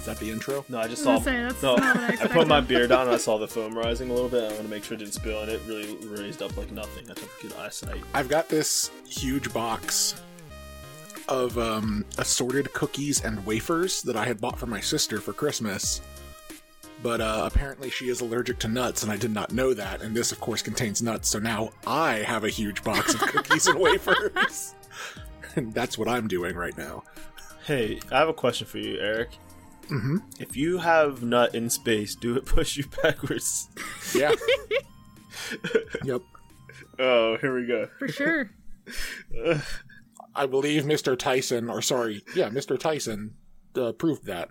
Is that the intro? No, I just I saw. was say, that's no, not what I I put my expected. beer down and I saw the foam rising a little bit. I want to make sure it didn't spill, and it really raised up like nothing. I took good eyesight. I've got this huge box of um, assorted cookies and wafers that I had bought for my sister for Christmas. But uh, apparently she is allergic to nuts, and I did not know that. And this, of course, contains nuts. So now I have a huge box of cookies and wafers. And that's what I'm doing right now. Hey, I have a question for you, Eric. Mm-hmm. If you have nut in space, do it push you backwards? Yeah. yep. Oh, here we go. For sure. I believe Mr. Tyson, or sorry, yeah, Mr. Tyson uh, proved that.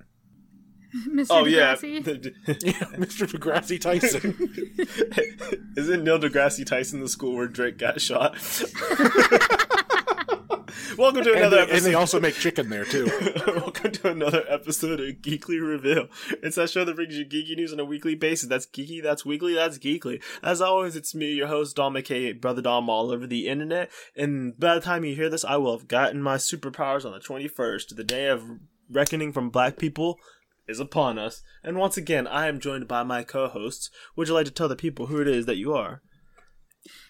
Mr. Oh yeah, Degrassi. Yeah, Mr. Degrassi Tyson. Isn't Neil deGrasse Tyson the school where Drake got shot? Welcome to and, another episode. and they also make chicken there, too. Welcome to another episode of Geekly Reveal. It's that show that brings you geeky news on a weekly basis. That's geeky, that's weekly, that's geekly. As always, it's me, your host, Dom McKay, Brother Dom, all over the internet. And by the time you hear this, I will have gotten my superpowers on the 21st. The day of reckoning from black people is upon us. And once again, I am joined by my co-hosts. Would you like to tell the people who it is that you are?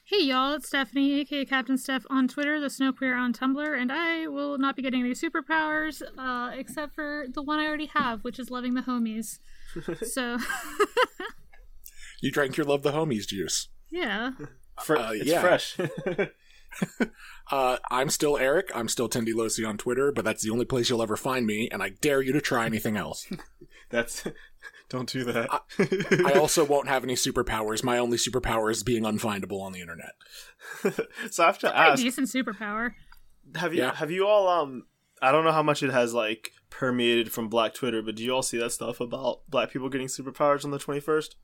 Hey y'all, it's Stephanie, aka Captain Steph on Twitter, the Snow Queer on Tumblr, and I will not be getting any superpowers, uh, except for the one I already have, which is loving the homies. so, You drank your Love the Homies juice. yeah. Fre- Uh, it's yeah. fresh. Uh, I'm still Eric. I'm still Tindy Losi on Twitter, but that's the only place you'll ever find me, and I dare you to try anything else. That's don't do that. I also won't have any superpowers. My only superpower is being unfindable on the internet. so I have to A ask, decent superpower. have you Yeah. have you all um I don't know how much it has like permeated from Black Twitter, but do you all see that stuff about black people getting superpowers on the twenty first?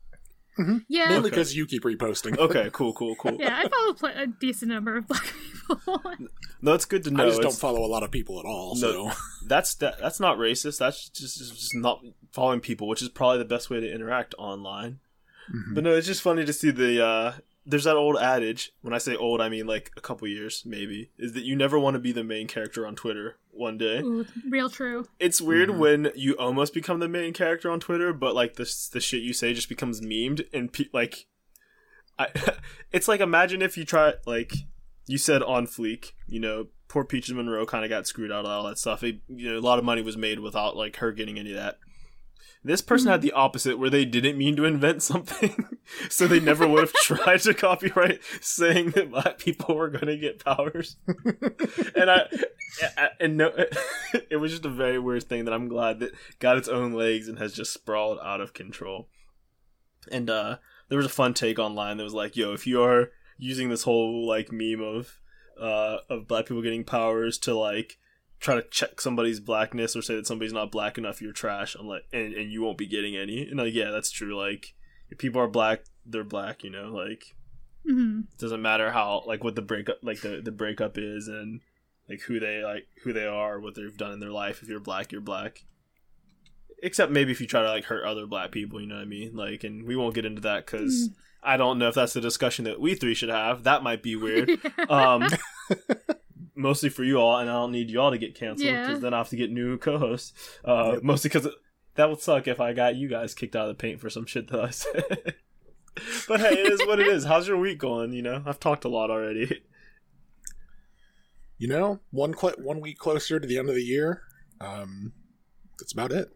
Yeah. Mainly Okay. because you keep reposting. Okay, cool, cool, cool. Yeah, I follow pl- a decent number of black people. No, that's good to know. I just don't follow a lot of people at all, so No. that's that, that's not racist. That's just, just just not following people, which is probably the best way to interact online. Mhm. But no, it's just funny to see the. uh There's that old adage. When I say old, I mean like a couple years, maybe. Is that you never want to be the main character on Twitter one day. Ooh, real true. It's weird Mhm. when you almost become the main character on Twitter, but like the the shit you say just becomes memed and pe- like, I. it's like imagine if you try like you said on fleek, you know, poor Peaches Monroe kind of got screwed out of all that stuff. It, you know, a lot of money was made without like her getting any of that. This person had the opposite, where they didn't mean to invent something, so they never would have tried to copyright saying that black people were going to get powers. and I, I- and no, it was just a very weird thing that I'm glad that got its own legs and has just sprawled out of control. And uh there was a fun take online that was like, "Yo, if you are using this whole like meme of uh of black people getting powers to like try to check somebody's blackness or say that somebody's not black enough, you're trash." I'm like, and and you won't be getting any. And like, yeah, that's true. Like, if people are black, they're black. You know, like hmm doesn't matter how like what the breakup like the the breakup is and like who they like who they are what they've done in their life if you're black you're black except maybe if you try to like hurt other black people you know what i mean like and we won't get into that because i don't know if that's the discussion that we three should have that might be weird um mostly for you all and i don't need y'all to get canceled because Yeah. then i have to get new co-hosts uh Yep. mostly because that would suck if i got you guys kicked out of the paint for some shit that i said but hey it is what it is how's your week going you know i've talked a lot already you know, one cl- one week closer to the end of the year. Um, that's about it.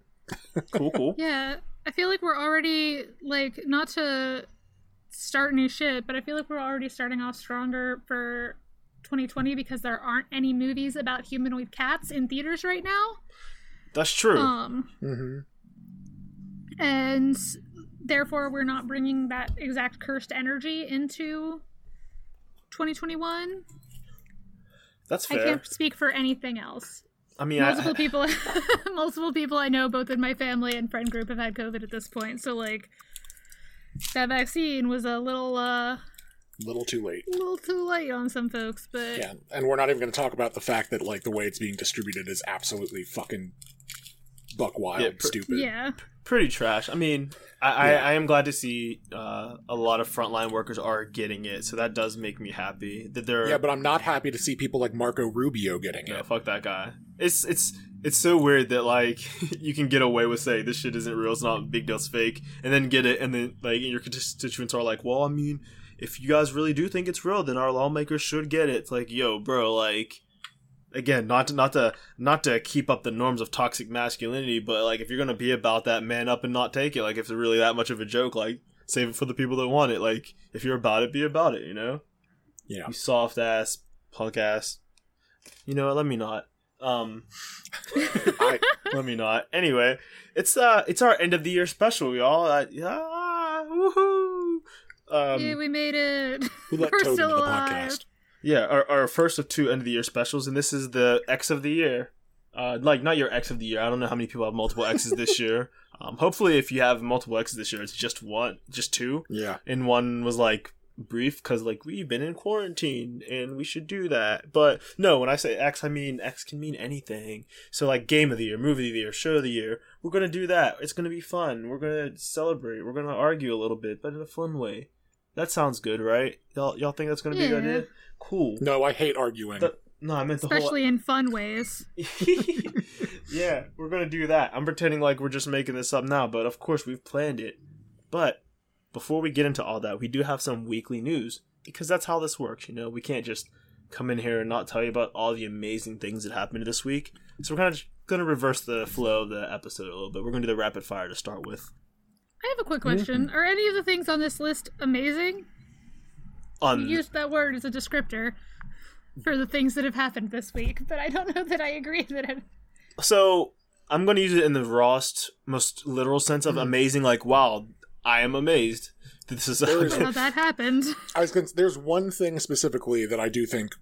cool cool Yeah, I feel like we're already like not to start new shit, but I feel like we're already starting off stronger for 2020 because there aren't any movies about humanoid cats in theaters right now. that's true Um, Mm-hmm. and therefore we're not bringing that exact cursed energy into 2021. that's fair. I can't speak for anything else. i, mean multiple I, people multiple people I know both in my family and friend group have had COVID at this point. So like that vaccine was a little uh little too late. A little too late on some folks, but Yeah, and we're not even going to talk about the fact that like the way it's being distributed is absolutely fucking buck wild, Yeah, pr- stupid. Yeah. pretty trash. I mean, I, Yeah. I, I am glad to see uh, a lot of frontline workers are getting it, so that does make me happy that they're. Yeah, but I'm not happy to see people like Marco Rubio getting Yeah, it. fuck that guy. It's it's it's so weird that like you can get away with saying this shit isn't real, it's not big deal, it's fake, and then get it, and then like your constituents are like, well, I mean, if you guys really do think it's real, then our lawmakers should get it. It's like, yo, bro, like. Again, not to not to not to keep up the norms of toxic masculinity, but like if you're gonna be about that, man up and not take it. Like if it's really that much of a joke, like save it for the people that want it. Like if you're about it, be about it. You know Yeah. you soft ass punk ass. You know what? Let me not. Um, I, let me not. Anyway, it's uh, it's our end of the year special, y'all. Uh, yeah, woohoo! Um, yeah, we made it. who let We're Toad into still the alive. podcast? yeah, our, our first of two end of the year specials, and this is the X of the year. Uh, like not your X of the year. I don't know how many people have multiple X's this year. Um, hopefully, if you have multiple X's this year, it's just one, just two. Yeah. and one was like brief because like we've been in quarantine and we should do that but no when i say x i mean x can mean anything so like game of the year movie of the year show of the year we're gonna do that it's gonna be fun we're gonna celebrate we're gonna argue a little bit but in a fun way that sounds good right y'all y'all think that's gonna be a good idea cool No, I hate arguing. The- no i meant the whole Especially in fun ways. yeah, we're gonna do that. I'm pretending like we're just making this up now, but of course we've planned it. But before we get into all that, we do have some weekly news because that's how this works. You know, we can't just come in here and not tell you about all the amazing things that happened this week. So we're kind of gonna reverse the flow of the episode a little bit. We're gonna do the rapid fire to start with. I have a quick mm-hmm. question. Are any of the things on this list amazing? You used that word as a descriptor for the things that have happened this week, but I don't know that I agree that it. so I'm gonna use it in the rawest, most literal sense of mm-hmm. amazing. Like, wow, I am amazed. that This is There is- how that happened. I was gonna, there's one thing specifically that I do think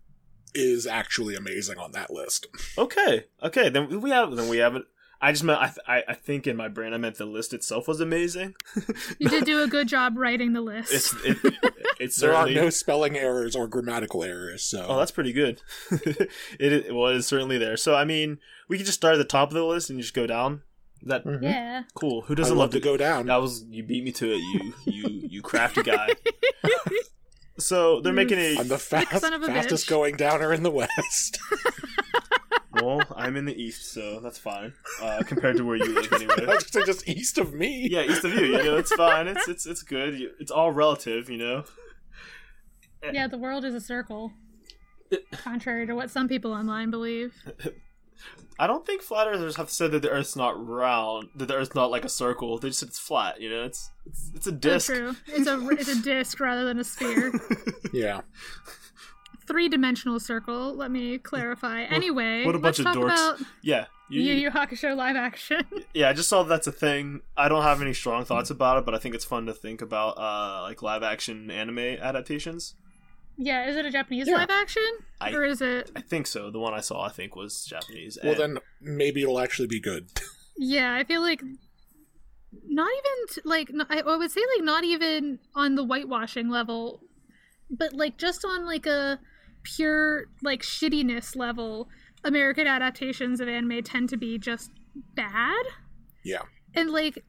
is actually amazing on that list. Okay, okay, then we have then we have it. I just meant I, th- I I think in my brain I meant the list itself was amazing. You did do a good job writing the list. It's it, it's There are no spelling errors or grammatical errors, so oh that's pretty good. it is, well, it is certainly there. So I mean, we could just start at the top of the list and just go down. Is that Mhm. yeah. cool? Who doesn't love love to go down. That was you beat me to it. You you you crafty guy. so they're making a I'm the fast, son of a fastest bitch. going downer in the West. Well. I'm in the east, so that's fine uh, compared to where you live I anyway. just, just east of me. yeah, east of you. You know, it's fine. It's it's it's good. It's all relative. You know. Yeah, the world is a circle. Contrary to what some people online believe. I don't think flat earthers have said that the Earth's not round, that the Earth's not like a circle. They just said it's flat. You know, it's it's, it's a That's disc. true. It's a it's a disc rather than a sphere. Yeah. Three dimensional circle. Let me clarify. Anyway, what a bunch let's of talk dorks. about Yeah, you, Yu Yu Hakusho live action. yeah. I just saw that's a thing. I don't have any strong thoughts about it, but I think it's fun to think about, uh, like live action anime adaptations. yeah, is it a Japanese Yeah. live action I- or is it? I think so. The one I saw, I think, was Japanese. Well, and- then maybe it'll actually be good. Yeah, I feel like not even t- like n- I I would say like not even on the whitewashing level, but like just on like a pure like shittiness level. American adaptations of anime tend to be just bad. Yeah. and like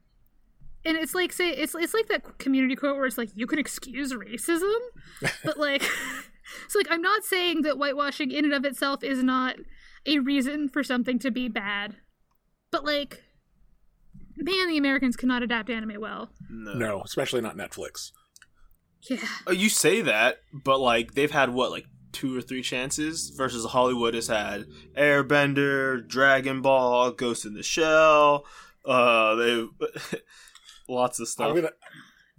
and it's like say it's it's like that community quote where it's like you can excuse racism but like so like i'm not saying that whitewashing in and of itself is not a reason for something to be bad but like man the americans cannot adapt anime well no. No, especially not Netflix. yeah Oh, you say that, but like they've had what, like two or three chances versus Hollywood has had Airbender, Dragon Ball, Ghost in the Shell. Uh, they lots of stuff. I'm gonna.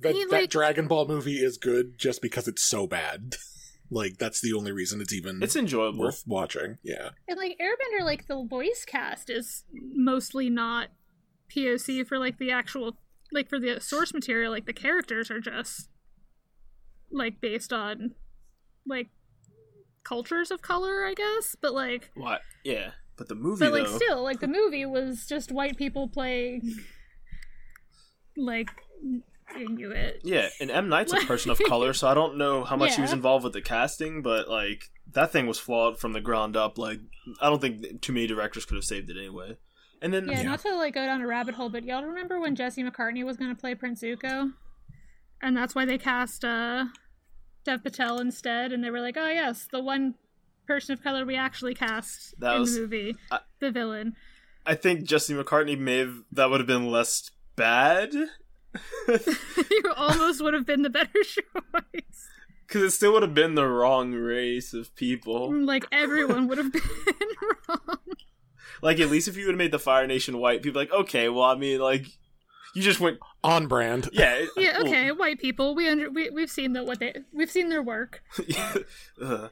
That, mean, that Dragon Ball movie is good just because it's so bad. like that's the only reason it's even It's enjoyable. worth watching. Yeah. and like airbender like the voice cast is mostly not poc for like the actual like for the source material like the characters are just like based on like cultures of color i guess but like What? Yeah, but the movie but like though. still like the movie was just white people playing like inuit Yeah, and M Night's a person of color, so I don't know how much he was involved with the casting, but like that thing was flawed from the ground up. Like I don't think too many directors could have saved it anyway. And then Yeah, Yeah. not to like go down a rabbit hole, but y'all remember when Jesse McCartney was going to play Prince Zuko, and that's why they cast uh, Dev Patel instead, and they were like, "Oh yes, the one person of color we actually cast That in was- the movie, I- the villain." I think Jesse McCartney may have that would have been less bad. you almost would have been the better choice. Because it still would have been the wrong race of people. Mm, like everyone would have been wrong. Like, at least if you would have made the Fire Nation white, people like, okay, well, I mean, like, you just went, On brand. yeah. it- Yeah, well, okay, white people. We under we we've seen that what they we've seen their work. Ugh. Uh,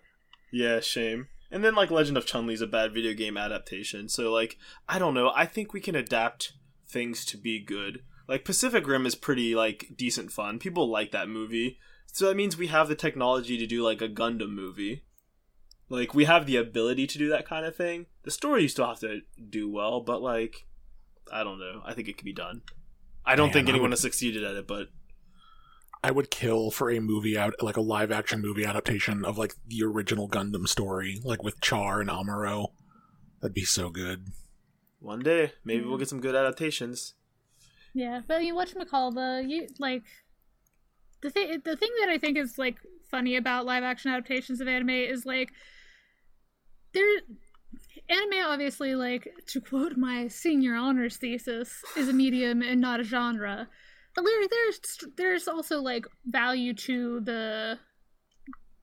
yeah, shame. And then, like, Legend of Chun Li is a bad video game adaptation. So, like, I don't know. I think we can adapt things to be good. Like, Pacific Rim is pretty, like, decent fun. People like that movie. So that means we have the technology to do, like, a Gundam movie. Like, we have the ability to do that kind of thing. The story you still have to do well, but, like, I don't know. I think it can be done. I don't Man, think anyone would- has succeeded at it, but I would kill for a movie out like a live action movie adaptation of like the original Gundam story, like with Char and Amuro. That'd be so good. one day, maybe we'll get some good adaptations. Yeah, but you watch McCall the you like the thing the thing that I think is like funny about live action adaptations of anime is like there anime obviously like to quote my senior honors thesis is a medium and not a genre. But there's there's also like value to the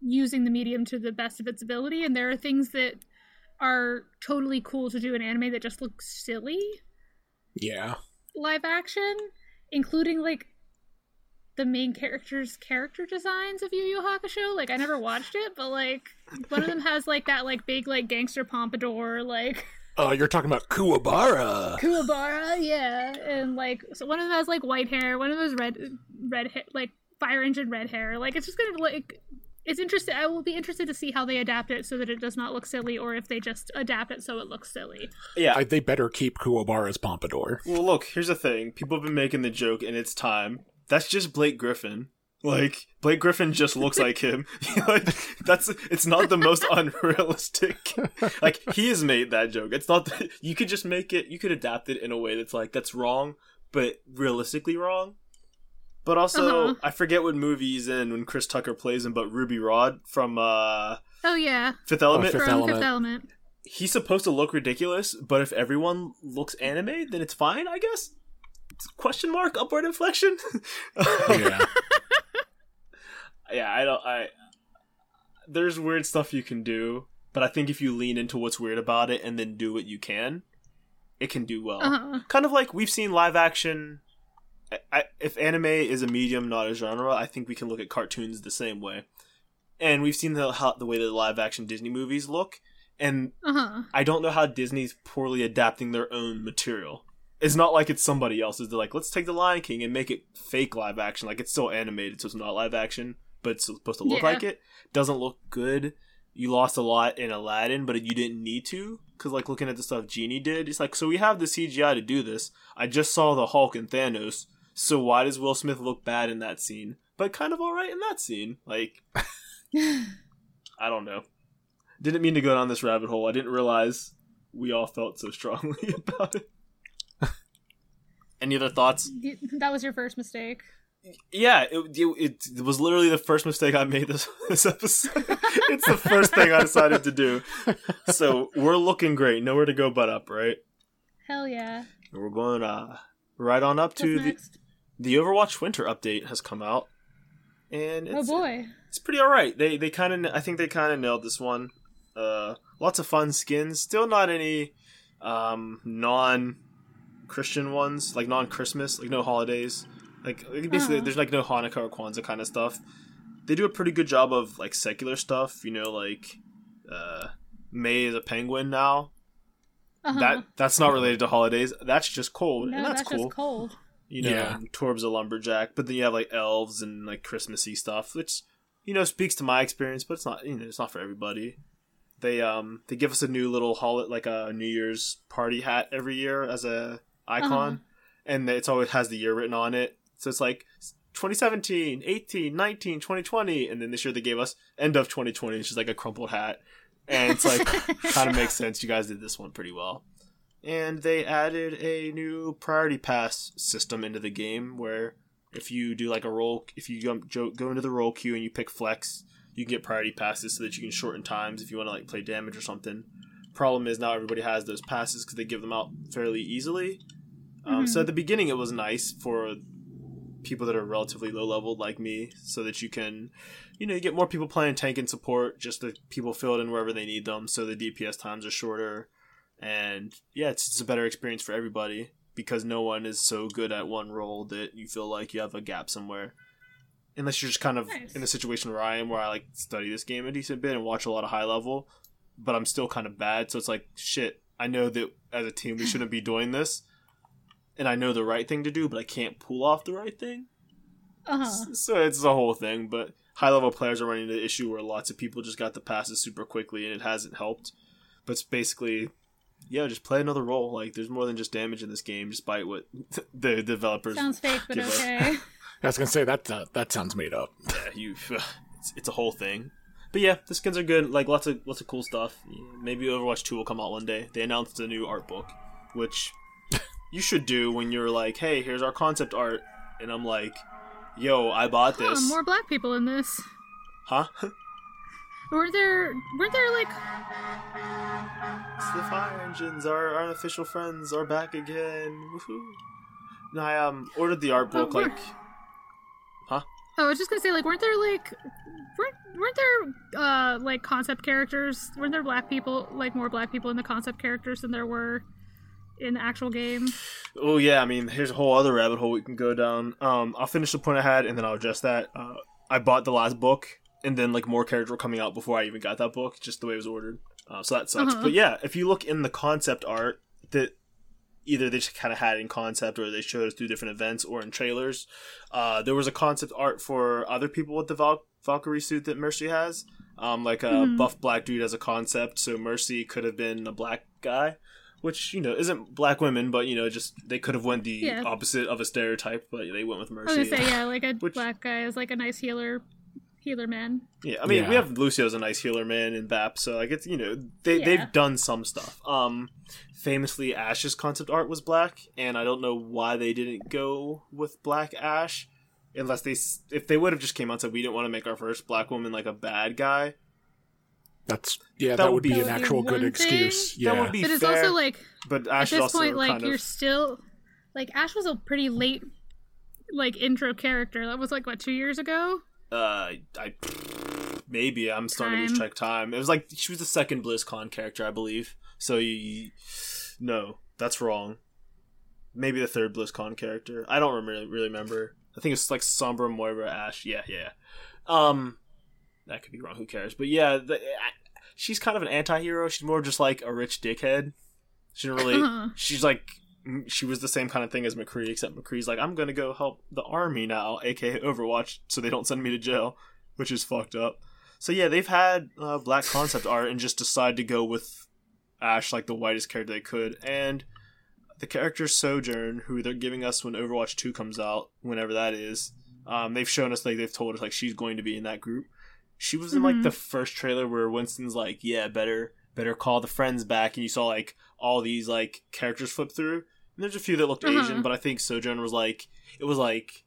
using the medium to the best of its ability and there are things that are totally cool to do in anime that just look silly Yeah. live action, including like the main characters' character designs of Yu Yu Hakusho. Like I never watched it, but like one of them has like that like big like gangster pompadour, like Oh, you're talking about Kuwabara. Kuwabara, yeah, and like so one of them has like white hair, one of them has red red hair, like fire engine red hair. Like it's just gonna like. It's interesting. I will be interested to see how they adapt it so that it does not look silly, or if they just adapt it so it looks silly. Yeah, I, they better keep Kuwabara's pompadour. Well, look, here's the thing. People have been making the joke, and it's time. That's just Blake Griffin. Like Blake Griffin just looks like him. like that's it's not the most unrealistic. like he has made that joke. It's not that you could just make it. You could adapt it in a way that's like that's wrong, but realistically wrong. But also, Uh-huh. I forget what movie he's in when Chris Tucker plays him, but Ruby Rod from uh, Oh yeah, Fifth Element. Fifth from Element. Fifth Element. he's supposed to look ridiculous, but if everyone looks anime, then it's fine, I guess. Question mark upward inflection. Yeah. yeah, I don't. I there's weird stuff you can do, but I think if you lean into what's weird about it and then do what you can, it can do well. Uh-huh. Kind of like we've seen live action. I, I, if anime is a medium, not a genre, I think we can look at cartoons the same way. And we've seen the how, the way that live action Disney movies look, and Uh huh. I don't know how Disney's poorly adapting their own material. It's not like it's somebody else's. They're like, let's take the Lion King and make it fake live action. Like it's still animated, so it's not live action, but it's supposed to look Yeah. like it. Doesn't look good. You lost a lot in Aladdin, but you didn't need to. Because, like, looking at the stuff Genie did, it's like, so we have the CGI to do this. I just saw the Hulk and Thanos, so why does Will Smith look bad in that scene? But kind of alright in that scene. Like, I don't know. Didn't mean to go down this rabbit hole. I didn't realize we all felt so strongly about it. Any other thoughts? That was your first mistake. Yeah, it, it, it was literally the first mistake I made this this episode. it's the first thing I decided to do. So we're looking great. Nowhere to go but up, right? Hell yeah. We're going uh, right on up What's to the the Overwatch Winter update has come out, and Oh boy. it's pretty all right. They they kind of I think they kind of nailed this one. Uh, lots of fun skins. Still not any um, non Christian ones, like non Christmas, like no holidays. Like basically, Uh-huh. there's like no Hanukkah or Kwanzaa kind of stuff. They do a pretty good job of like secular stuff. You know, like uh, Mei is a penguin now. Uh-huh. That that's not related to holidays. That's just cold, no, and that's, that's, cool just cold. you know, Yeah. Torb's a lumberjack, but then you have like elves and like Christmassy stuff, which you know speaks to my experience, but it's not you know it's not for everybody. They um they give us a new little holiday like a New Year's party hat every year as a icon, Uh-huh. and it's always has the year written on it. So it's like 2017, 18, 19, 2020, and then this year they gave us end of 2020, which is like a crumpled hat, and it's like kind of makes sense. You guys did this one pretty well. and they added a new priority pass system into the game where if you do like a roll, if you go, go into the roll queue and you pick flex, you can get priority passes so that you can shorten times if you want to like play damage or something. Problem is now everybody has those passes because they give them out fairly easily. Um, So at the beginning, it was nice for people that are relatively low leveled like me, so that you can, you know, you get more people playing tank and support. Just the people filled in wherever they need them, so the DPS times are shorter, and yeah, it's, it's a better experience for everybody because no one is so good at one role that you feel like you have a gap somewhere. Unless you're just kind of Nice. in a situation where I am, where I like study this game a decent bit and watch a lot of high level, but I'm still kind of bad. So it's like shit. I know that as a team we shouldn't be doing this, and I know the right thing to do, but I can't pull off the right thing. Uh-huh. So it's a whole thing. But high level players are running into the issue where lots of people just got the passes super quickly, and it hasn't helped. But it's basically, yeah, just play another role. Like there's more than just damage in this game, despite what the developers. Sounds fake, but okay. I was gonna say that uh, that sounds made up. yeah, you. It's, it's a whole thing. But yeah, the skins are good. Like lots of lots of cool stuff. Maybe Overwatch Two will come out one day. They announced a new art book, which you should do when you're like, "Hey, here's our concept art," and I'm like, "Yo, I bought Huh, this." more black people in this. Huh? Weren't there? Weren't there like? It's the fire engines. Our, unofficial friends are back again. Woohoo! No, I um ordered the art book Oh, we're- like Oh, I was just gonna say, like, weren't there like, weren't weren't there uh like concept characters? Weren't there black people, like more black people in the concept characters than there were in the actual game? Oh yeah, I mean, here's a whole other rabbit hole we can go down. Um, I'll finish the point I had, and then I'll address that. Uh, I bought the last book, and then like more characters were coming out before I even got that book, just the way it was ordered. Uh, so that sucks. Uh-huh. But yeah, if you look in the concept art that either they just kind of had in concept, or they showed us through different events, or in trailers, uh, there was a concept art for other people with the Val- Valkyrie suit that Mercy has. Um, like a Mhm. buff black dude as a concept, so Mercy could have been a black guy which you know isn't black women, but you know just they could have went the Yeah. opposite of a stereotype, but they went with I was gonna say, yeah, like a Which- black guy is like a nice healer, healer man. Yeah, I mean we Yeah. have Lucio's a nice healer man and Bap, so like it's you know they Yeah. they've done some stuff. Um, famously Ashe's concept art was black, and I don't know why they didn't go with Black Ashe, unless they s- if they would have just came out and said we didn't want to make our first black woman like a bad guy. That's yeah, That that, would would be- be That an would be actual good one excuse. Yeah, That would be But it's fair, also like but at Ashe is this also point, like kind you're of still like Ashe was a pretty late like intro character. That was like what two years ago. uh I maybe I'm starting to lose Time. track of time. It was like she was the second BlizzCon character, I believe. So you, you- no, that's wrong. Maybe the third BlizzCon character. I don't really really remember. I think it's like Sombra, Moira, Ashe. Yeah, yeah. Um, that could be wrong. Who cares? But yeah, the, I, she's kind of an anti-hero. She's more just like a rich dickhead. She didn't really. She's like she was the same kind of thing as McCree, except McCree's like, I'm gonna go help the army now, aka Overwatch, so they don't send me to jail, which is fucked up. So yeah, they've had uh, black concept art and just decided to go with Ashe like the whitest character they could, and the character Sojourn, who they're giving us when Overwatch Two comes out, whenever that is. Um, they've shown us like they've told us like she's going to be in that group. She was in like Mhm. the first trailer where Winston's like, "Yeah, better better call the friends back," and you saw like all these like characters flip through. And there's a few that looked Uh-huh. Asian, but I think Sojourn was like it was like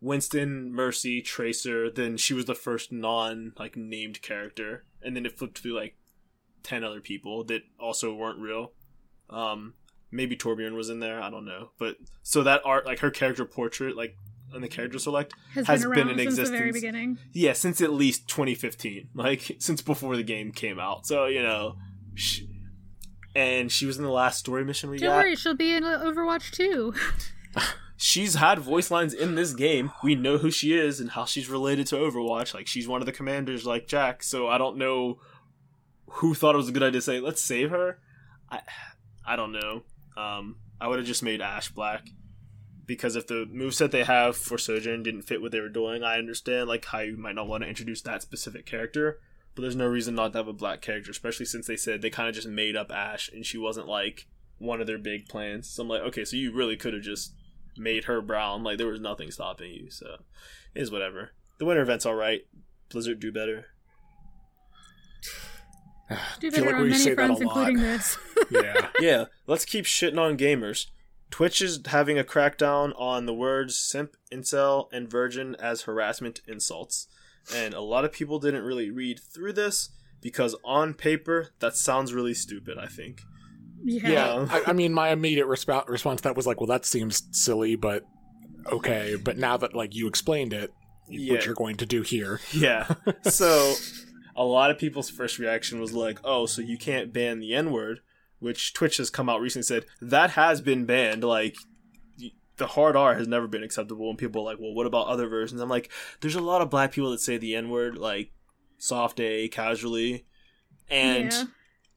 Winston, Mercy, Tracer. Then she was the first non like named character, and then it flipped through like ten other people that also weren't real. Um, maybe Torbjorn was in there. I don't know, but so that art, like her character portrait, like on the character select, Has, Has been been in since the very existence. beginning. yeah, since at least 2015, like since before the game came out. So you know, sh- and she was in the last story mission we Don't got. worry, she'll be in Overwatch too. She's had voice lines in this game. We know who she is and how she's related to Overwatch. Like she's one of the commanders, like Jack. So I don't know who thought it was a good idea to say let's save her. I I don't know. Um, I would have just made Ashe black because if the moveset they have for Sojourn didn't fit what they were doing, I understand like how you might not want to introduce that specific character. But there's no reason not to have a black character, especially since they said they kind of just made up Ashe and she wasn't like one of their big plans. So I'm like, okay, so you really could have just made her brown. Like there was nothing stopping you. So it is whatever. The winter event's all right. Blizzard do better. Do better like on many say fronts, including this. Yeah. yeah, let's keep shitting on gamers. Twitch is having a crackdown on the words simp, incel, and virgin as harassment insults. And a lot of people didn't really read through this because on paper, that sounds really stupid, I think. Yeah. Yeah. I, I mean, my immediate resp- response to that was like, well, that seems silly, but okay. But now that like you explained it, Yeah. what you're going to do here. Yeah. So a lot of people's first reaction was like, "Oh, so you can't ban the N-word," which Twitch has come out recently said that has been banned like the hard R has never been acceptable and people are like, "Well, what about other versions?" I'm like, there's a lot of black people that say the N-word like soft A casually and Yeah.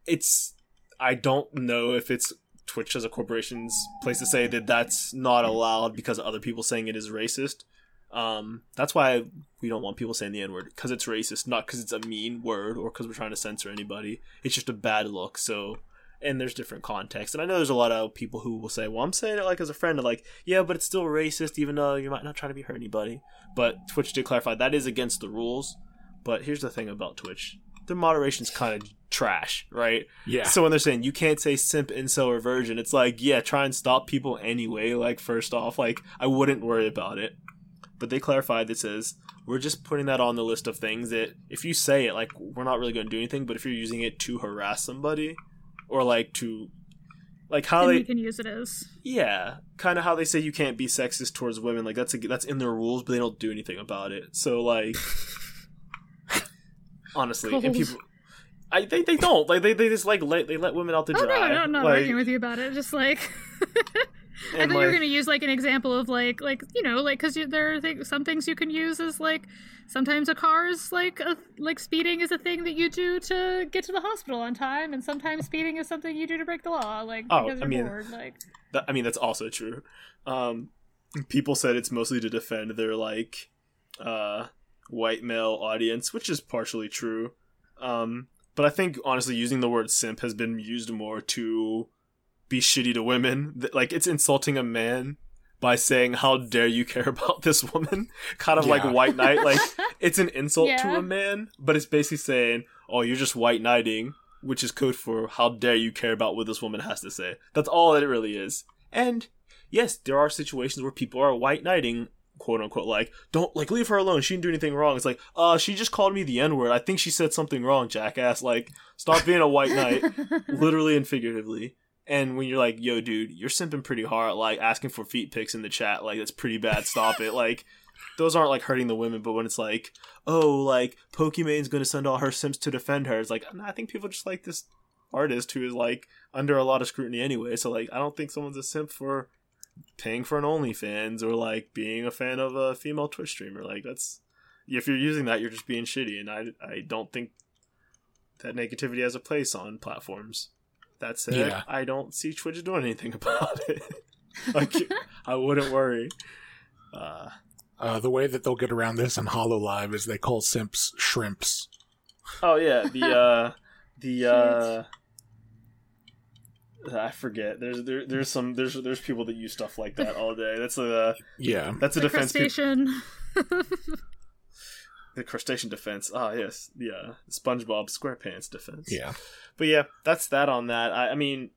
it's I don't know if it's Twitch as a corporation's place to say that that's not allowed because other people saying it is racist. Um, that's why we don't want people saying the N word because it's racist, not because it's a mean word or because we're trying to censor anybody. It's just a bad look. So, and there's different contexts, and I know there's a lot of people who will say, "Well, I'm saying it like as a friend," like, "Yeah, but it's still racist, even though you might not try to be hurt anybody." But Twitch did clarify that is against the rules. But here's the thing about Twitch: their moderation's kind of trash, right? Yeah. So when they're saying you can't say simp, incel, or virgin, it's like, yeah, try and stop people anyway. Like, first off, like, I wouldn't worry about it. But they clarified that says, we're just putting that on the list of things that if you say it, like, we're not really going to do anything, but if you're using it to harass somebody, or like to, like how Then they, you can use it as. yeah, kind of how they say you can't be sexist towards women, like that's a, that's in their rules, but they don't do anything about it. So like, honestly, and people, I they, they don't like they, they just like let they let women out to Oh dry. no, no, I'm not like, arguing with you about it. Just like. I and, thought you were gonna use like an example of like like you know like because there are th- some things you can use as like sometimes a car is like a, like speeding is a thing that you do to get to the hospital on time and sometimes speeding is something you do to break the law like Oh, because I you're mean- bored like That, I mean, that's also true. Um, people said it's mostly to defend their like uh, white male audience, which is partially true. Um, but I think honestly, using the word simp has been used more to be shitty to women. Like it's insulting a man by saying, "How dare you care about this woman?" kind of like white knight. Like it's an insult to a man, but it's basically saying, "Oh, you're just white knighting." Which is code for how dare you care about what this woman has to say. That's all that it really is. And yes, there are situations where people are white knighting, quote unquote, like, don't like leave her alone. She didn't do anything wrong. It's like, uh, she just called me the N word. I think she said something wrong, jackass. Like, stop being a white knight, literally and figuratively. And when you're like, yo, dude, you're simping pretty hard, like asking for feet pics in the chat, like that's pretty bad. Stop it. Like, those aren't like hurting the women, but when it's like, oh, like Pokimane's gonna send all her simps to defend her, it's like, I think people just like this artist who is like under a lot of scrutiny anyway. So like, I don't think someone's a simp for paying for an OnlyFans or like being a fan of a female Twitch streamer. Like that's if you're using that, you're just being shitty, and I I don't think that negativity has a place on platforms. That it. Yeah. I don't see Twitch doing anything about it. like I wouldn't worry. Uh, Uh, the way that they'll get around this in Hololive is they call simps shrimps. oh yeah, the uh, the uh, I forget. There's there, there's some there's there's people that use stuff like that all day. That's a Yeah. that's a the defense. peop- crustacean the crustacean defense. Ah, yes, yeah, SpongeBob SquarePants defense. Yeah. But yeah, that's that on that. I, I mean,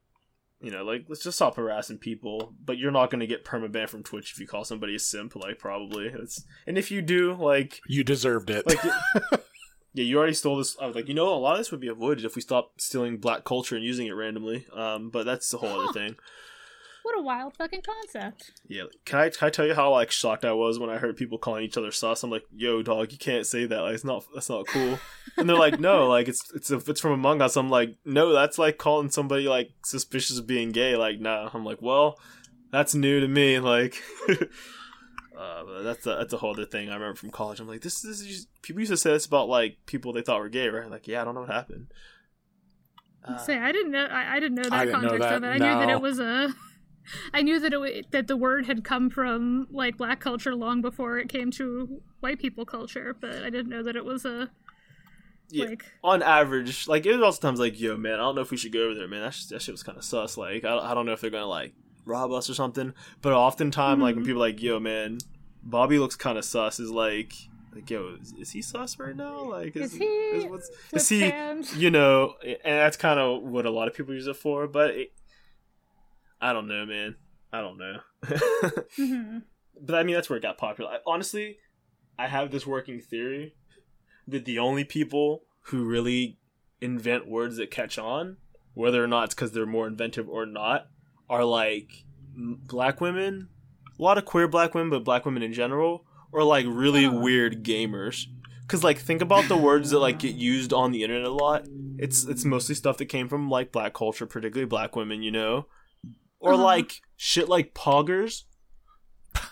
you know, like let's just stop harassing people. But you're not going to get permaban from Twitch if you call somebody a simp. Like probably, it's and if you do, like, You deserved it. like, yeah, you already stole this. I was like, you know, a lot of this would be avoided if we stopped stealing black culture and using it randomly. Um, but that's a whole other thing. What a wild fucking concept Yeah, can I can I tell you how like shocked I was when I heard people calling each other sus? I'm like, yo, dog, you can't say that. Like, it's not that's not cool. And they're like, no, like it's it's if it's from Among Us. I'm like, no, that's like calling somebody like suspicious of being gay. Like, nah. I'm like, well, that's new to me. Like, uh, that's a that's a whole other thing I remember from college. I'm like, this, this is just, people used to say this about like people they thought were gay, right? Like, yeah, I don't know what happened. Uh, say i didn't know i, I didn't know that didn't know context that, of it i knew that it was a i knew that it that the word had come from like black culture long before it came to white people culture but i didn't know that it was a yeah. like on average, like it was also times like, yo, man, I don't know if we should go over there, man. That, sh- that shit was kind of sus. Like, I, I don't know if they're gonna like rob us or something. But oftentimes, like when Mhm. people are like, yo, man, Bobby looks kind of sus, is like like, yo, is, is he sus right now? Like, is, Is he what's, is he? Flip-hand? You know, and that's kind of what a lot of people use it for. But it, I don't know, man. I don't know. Mhm. but I mean, that's where it got popular. I, honestly, I have this working theory that the only people who really invent words that catch on, whether or not it's because they're more inventive or not, are like black women, a lot of queer black women, but black women in general, or like really Oh. weird gamers. Cause like think about the words that like get used on the internet a lot. It's it's mostly stuff that came from like black culture, particularly black women, you know, or Uh-huh. like shit like poggers.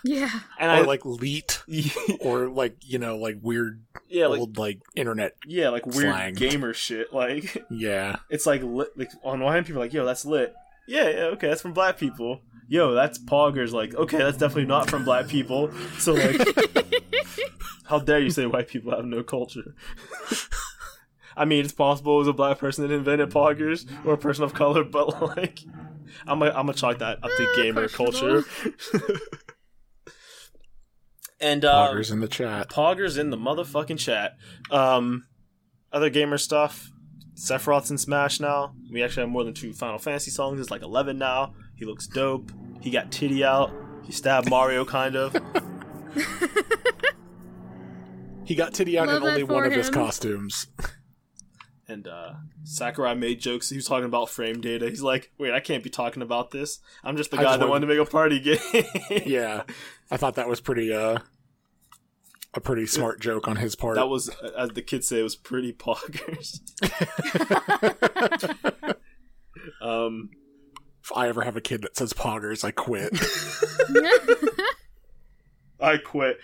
Yeah. And or I like leet, or like you know, like weird yeah, like old like internet. yeah, like weird slang. gamer shit. Like Yeah, it's like lit. Like on one hand, people are like, "Yo, that's lit." Yeah, yeah, okay, that's from black people. Yo, that's poggers. Like, okay, that's definitely not from black people. So like, how dare you say white people have no culture? I mean, it's possible it was a black person that invented poggers or a person of color, but like, I'm gonna I'm gonna chalk that up to Uh, gamer culture. and um, poggers in the chat. Poggers in the motherfucking chat. Um, other gamer stuff. Sephiroth's in Smash now. We actually have more than two Final Fantasy songs. It's like 11 now. He looks dope. He got titty out. He stabbed Mario, kind of. He got titty out Love in only for one of his costumes. And uh, Sakurai made jokes. He was talking about frame data. He's like, wait, I can't be talking about this. I'm just the guy just that wanted- wanted to make a party game. yeah, I thought that was pretty uh a pretty smart joke on his part. That was, as the kids say, it was pretty poggers. um, if I ever have a kid that says poggers, I quit. I quit.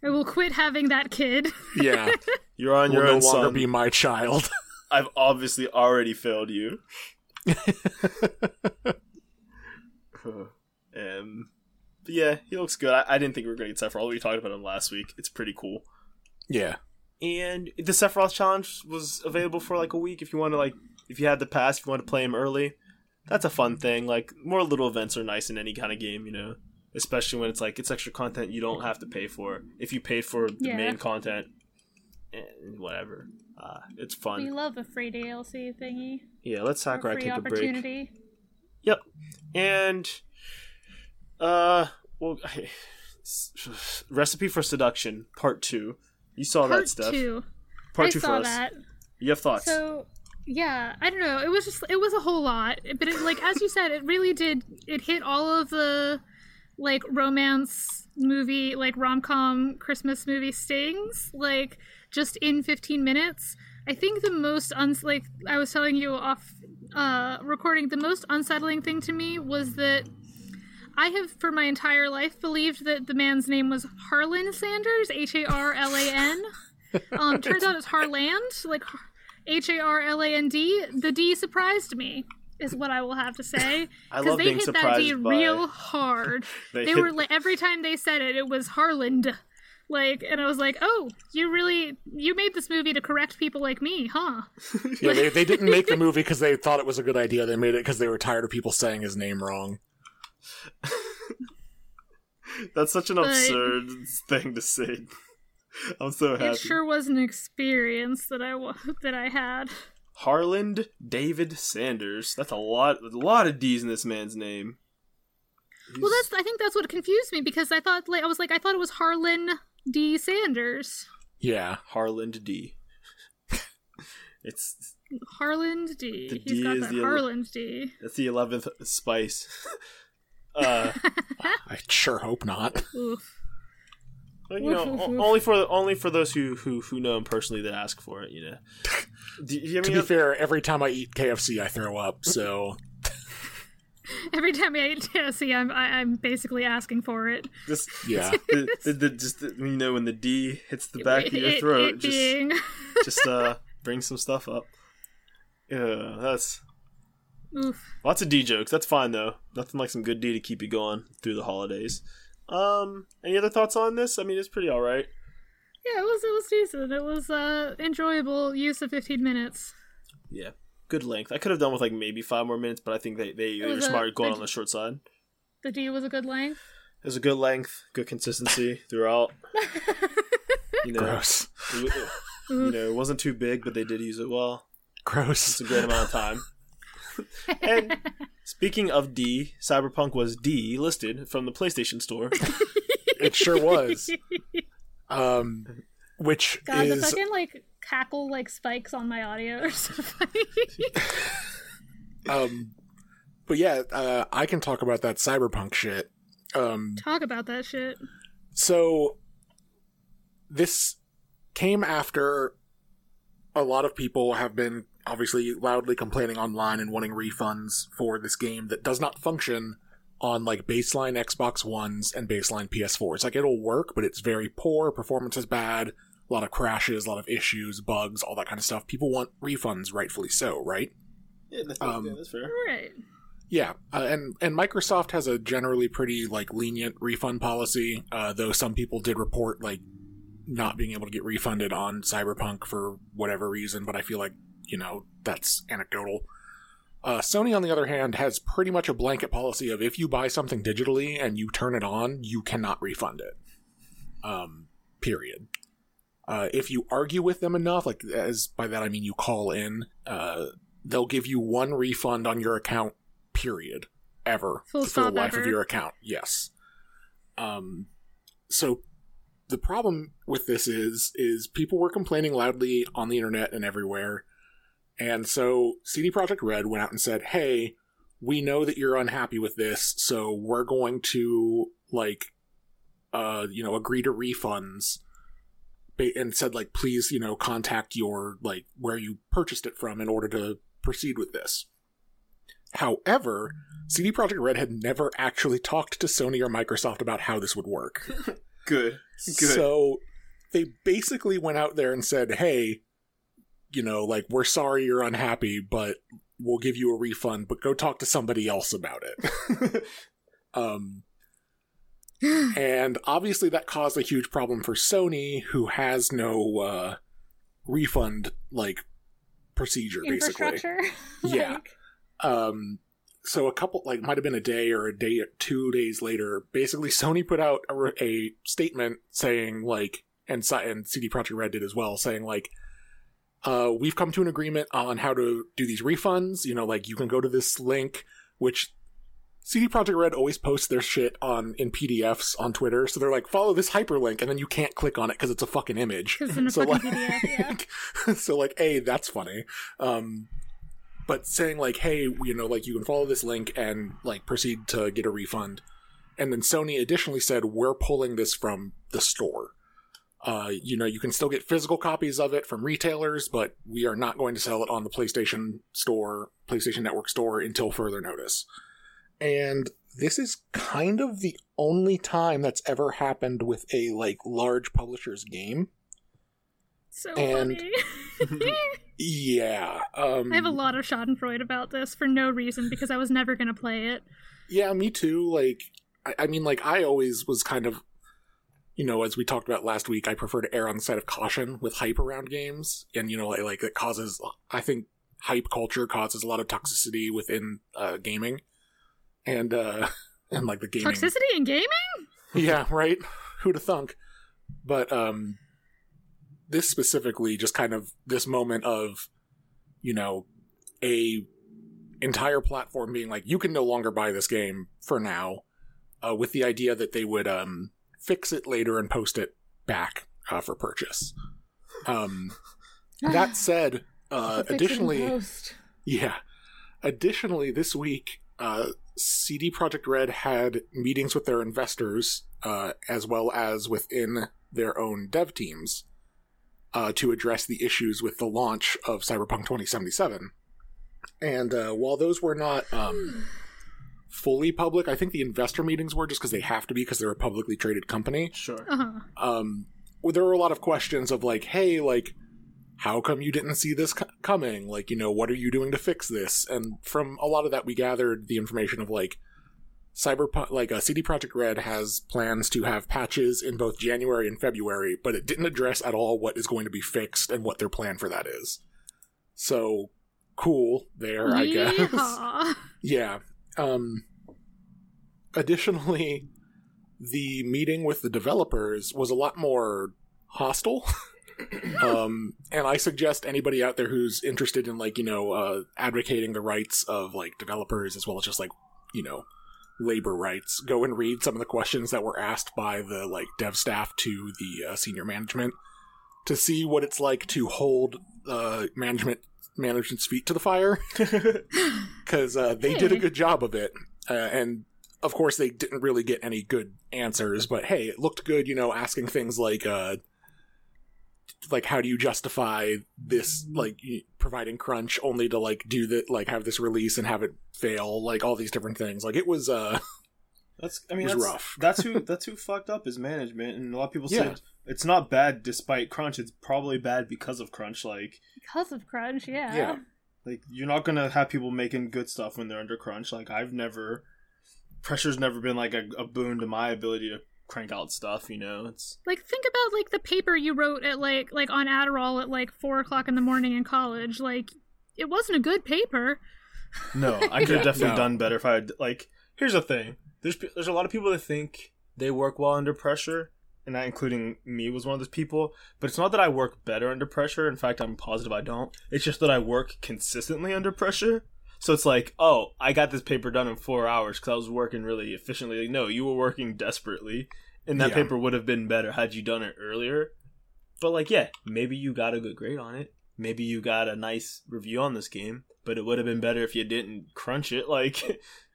Th- I will quit having that kid. yeah, You're on your will your no own, longer son. be my child. I've obviously already failed you. um, but yeah, he looks good. I, I didn't think we were going to get Sephiroth. We talked about him last week. It's pretty cool. yeah, And the Sephiroth challenge was available for like a week if you want to like if you had the pass, if you want to play him early. That's a fun thing. Like more little events are nice in any kind of game, you know. Especially when it's like it's extra content you don't have to pay for. If you paid for the Yeah. main content, eh, whatever. Uh, it's fun. we love a free DLC thingy. Yeah, let's Sakurai take a break. Yep. And uh well Recipe for Seduction Part 2. You saw Part that stuff. two. Part I 2 saw for us. that. You have thoughts? So yeah, I don't know. It was just it was a whole lot, but it, like as you said, it really did. It hit all of the like romance movie, like rom com Christmas movie stings, like just in 15 minutes. I think the most uns like I was telling you off uh, recording, the most unsettling thing to me was that I have for my entire life believed that the man's name was Harlan Sanders, H A R L A N. Um, turns out it's Harland, like H A R L A N D. The D surprised me, is what I will have to say. I Because love they being hit that D by- real hard. They They hit- were like every time they said it, it was Harland. Like, and I was like, oh, you really you made this movie to correct people like me, huh? yeah. They, they didn't make the movie because they thought it was a good idea. They made it because they were tired of people saying his name wrong. That's such an But- absurd thing to say. I'm so happy. It sure was an experience that I wa- that I had. Harland David Sanders. That's a lot a lot of D's in this man's name. Well, that's I think that's what confused me because I thought like I was like I thought it was Harlan D Sanders. Yeah, Harland D. it's Harland D. The He's D got is that the ele- Harland D. that's the eleventh spice. uh I sure hope not. Oof. Well, you know, Woof, woof, o- only for only for those who who who know him personally that ask for it. You know. Do you have to any be fair, every time I eat KFC, I throw up. So Every time I eat KFC, I'm I, I'm basically asking for it. just yeah, the, the, the, just the, you know when the D hits the back of your It- throat, it just being just uh bring some stuff up. Yeah, that's oof. lots of D jokes. That's fine though. Nothing like some good D to keep you going through the holidays. Um, any other thoughts on this? I mean, it's pretty all right. Yeah, it was it was decent. It was uh enjoyable use of 15 minutes. Yeah, good length. I could have done with like maybe five more minutes, but I think they they It they're smart going on the short side. The D was a good length. It was a good length, good consistency throughout. You know, Gross. it- it- you know, it wasn't too big, but they did use it well. Gross. It's a great amount of time. and speaking of D, Cyberpunk was D listed from the PlayStation Store. It sure was. Um, which God, the is fucking like cackle like spikes on my audio are so funny. um, but yeah, uh, I can talk about that cyberpunk shit. Um, Talk about that shit. so this came after a lot of people have been obviously loudly complaining online and wanting refunds for this game that does not function on like baseline Xbox Ones and baseline PS4s. Like it'll work, but it's very poor, performance is bad, a lot of crashes, a lot of issues, bugs, all that kind of stuff. People want refunds, rightfully so, right? yeah, that's, Um, yeah, that's fair. Right. Yeah, uh, and and Microsoft has a generally pretty like lenient refund policy. Uh, though some people did report like not being able to get refunded on Cyberpunk for whatever reason, but I feel like you know that's anecdotal. Uh, Sony, on the other hand, has pretty much a blanket policy of if you buy something digitally and you turn it on, you cannot refund it. Um, period. Uh, if you argue with them enough, like as by that I mean you call in, uh, they'll give you one refund on your account period ever Full for the life ever. of your account yes um so the problem with this is is people were complaining loudly on the internet and everywhere and so cd projekt red went out and said hey we know that you're unhappy with this so we're going to like uh you know agree to refunds and said like please you know contact your like where you purchased it from in order to proceed with this However, CD Projekt Red had never actually talked to Sony or Microsoft about how this would work. Good. Good. So they basically went out there and said, "Hey, you know, like we're sorry you're unhappy, but we'll give you a refund, but go talk to somebody else about it." um and obviously that caused a huge problem for Sony who has no uh refund like procedure basically. Infrastructure. Yeah. Like, um so a couple like might have been a day or a day two days later basically sony put out a, a statement saying like and and cd projekt red did as well saying like uh we've come to an agreement on how to do these refunds you know like you can go to this link which cd projekt red always posts their shit on in pdfs on twitter so they're like follow this hyperlink and then you can't click on it because it's a fucking image. it's in a so fucking like, PDF. Yeah. so like, a that's funny. Um, but saying like, hey, you know, like you can follow this link and like proceed to get a refund. And then Sony additionally said we're pulling this from the store. Uh, you know, you can still get physical copies of it from retailers, but we are not going to sell it on the PlayStation Store, PlayStation Network Store until further notice. And this is kind of the only time that's ever happened with a like large publisher's game. So And- funny. Yeah. Um, I have a lot of Schadenfreude about this for no reason because I was never gonna play it. Yeah, me too. Like, I, I mean, like, I always was kind of, you know, as we talked about last week, I prefer to err on the side of caution with hype around games. And, you know, like, like it causes, I think hype culture causes a lot of toxicity within uh, gaming. And, uh, and like the gaming. Toxicity in gaming? yeah, right? Who'd have thunk? But, um, this specifically, just kind of this moment of, you know, a entire platform being like, you can no longer buy this game for now, uh, with the idea that they would um, fix it later and post it back uh, for purchase. Um, that said, uh, Fix it in additionally, yeah. Additionally, this week, uh, CD Projekt Red had meetings with their investors, uh, as well as within their own dev teams, uh, to address the issues with the launch of Cyberpunk 2077. And uh, while those were not um, fully public, I think the investor meetings were just because they have to be because they're a publicly traded company Sure. Uh-huh. um, well, there were a lot of questions of like, hey, like, how come you didn't see this co- coming? Like, you know, what are you doing to fix this? And from a lot of that, we gathered the information of like, Cyberpunk, like, uh, CD Projekt Red has plans to have patches in both January and February, but it didn't address at all what is going to be fixed and what their plan for that is. So, cool there, I guess. Yeah. Um additionally, the meeting with the developers was a lot more hostile. um, and I suggest anybody out there who's interested in like you know uh, advocating the rights of like developers as well as just like you know labor rights, go and read some of the questions that were asked by the like dev staff to the uh, senior management to see what it's like to hold uh, management management's feet to the fire because uh, they did a good job of it, uh, and of course they didn't really get any good answers. But hey, it looked good, you know, asking things like. Uh, like how do you justify this like providing crunch only to like do that like have this release and have it fail like all these different things like it was uh That's I mean was that's, rough. that's who that's who fucked up is management, and a lot of people Yeah. said it's not bad despite crunch. It's probably bad because of crunch. Like Because of crunch, yeah. Yeah. like you're not gonna have people making good stuff when they're under crunch. Like I've never pressure's never been like a, a boon to my ability to crank out stuff. You know, it's Like think about like the paper you wrote at like like on Adderall at like four o'clock in the morning in college. Like it wasn't a good paper. No, I could have definitely no. done better if I had like. Here's the thing: there's there's a lot of people that think they work well under pressure, and I, including me, was one of those people. But it's not that I work better under pressure. In fact, I'm positive I don't. It's just that I work consistently under pressure. So it's like, oh, I got this paper done in four hours because I was working really efficiently. Like, no, you were working desperately, and that Yeah. paper would have been better had you done it earlier. But like, yeah, maybe you got a good grade on it. Maybe you got a nice review on this game, but it would have been better if you didn't crunch it. Like,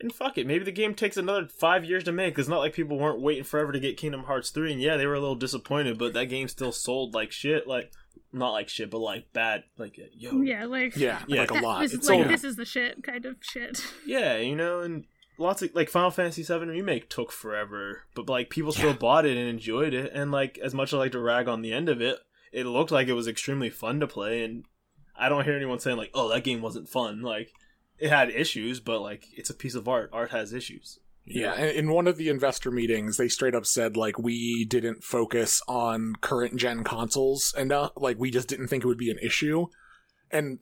and fuck it, maybe the game takes another five years to make. It's not like people weren't waiting forever to get Kingdom Hearts three, and yeah, they were a little disappointed, but that game still sold like shit. Like, not like shit, but like bad. Like, uh, yo, Yeah, like yeah, Yeah. like a lot This, It's like all- this is the shit kind of shit. Yeah, you know, and lots of like Final Fantasy VII remake took forever, but like people still Yeah. bought it and enjoyed it. And like as much as I like to rag on the end of it, it looked like it was extremely fun to play. And I don't hear anyone saying like, "Oh, that game wasn't fun." Like it had issues, but like it's a piece of art. Art has issues. Yeah, know? in one of the investor meetings, they straight up said like we didn't focus on current gen consoles enough. Like we just didn't think it would be an issue, and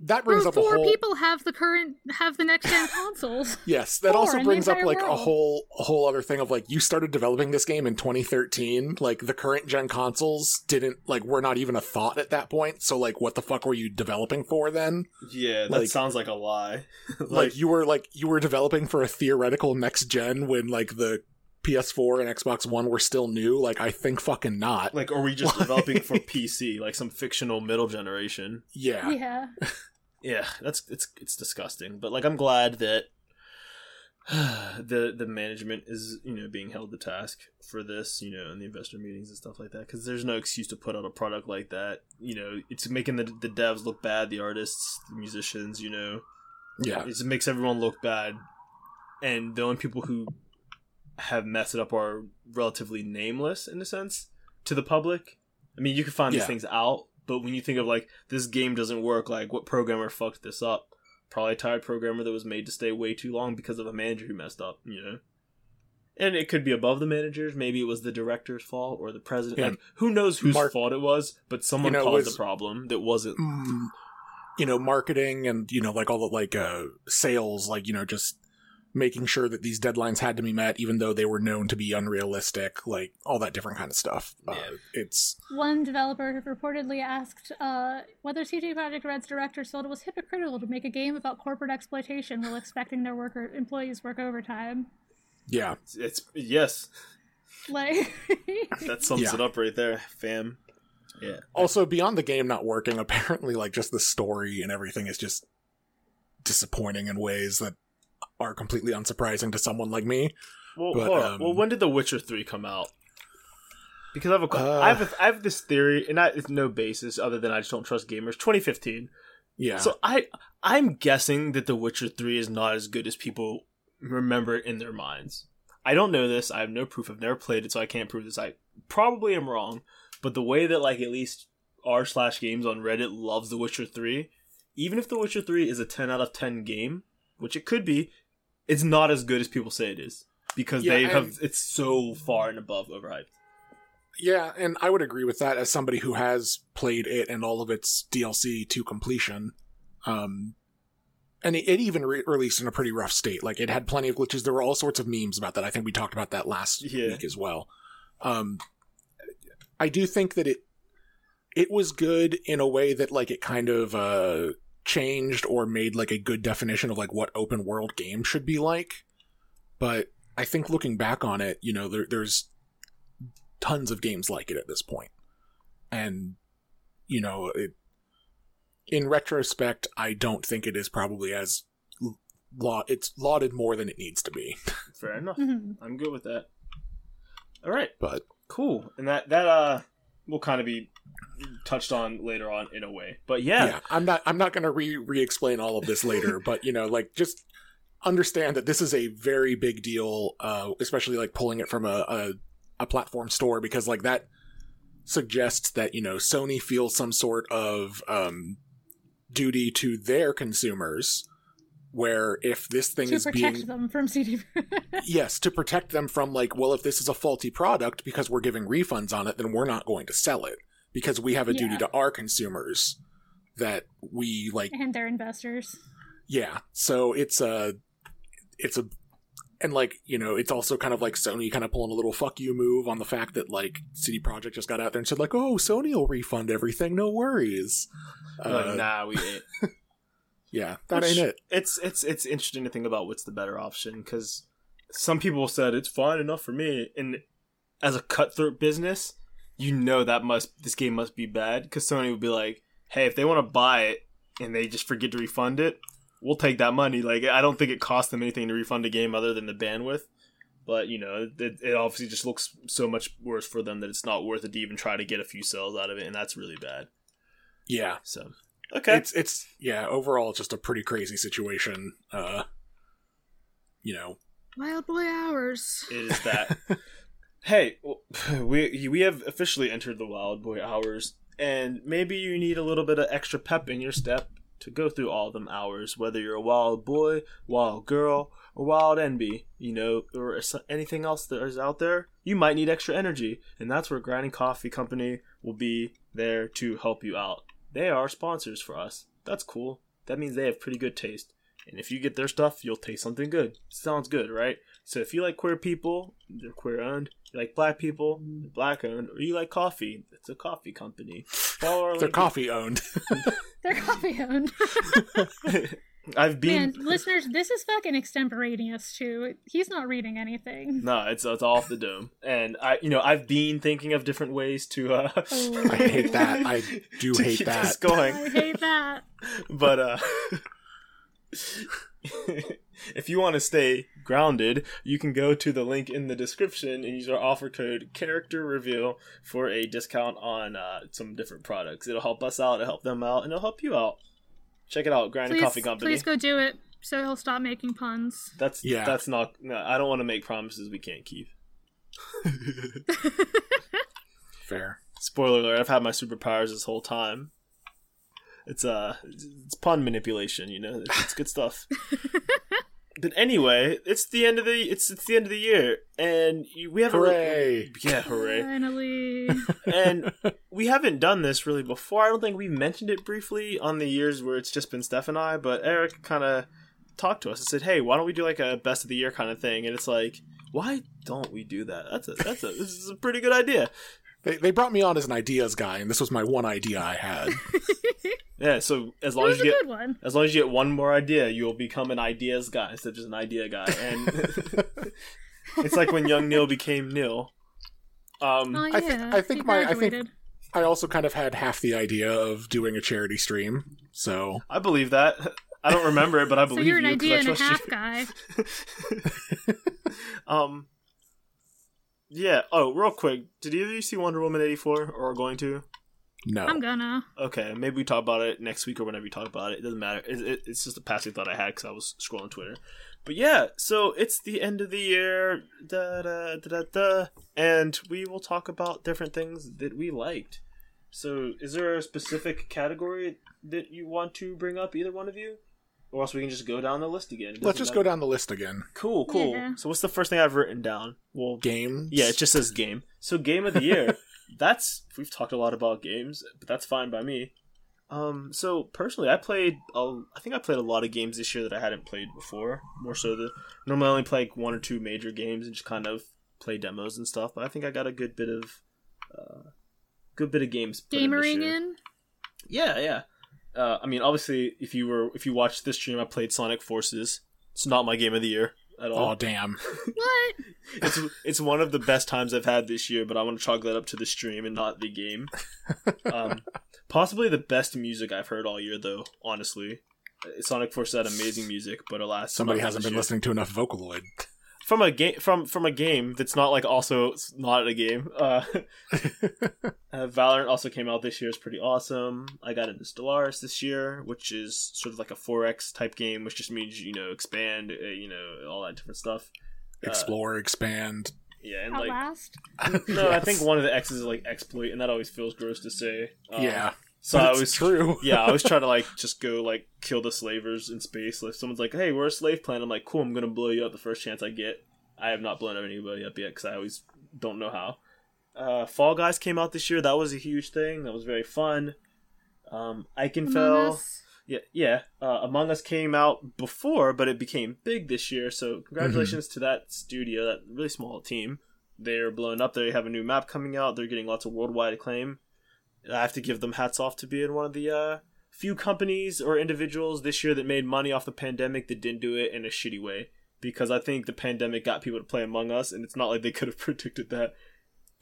that brings Well, up a four whole. people have the current have the next gen consoles. Yes, that Four also brings up entire like a whole a whole other thing of like you started developing this game in 2013. Like the current gen consoles didn't like were not even a thought at that point. So like what the fuck were you developing for then? yeah, that Like- sounds like a lie. like, you were like you were developing for a theoretical next gen when like the PS4 and Xbox One were still new. Like I think fucking not. like, are we just developing for PC, like some fictional middle generation? yeah. yeah. Yeah that's it's it's disgusting but like i'm glad that the the management is you know being held to task for this you know in the investor meetings and stuff like that because there's no excuse to put out a product like that you know it's making the, the devs look bad the artists the musicians you know Yeah. it makes everyone look bad and the only people who have messed it up are relatively nameless in a sense to the public i mean you can find Yeah. these things out but when you think of like this game doesn't work like what programmer fucked this up? Probably a tired programmer that was made to stay way too long because of a manager who messed up you know? And it could be above the managers. Maybe it was the director's fault or the president. Yeah. like who knows whose Mark- fault it was but someone You know, caused was- the problem that wasn't Mm, you know, marketing and you know, like all the like uh sales, like you know, just making sure that these deadlines had to be met, even though they were known to be unrealistic, like all that different kind of stuff. Uh, it's One developer reportedly asked uh, whether CD Projekt Red's directors felt it was hypocritical to make a game about corporate exploitation while expecting their worker employees work overtime. yeah, it's yes Like, that sums Yeah. it up right there fam yeah also beyond the game not working apparently like just the story and everything is just disappointing in ways that are completely unsurprising to someone like me Well, But, hold um, well, when did The Witcher Three come out? Because I have a, Uh, I have a, I have this theory, and I, it's no basis other than I just don't trust gamers. 2015. yeah So I I'm guessing that The Witcher Three is not as good as people remember it in their minds. I don't know this. I have no proof. I've never played it, so I can't prove this. I probably am wrong, but the way that like at least r slash games on Reddit loves The Witcher Three, even if The Witcher Three is a 10 out of 10 game, which it could be, it's not as good as people say it is because Yeah, they have it's so far and above overhyped. yeah and i would agree with that as somebody who has played it and all of its dlc to completion um and it, it even re- released in a pretty rough state. Like it had plenty of glitches. There were all sorts of memes about that. I think we talked about that last Yeah. week as well. Um, I do think that it it was good in a way that like it kind of uh changed or made like a good definition of like what open world game should be like. But I think looking back on it, you know, there, there's tons of games like it at this point, and you know, it, in retrospect, I don't think it is probably as laud. It's lauded more than it needs to be, Fair enough. Mhm. I'm good with that. All right, but cool. And that that uh will kind of be touched on later on in a way. But yeah, yeah, I'm not. I'm not going to re re explain all of this later, but you know, like just understand that this is a very big deal, uh, especially like pulling it from a, a a platform store because like that suggests that you know Sony feels some sort of um, duty to their consumers, where if this thing to is protect being them from CD. yes to protect them from like well if this is a faulty product because we're giving refunds on it then we're not going to sell it because we have a duty to our consumers that we like and their investors. yeah. So it's a it's a and like you know it's also kind of like sony kind of pulling a little fuck you move on the fact that like CD Projekt just got out there and said like oh sony will refund everything. No worries. You're like, Uh, nah, we ain't. yeah that Which- ain't it. It's it's it's interesting to think about what's the better option because some people said it's fine enough for me, and as a cutthroat business, you know that must this game must be bad because Sony would be like, hey, if they want to buy it and they just forget to refund it, we'll take that money. Like I don't think it costs them anything to refund a game other than the bandwidth. But you know, it, it obviously just looks so much worse for them that it's not worth it to even try to get a few sales out of it, and that's really bad. yeah So, okay, it's it's yeah overall it's just a pretty crazy situation uh you know Wild boy hours. it is that. hey, we we have officially entered the Wild Boy hours, and maybe you need a little bit of extra pep in your step to go through all them hours. Whether you're a wild boy, wild girl, or wild envy, you know, or anything else that is out there, you might need extra energy, and that's where Grinding Coffee Company will be there to help you out. They are sponsors for us. That's cool. That means they have pretty good taste. And if you get their stuff, you'll taste something good. Sounds good, right? So if you like queer people, they're queer owned. You like black people, they're black owned. Or you like coffee, it's a coffee company. Follow our they're coffee owned They're coffee owned. I've Man, been. listeners, this is fucking extemporaneous too. He's not reading anything. No, it's it's off the dome, and I, you know, I've been thinking of different ways to. uh Oh. i hate that i do to hate keep that this going. I hate that. but uh if you want to stay grounded you can go to the link in the description and use our offer code character reveal for a discount on uh, some different products. It'll help us out it'll help them out and it'll help you out. Check it out grind Please, coffee company. please go do it. So he'll stop making puns. that's Yeah. that's not no, i don't want to make promises we can't keep. Fair. Spoiler alert i've had my superpowers this whole time it's uh it's pun manipulation you know? It's, it's good stuff. But anyway it's the end of the it's it's the end of the year and you, we haven't hooray. Yeah hooray. Finally. and we haven't done this really before. I don't think we've mentioned it briefly on the years where it's just been steph and i but eric kind of talked to us and said hey why don't we do like a best of the year kind of thing? And it's like why don't we do that? That's a that's a this is a pretty good idea They, they brought me on as an ideas guy, and this was my one idea I had. yeah so as long as you get one. As long as you get one more idea, you will become an ideas guy instead of just an idea guy. And it's like when young Neil became Neil. Um, Oh yeah. I thi- I think he my- I think- I also kind of had half the idea of doing a charity stream, so I believe that. I don't remember it, but I So believe you're an you idea and a half you. guy. um, yeah. Oh, real quick, did either of you see Wonder Woman eighty four or are going to? no. I'm gonna. Okay, maybe we talk about it next week or whenever you talk about it. It doesn't matter. It, it, it's just a passing thought I had because I was scrolling Twitter. But yeah, so it's the end of the year, da da da da da, and we will talk about different things that we liked. So, is there a specific category that you want to bring up, either one of you, or else we can just go down the list again? Let's doesn't just go down the list again. Cool, cool. Yeah. So, what's the first thing I've written down? Well, game. yeah, it just says game. So game of the year. that's we've talked a lot about games, but that's fine by me. Um, so personally, I played. A, I think I played a lot of games this year that I hadn't played before. More so than normally, I only play like one or two major games and just kind of play demos and stuff. But I think I got a good bit of, uh, good bit of games. put in this Gamering year. in. Yeah, yeah. Uh, I mean, obviously, if you were if you watched this stream, I played Sonic Forces. It's not my game of the year at all. Oh damn! What? it's it's one of the best times I've had this year, but I want to chalk that up to the stream and not the game. Um, possibly the best music I've heard all year, though. Honestly, Uh, Sonic Forces had amazing music, but alas, Somebody hasn't been year. listening to enough Vocaloid. From a game from from a game that's not like also not a game. Uh, uh, Valorant also came out this year. It's pretty awesome. I got into Stellaris this year, which is sort of like a 4X type game, which just means you know expand, uh, you know all that different stuff. Explore, expand. Yeah, and like Outlast. no, I think one of the X's is like exploit, and that always feels gross to say. Um, yeah, so but I it's was true. yeah, I was trying to like just go like kill the slavers in space. If someone's like, "Hey, we're a slave planet," I'm like, "Cool, I'm gonna blow you up the first chance I get." I have not blown anybody up yet because I always don't know how. Uh, Fall Guys came out this year. That was a huge thing. That was very fun. Um, Among Us. Yeah, yeah. Uh, Among Us came out before, but it became big this year. So congratulations to that studio, that really small team. They're blowing up. They have a new map coming out. They're getting lots of worldwide acclaim. I have to give them hats off to being one of the uh, few companies or individuals this year that made money off the pandemic that didn't do it in a shitty way. Because I think the pandemic got people to play Among Us, and it's not like they could have predicted that.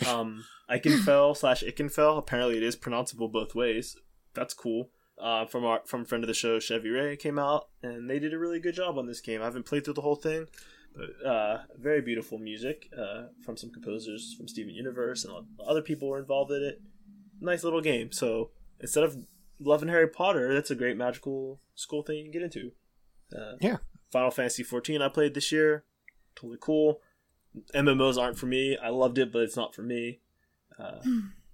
Um, Ikenfell slash Ikenfell. Apparently, it is pronounceable both ways. That's cool uh, from our from friend of the show Chevy Ray came out, and they did a really good job on this game. I haven't played through the whole thing, but uh, very beautiful music uh, from some composers from Steven Universe and other people were involved in it. Nice little game. So instead of loving Harry Potter, that's a great magical school thing you can get into. Uh, Yeah. Final Fantasy 14 I played this year, totally cool. MMOs aren't for me. I loved it, but it's not for me. Uh,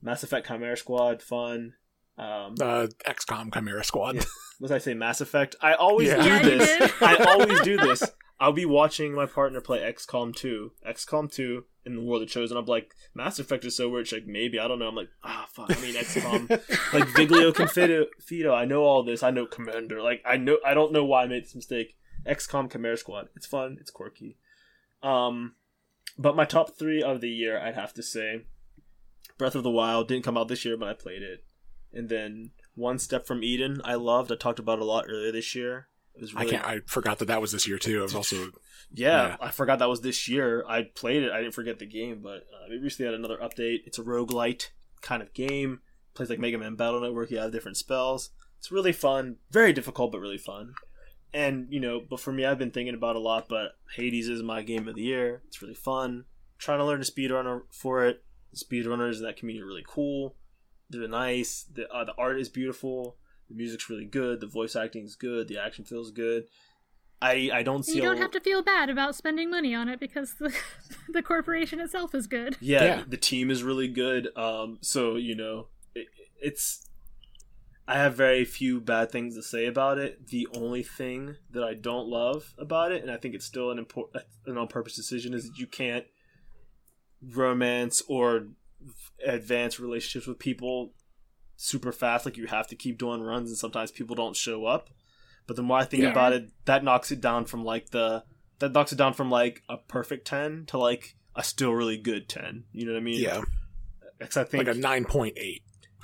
Mass Effect Chimera Squad, fun. Um, Uh, XCOM Chimera Squad. Yeah. was I say Mass Effect? I always Yeah. do Yeah, this. I always do this. I'll be watching my partner play XCOM 2, XCOM 2 in the World of Chosen. I'm like, Mass Effect is so weird. She's like, maybe I don't know. I'm like, ah, fuck. I mean, XCOM, like Vigilo Confido. I know all this. I know Commander. Like, I know. I don't know why I made this mistake. XCOM Chimera Squad. It's fun. It's quirky. Um, but my top three of the year, I'd have to say, Breath of the Wild didn't come out this year, but I played it. And then One Step from Eden, I loved. I talked about it a lot earlier this year. Was I can't. I forgot that that was this year too. I was also yeah, yeah. I forgot that was this year. I played it. I didn't forget the game, but uh, it recently had another update. It's a roguelite kind of game. Plays like Mega Man Battle Network. You have different spells. It's really fun. Very difficult, but really fun. And you know, but for me, I've been thinking about it a lot. But Hades is my game of the year. It's really fun. trying to learn to speedrunner for it. The speedrunners in that community are really cool. They're nice. The uh, the art is beautiful. The music's really good. The voice acting is good. The action feels good. I I don't see You don't have to feel bad about spending money on it because the the corporation itself is good. yeah, Yeah. the team is really good um so you know it, it's i have very few bad things to say about it the only thing that i don't love about it and i think it's still an important an on-purpose decision is that you can't romance or advance relationships with people super fast like you have to keep doing runs and sometimes people don't show up. But the more i think Yeah. about it that knocks it down from like the that knocks it down from like a perfect 10 to like a still really good 10 you know what i mean? Yeah, 'Cause i think like a nine point eight.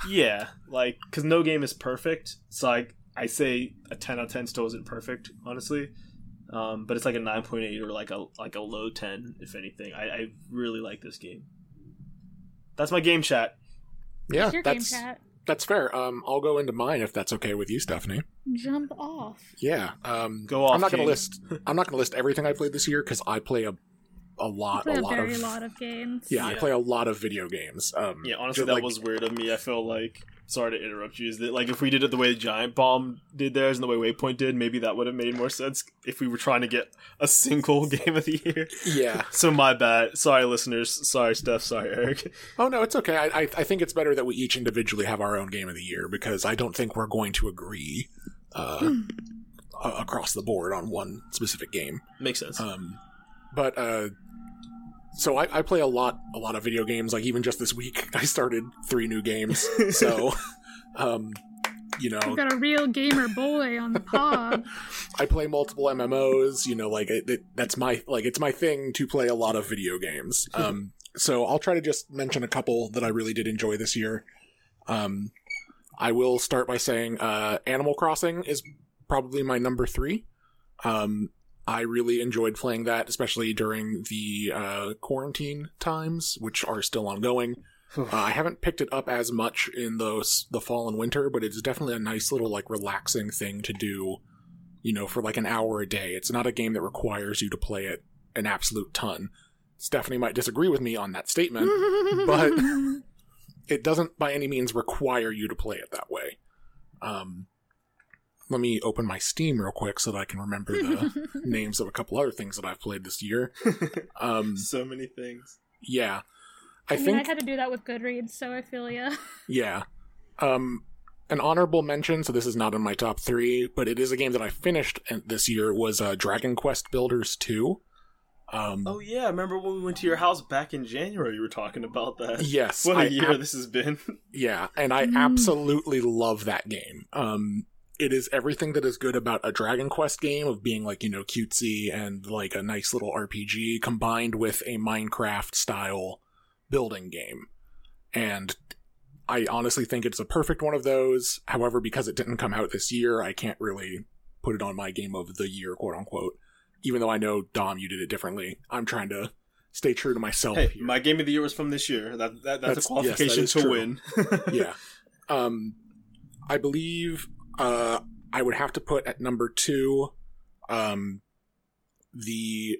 yeah like because no game is perfect so i i say a 10 out of 10 still isn't perfect honestly. Um, but it's like a 9.8 or like a like a low 10 if anything. I, I really like this game. That's my game chat. Yeah, It's your game that's chat. That's fair. Um, I'll go into mine if that's okay with you, Stephanie. Jump off. Yeah. Um, Go off, I'm not gonna list. I'm not gonna list everything I played this year because I play a a lot, play a a lot very of. lot of games. yeah, I play a lot of video games. Um, yeah honestly just that like- was weird of me i feel like sorry to interrupt you is that like if we did it the way giant bomb did theirs and the way waypoint did maybe that would have made more sense if we were trying to get a single game of the year Yeah. so my bad sorry listeners sorry steph sorry eric Oh no, it's okay. I, I I think it's better that we each individually have our own game of the year because I don't think we're going to agree uh, a- across the board on one specific game. makes sense Um, but uh, so I, I play a lot, a lot of video games. Like even just this week, I started three new games. so, um, you know, I've got a real gamer boy on the pod. I play multiple MMOs. You know, like it, it, that's my like it's my thing to play a lot of video games. Um, so I'll try to just mention a couple that I really did enjoy this year. Um, I will start by saying uh, Animal Crossing is probably my number three. Um, I really enjoyed playing that, especially during the uh, quarantine times, which are still ongoing. Uh, I haven't picked it up as much in those the fall and winter, but it's definitely a nice little like relaxing thing to do. You know, for like an hour a day. It's not a game that requires you to play it an absolute ton. Stephanie might disagree with me on that statement, but it doesn't by any means require you to play it that way. Um, let me open my Steam real quick so that I can remember the names of a couple other things that I've played this year. Um, so many things. yeah, I, I mean, think I had to do that with Goodreads, so I feel ya. Yeah. Um, an honorable mention, so this is not in my top three, but it is a game that I finished this year, was uh, Dragon Quest Builders 2. Um, Oh yeah, remember when we went to your house back in January? You were talking about that. yes. What a I year ab- this has been. yeah, and I Mm. absolutely love that game. Um, it is everything that is good about a Dragon Quest game of being like, you know, cutesy and like a nice little RPG combined with a Minecraft style building game. And I honestly think it's a perfect one of those. However, because it didn't come out this year, I can't really put it on my game of the year, quote unquote. Even though I know Dom, you did it differently. I'm trying to stay true to myself hey, here. my game of the year was from this year. That, that that's, That's- a yes, that qualification to true. win. yeah. Um, I believe uh, I would have to put at number two um, the.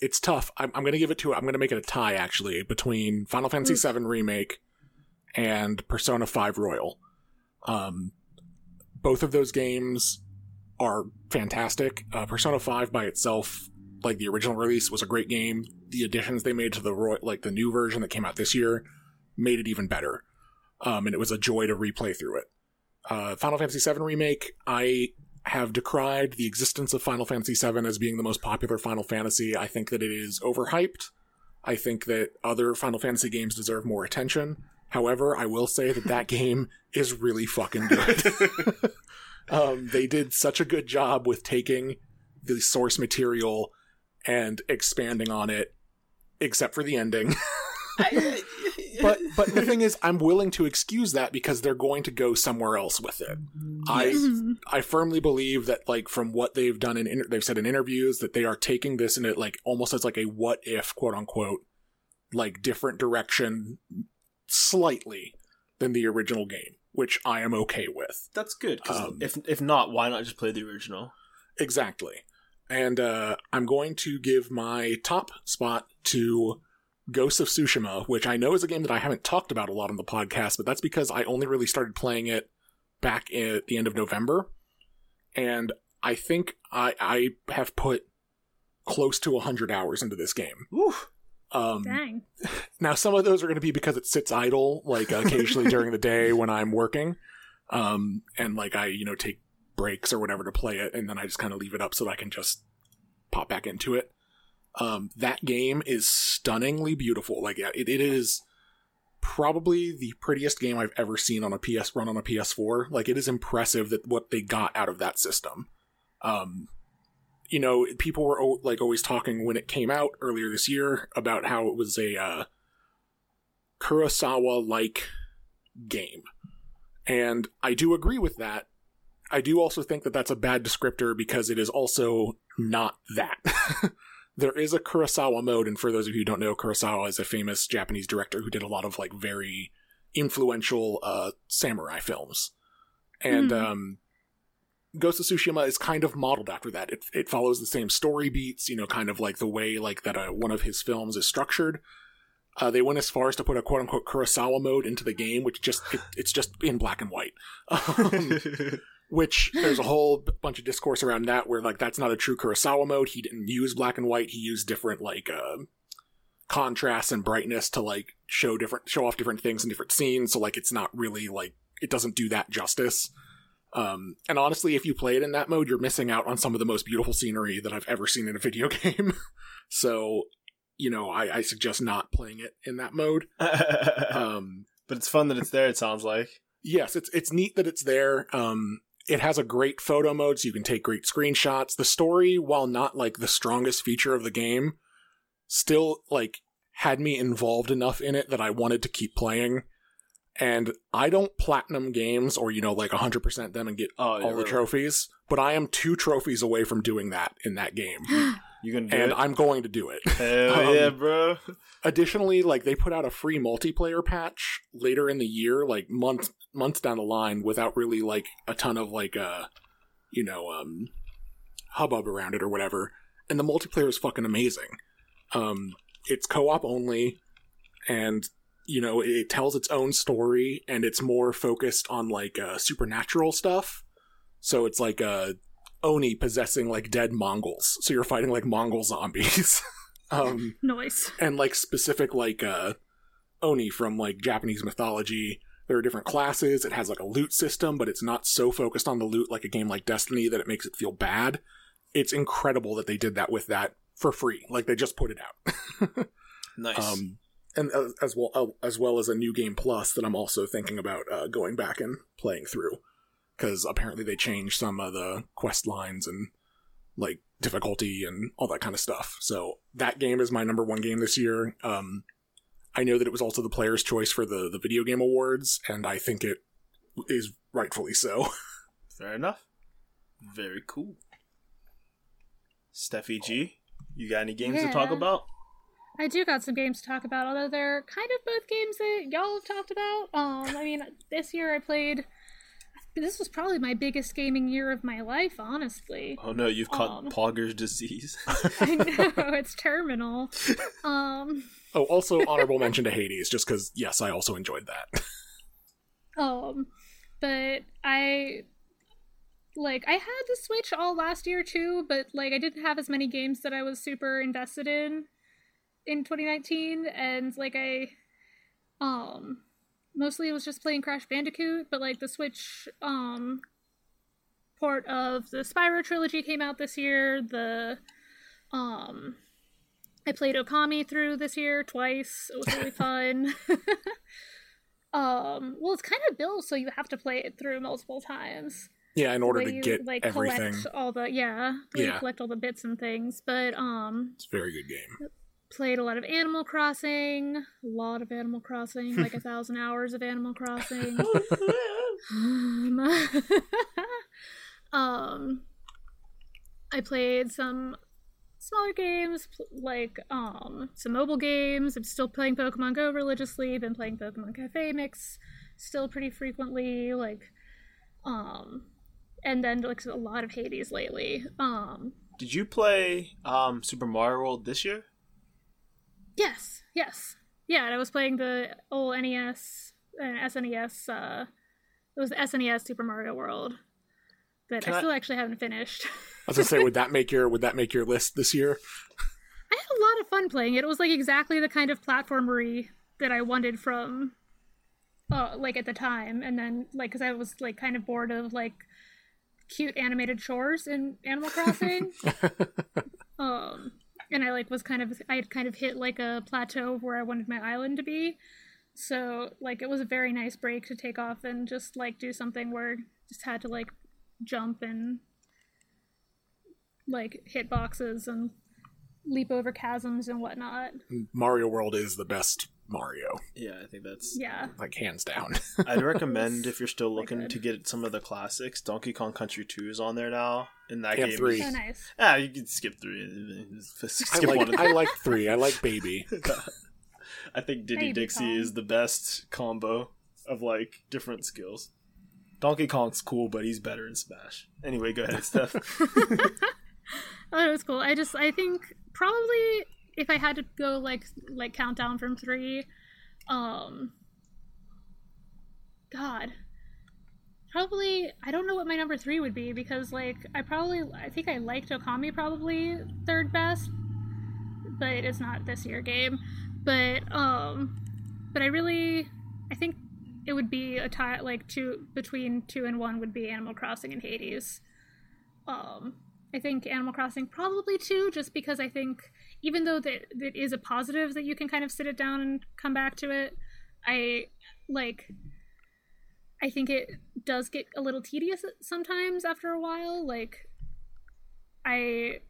It's tough. I'm, I'm going to give it to. I'm going to make it a tie actually between Final Fantasy VII Remake and Persona 5 Royal. Um, both of those games are fantastic. Uh, Persona 5 by itself, like the original release, was a great game. The additions they made to the Roy- like the new version that came out this year made it even better. Um, and it was a joy to replay through it. Uh, Final Fantasy VII Remake, I have decried the existence of Final Fantasy VII as being the most popular Final Fantasy. I think that it is overhyped. I think that other Final Fantasy games deserve more attention. However, I will say that that game is really fucking good. um, they did such a good job with taking the source material and expanding on it, except for the ending. But but the thing is, I'm willing to excuse that because they're going to go somewhere else with it. I Mhm. I firmly believe that like from what they've done in inter- they've said in interviews that they are taking this in it like almost as like a what if quote unquote like different direction slightly than the original game, which I am okay with. That's good. Um, if if not, why not just play the original? Exactly. And uh, I'm going to give my top spot to Ghost of Tsushima, which I know is a game that I haven't talked about a lot on the podcast, but that's because I only really started playing it back at the end of November. And I think I, I have put close to 100 hours into this game. Oof. Um, Dang. now, some of those are going to be because it sits idle, like occasionally during the day when I'm working, um, and like I, you know, take breaks or whatever to play it, and then I just kind of leave it up so that I can just pop back into it. Um, that game is stunningly beautiful. Like it, it is probably the prettiest game I've ever seen on a PS run on a PS4. Like it is impressive that what they got out of that system. Um, you know, people were like always talking when it came out earlier this year about how it was a uh, Kurosawa like game. And I do agree with that. I do also think that that's a bad descriptor because it is also not that. there is a Kurosawa mode, and for those of you who don't know, Kurosawa is a famous Japanese director who did a lot of like very influential uh, samurai films. And Hmm. um, Ghost of Tsushima is kind of modeled after that. It it follows the same story beats, you know, kind of like the way like that uh, one of his films is structured. Uh, they went as far as to put a quote unquote Kurosawa mode into the game, which just it, it's just in black and white. Um, which there's a whole bunch of discourse around that where like that's not a true Kurosawa mode. He didn't use black and white. He used different like uh, contrast and brightness to like show different show off different things in different scenes. So like it's not really like it doesn't do that justice. Um, and honestly, if you play it in that mode, you're missing out on some of the most beautiful scenery that I've ever seen in a video game. so, you know, I, I suggest not playing it in that mode. Um, but it's fun that it's there. It sounds like. yes, it's it's neat that it's there. Um, it has a great photo mode, so you can take great screenshots. The story, while not like the strongest feature of the game, still like had me involved enough in it that I wanted to keep playing. And I don't platinum games or you know like 100% them and get uh, Oh, all the trophies, but I am two trophies away from doing that in that game, You gonna do and it? I'm going to do it. Hell Um, yeah, bro. Additionally, like they put out a free multiplayer patch later in the year, like months months down the line, without really like a ton of like uh you know um hubbub around it or whatever. And the multiplayer is fucking amazing. Um, it's co-op only, and you know it tells its own story, and it's more focused on like uh, supernatural stuff. So it's like uh Oni possessing like dead Mongols. So you're fighting like Mongol zombies. um Noise. and like specific like uh oni from like japanese mythology there are different classes it has like a loot system but it's not so focused on the loot like a game like destiny that it makes it feel bad it's incredible that they did that with that for free like they just put it out Nice. um and as, as well uh, as well as a new game plus that i'm also thinking about uh, going back and playing through because apparently they changed some of the quest lines and like difficulty and all that kind of stuff. So that game is my number one game this year. Um, I know that it was also the player's choice for the the video game awards, and I think it is rightfully so. Fair enough. Very cool. Steffi G, you got any games to talk about? I do got some games to talk about, although they're kind of both games that y'all have talked about. Um, I mean, this year I played. This was probably my biggest gaming year of my life, honestly. Oh no, you've caught Um. Pogger's disease. I know it's terminal. Um, oh, also honorable mention to Hades, just because yes, I also enjoyed that. um, but I like I had the Switch all last year too, but like I didn't have as many games that I was super invested in in 2019, and like I um mostly it was just playing Crash Bandicoot, but like the Switch um port of the Spyro trilogy came out this year. The um I played Okami through this year twice. It was really fun. um well it's kind of built so you have to play it through multiple times. yeah, in order to you, get like everything, collect all the yeah, Yeah. collect all the bits and things. But um it's a very good game. Played a lot of Animal Crossing, a lot of Animal Crossing, like a thousand hours of Animal Crossing. um, um, I played some smaller games, like um, some mobile games. I'm still playing Pokemon Go religiously. Been playing Pokemon Cafe Mix still pretty frequently. Like, um, and then like a lot of Hades lately. Um, Did you play um, Super Mario World this year? Yes, yes. Yeah, and I was playing the old NES and SNES. Uh, it was the SNES Super Mario World that Can I I- still actually haven't finished. I was gonna say, would that make your would that make your list this year? I had a lot of fun playing it. It was like exactly the kind of platformery that I wanted from, uh, like at the time, and then like because I was like kind of bored of like cute animated chores in Animal Crossing. um, and I like was kind of I had kind of hit like a plateau of where I wanted my island to be. So like it was a very nice break to take off and just like do something where just had to like jump and like hit boxes and leap over chasms and whatnot. Mario World is the best Mario, Yeah, I think that's. Yeah. like hands down. I'd recommend if you're still looking to get some of the classics. Donkey Kong Country 2 is on there now, In that And game. three. Is, Oh nice. ah, you can skip three. I Skip one. like Of I like three. I like Baby. I think Diddy Baby Dixie Kong. is the best combo of like different skills. Donkey Kong's cool, but he's better in Smash. Anyway, go ahead, Steph. Oh, it was cool. I just I think probably if I had to go like like countdown from three, um, God, probably I don't know what my number three would be because like I probably I think I liked Okami probably third best, but it's not this year game. But um, but I really I think it would be a tie like two between two and one would be Animal Crossing and Hades. Um, I think Animal Crossing probably two, just because I think even though that that is a positive that you can kind of sit it down and come back to it, I like I think it does get a little tedious sometimes after a while. Like, I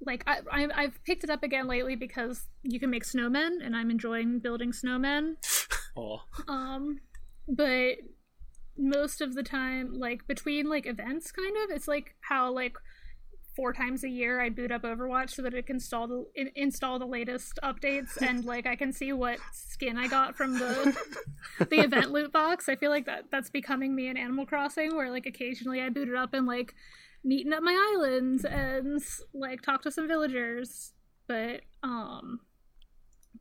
like I, I I've picked it up again lately because you can make snowmen, and I'm enjoying building snowmen. Oh, Um, but most of the time, like between like events, kind of, it's like how like four times a year I boot up Overwatch so that it can install the in, install the latest updates and like I can see what skin I got from the the event loot box. I feel like that that's becoming me in Animal Crossing, where like occasionally I boot it up and like neaten up my islands and like talk to some villagers. But um,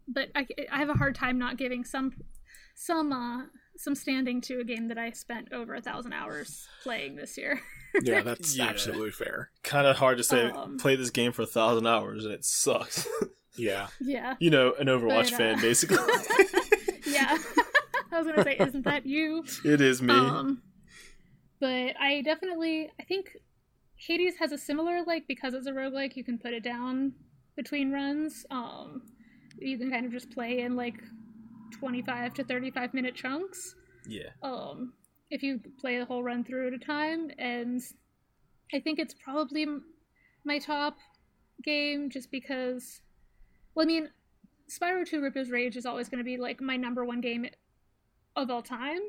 but I I have a hard time not giving some some uh some standing to a game that I spent over a thousand hours playing this year. Yeah, that's Yeah. absolutely fair. kind of hard to say. Um, play this game for a thousand hours and it sucks. Yeah. yeah. you know, an Overwatch But, uh, fan, basically. yeah. I was gonna say, isn't that you? it is me. Um, but I definitely, I think Hades has a similar like because it's a roguelike, you can put it down between runs. Um, you can kind of just play and like twenty-five to thirty-five minute chunks. yeah. Um, if you play the whole run through at a time, and I think it's probably m- my top game just because. Well, I mean, Spyro 2 Ripto's Rage is always going to be like my number one game of all time.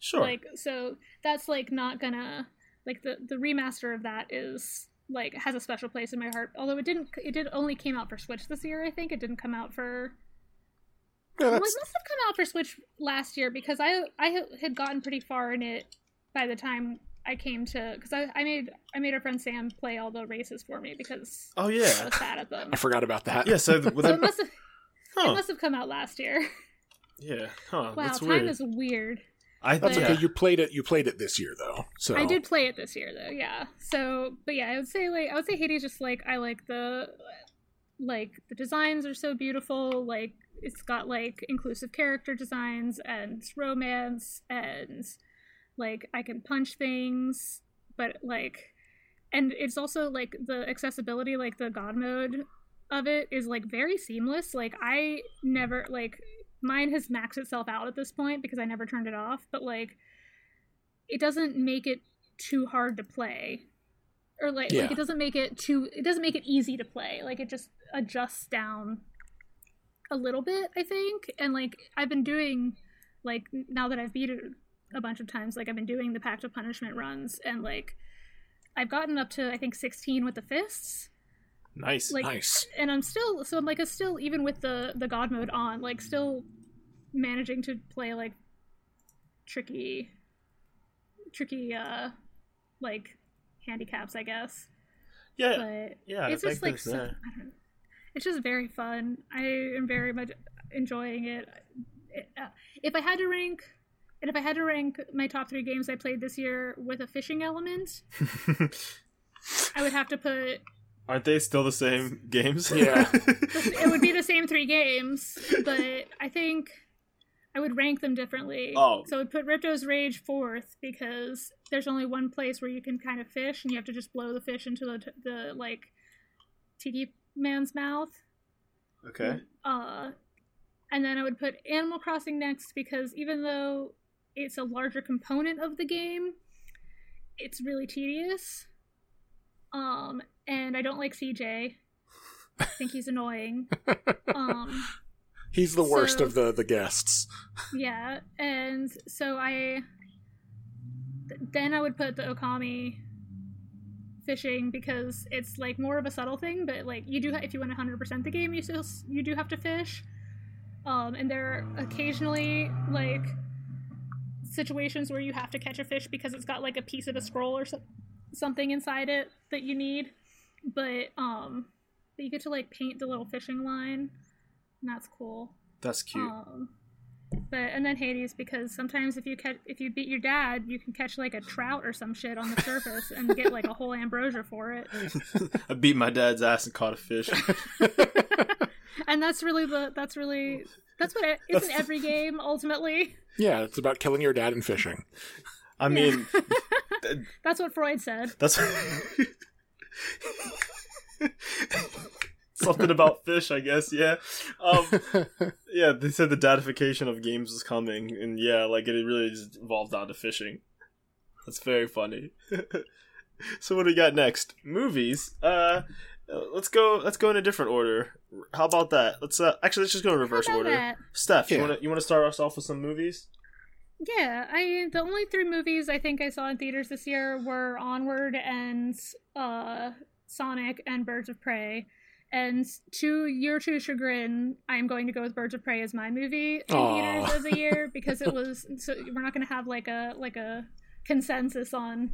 Sure. Like so that's like not gonna like the the remaster of that is like has a special place in my heart. Although it didn't it did only came out for Switch this year, I think. It didn't come out for Yeah, well, it must have come out for Switch last year because I I had gotten pretty far in it by the time I came to because I, I made I made our friend Sam play all the races for me because oh I yeah. was bad at them. I forgot about that. Yeah. So th- So that, it must have it must have come out last year. Yeah. Huh. Wow, That's time weird. is weird. I That's But- okay. You played it. You played it this year though. So I did play it this year though, yeah. So, but yeah, I would say like I would say Hades just like I like the like the designs are so beautiful. Like it's got like inclusive character designs and romance and like I can punch things, but like and it's also like the accessibility, like the god mode of it is like very seamless. Like I never like mine has maxed itself out at this point because I never turned it off, but like it doesn't make it too hard to play or like, Yeah. like it doesn't make it too it doesn't make it easy to play like it just adjusts down a little bit i think and like i've been doing like now that i've beat it a bunch of times like i've been doing the pact of punishment runs and like i've gotten up to i think 16 with the fists nice. like nice. and i'm still so i'm like it's still even with the the god mode on like still managing to play like tricky tricky uh like handicaps i guess yeah. but Yeah. it's I just think like so. I don't, it's just very fun i am very much enjoying it, It- uh, if i had to rank and if i had to rank my top three games i played this year with a fishing element i would have to put Aren't they still the same games? Yeah. it would be the same three games, but I think I would rank them differently. Oh. So I would put Ripto's Rage fourth because there's only one place where you can kind of fish, and you have to just blow the fish into the the like tiki man's mouth. okay. Uh, and then I would put Animal Crossing next because even though it's a larger component of the game, it's really tedious. Um, and I don't like CJ. I think he's annoying. Um, He's the worst So- of the the guests. yeah, and so I then I would put the Okami fishing because it's like more of a subtle thing, but like you do if you want 100% the game, you still you do have to fish. Um, and there are occasionally like situations where you have to catch a fish because it's got like a piece of a scroll or so- something inside it that you need. But um, but you get to like paint the little fishing line, and that's cool. That's cute. Um, but and then Hades because sometimes if you catch if you beat your dad, you can catch like a trout or some shit on the surface and get like a whole ambrosia for it. I beat my dad's ass and caught a fish. And that's really the that's really that's what it is in every game ultimately. Yeah, it's about killing your dad and fishing. I mean, That's what Freud said. that's something about fish, I guess. Yeah, um, yeah. They said the datification of games was coming, and yeah, like it really just evolved onto fishing. That's very funny. so what do we got next? Movies. Uh, let's go. Let's go in a different order. How about that? Let's uh, actually let's just go in reverse about order. that? Steph, you want to you want to start us off with some movies? Yeah, I the only three movies I think I saw in theaters this year were Onward and uh Sonic and Birds of Prey. And to your true chagrin, I'm going to go with Birds of Prey as my movie in theaters as a year because it was so we're not going to have like a like a consensus on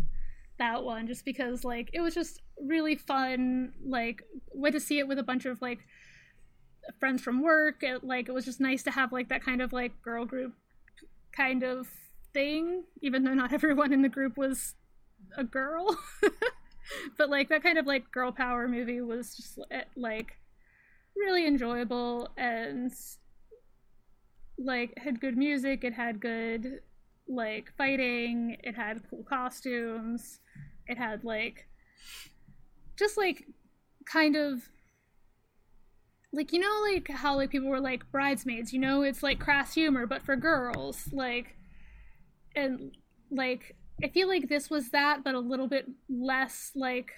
that one just because like it was just really fun like way to see it with a bunch of like friends from work it, like it was just nice to have like that kind of like girl group kind of thing, even though not everyone in the group was a girl. but like that kind of like girl power movie was just eh, like really enjoyable and like had good music, it had good like fighting, it had cool costumes, it had like just like kind of like you know like how like people were like bridesmaids you know it's like crass humor but for girls like and like i feel like this was that but a little bit less like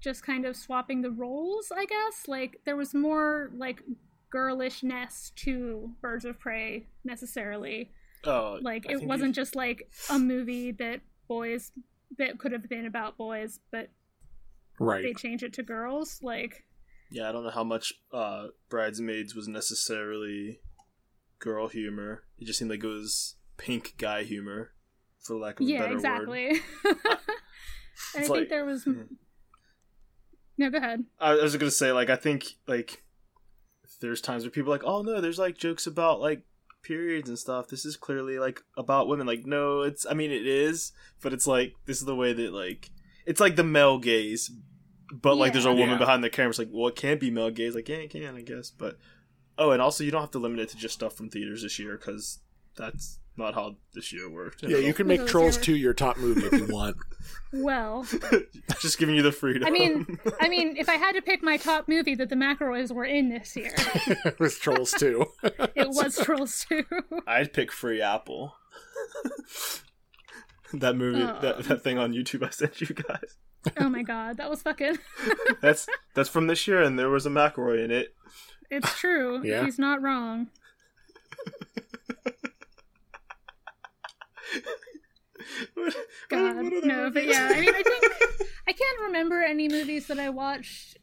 just kind of swapping the roles i guess like there was more like girlishness to birds of prey necessarily Oh, like I it wasn't you- just like a movie that boys that could have been about boys but right they right. changed it to girls like Yeah, I don't know how much uh, Bridesmaids was necessarily girl humor. It just seemed like it was pink guy humor, for lack of a yeah better word. exactly and i It's think there was no go ahead I was gonna say, like, I think like there's times where people are like, oh no, there's like jokes about like periods and stuff. This is clearly like about women. Like, no, it's. I mean, it is, but it's like this is the way that like it's like the male gaze, but like there's a woman Yeah. behind the camera. It's like, well, it can't be male gaze. Like, yeah, it can, I guess. But oh, and also you don't have to limit it to just stuff from theaters this year because that's not how this year worked. Yeah, you can make Those Trolls are- 2 your top movie if you want. well just giving you the freedom. i mean i mean if i had to pick my top movie that the mcelroys were in this year it was Trolls 2. it was trolls 2 I'd pick Free Apple. that movie, Oh. that, that thing on YouTube I sent you guys. oh my god that was fucking That's that's from this year, and there was a McElroy in it. it's true Yeah. he's not wrong What- god what other no but yeah i mean i think i can't remember any movies that i watched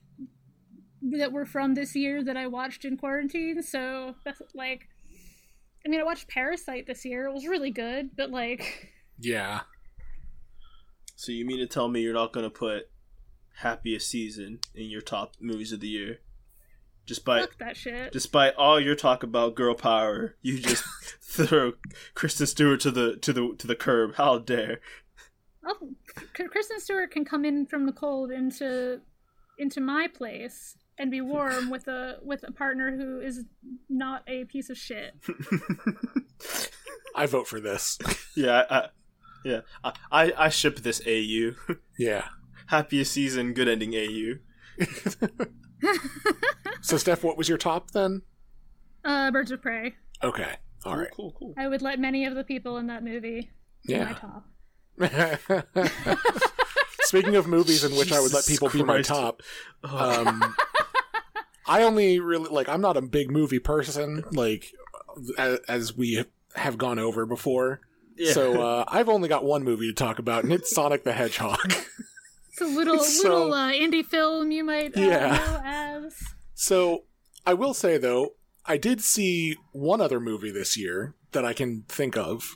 that were from this year that i watched in quarantine so that's like i mean i watched parasite this year it was really good but like yeah. So you mean to tell me you're not gonna put Happiest Season in your top movies of the year? Despite fuck that shit despite all your talk about girl power, you just throw Kristen Stewart to the to the to the curb. How dare! Oh, Kristen Stewart can come in from the cold into into my place and be warm with a with a partner who is not a piece of shit. I vote for this. yeah, I, yeah. I, I I ship this AU. Yeah. Happiest season, good ending AU. So, Steph, what was your top then? Uh, Birds of Prey. Okay. All right. Cool, cool. I would let many of the people in that movie be my Yeah. top. Speaking of movies in which I would let Jesus people be my top, um, I only really like. I'm not a big movie person, like as, as we have gone over before. yeah. So uh, I've only got one movie to talk about, and it's Sonic the Hedgehog. It's a little So- little uh, indie film you might uh, Yeah. know as. so I will say though, I did see one other movie this year that I can think of,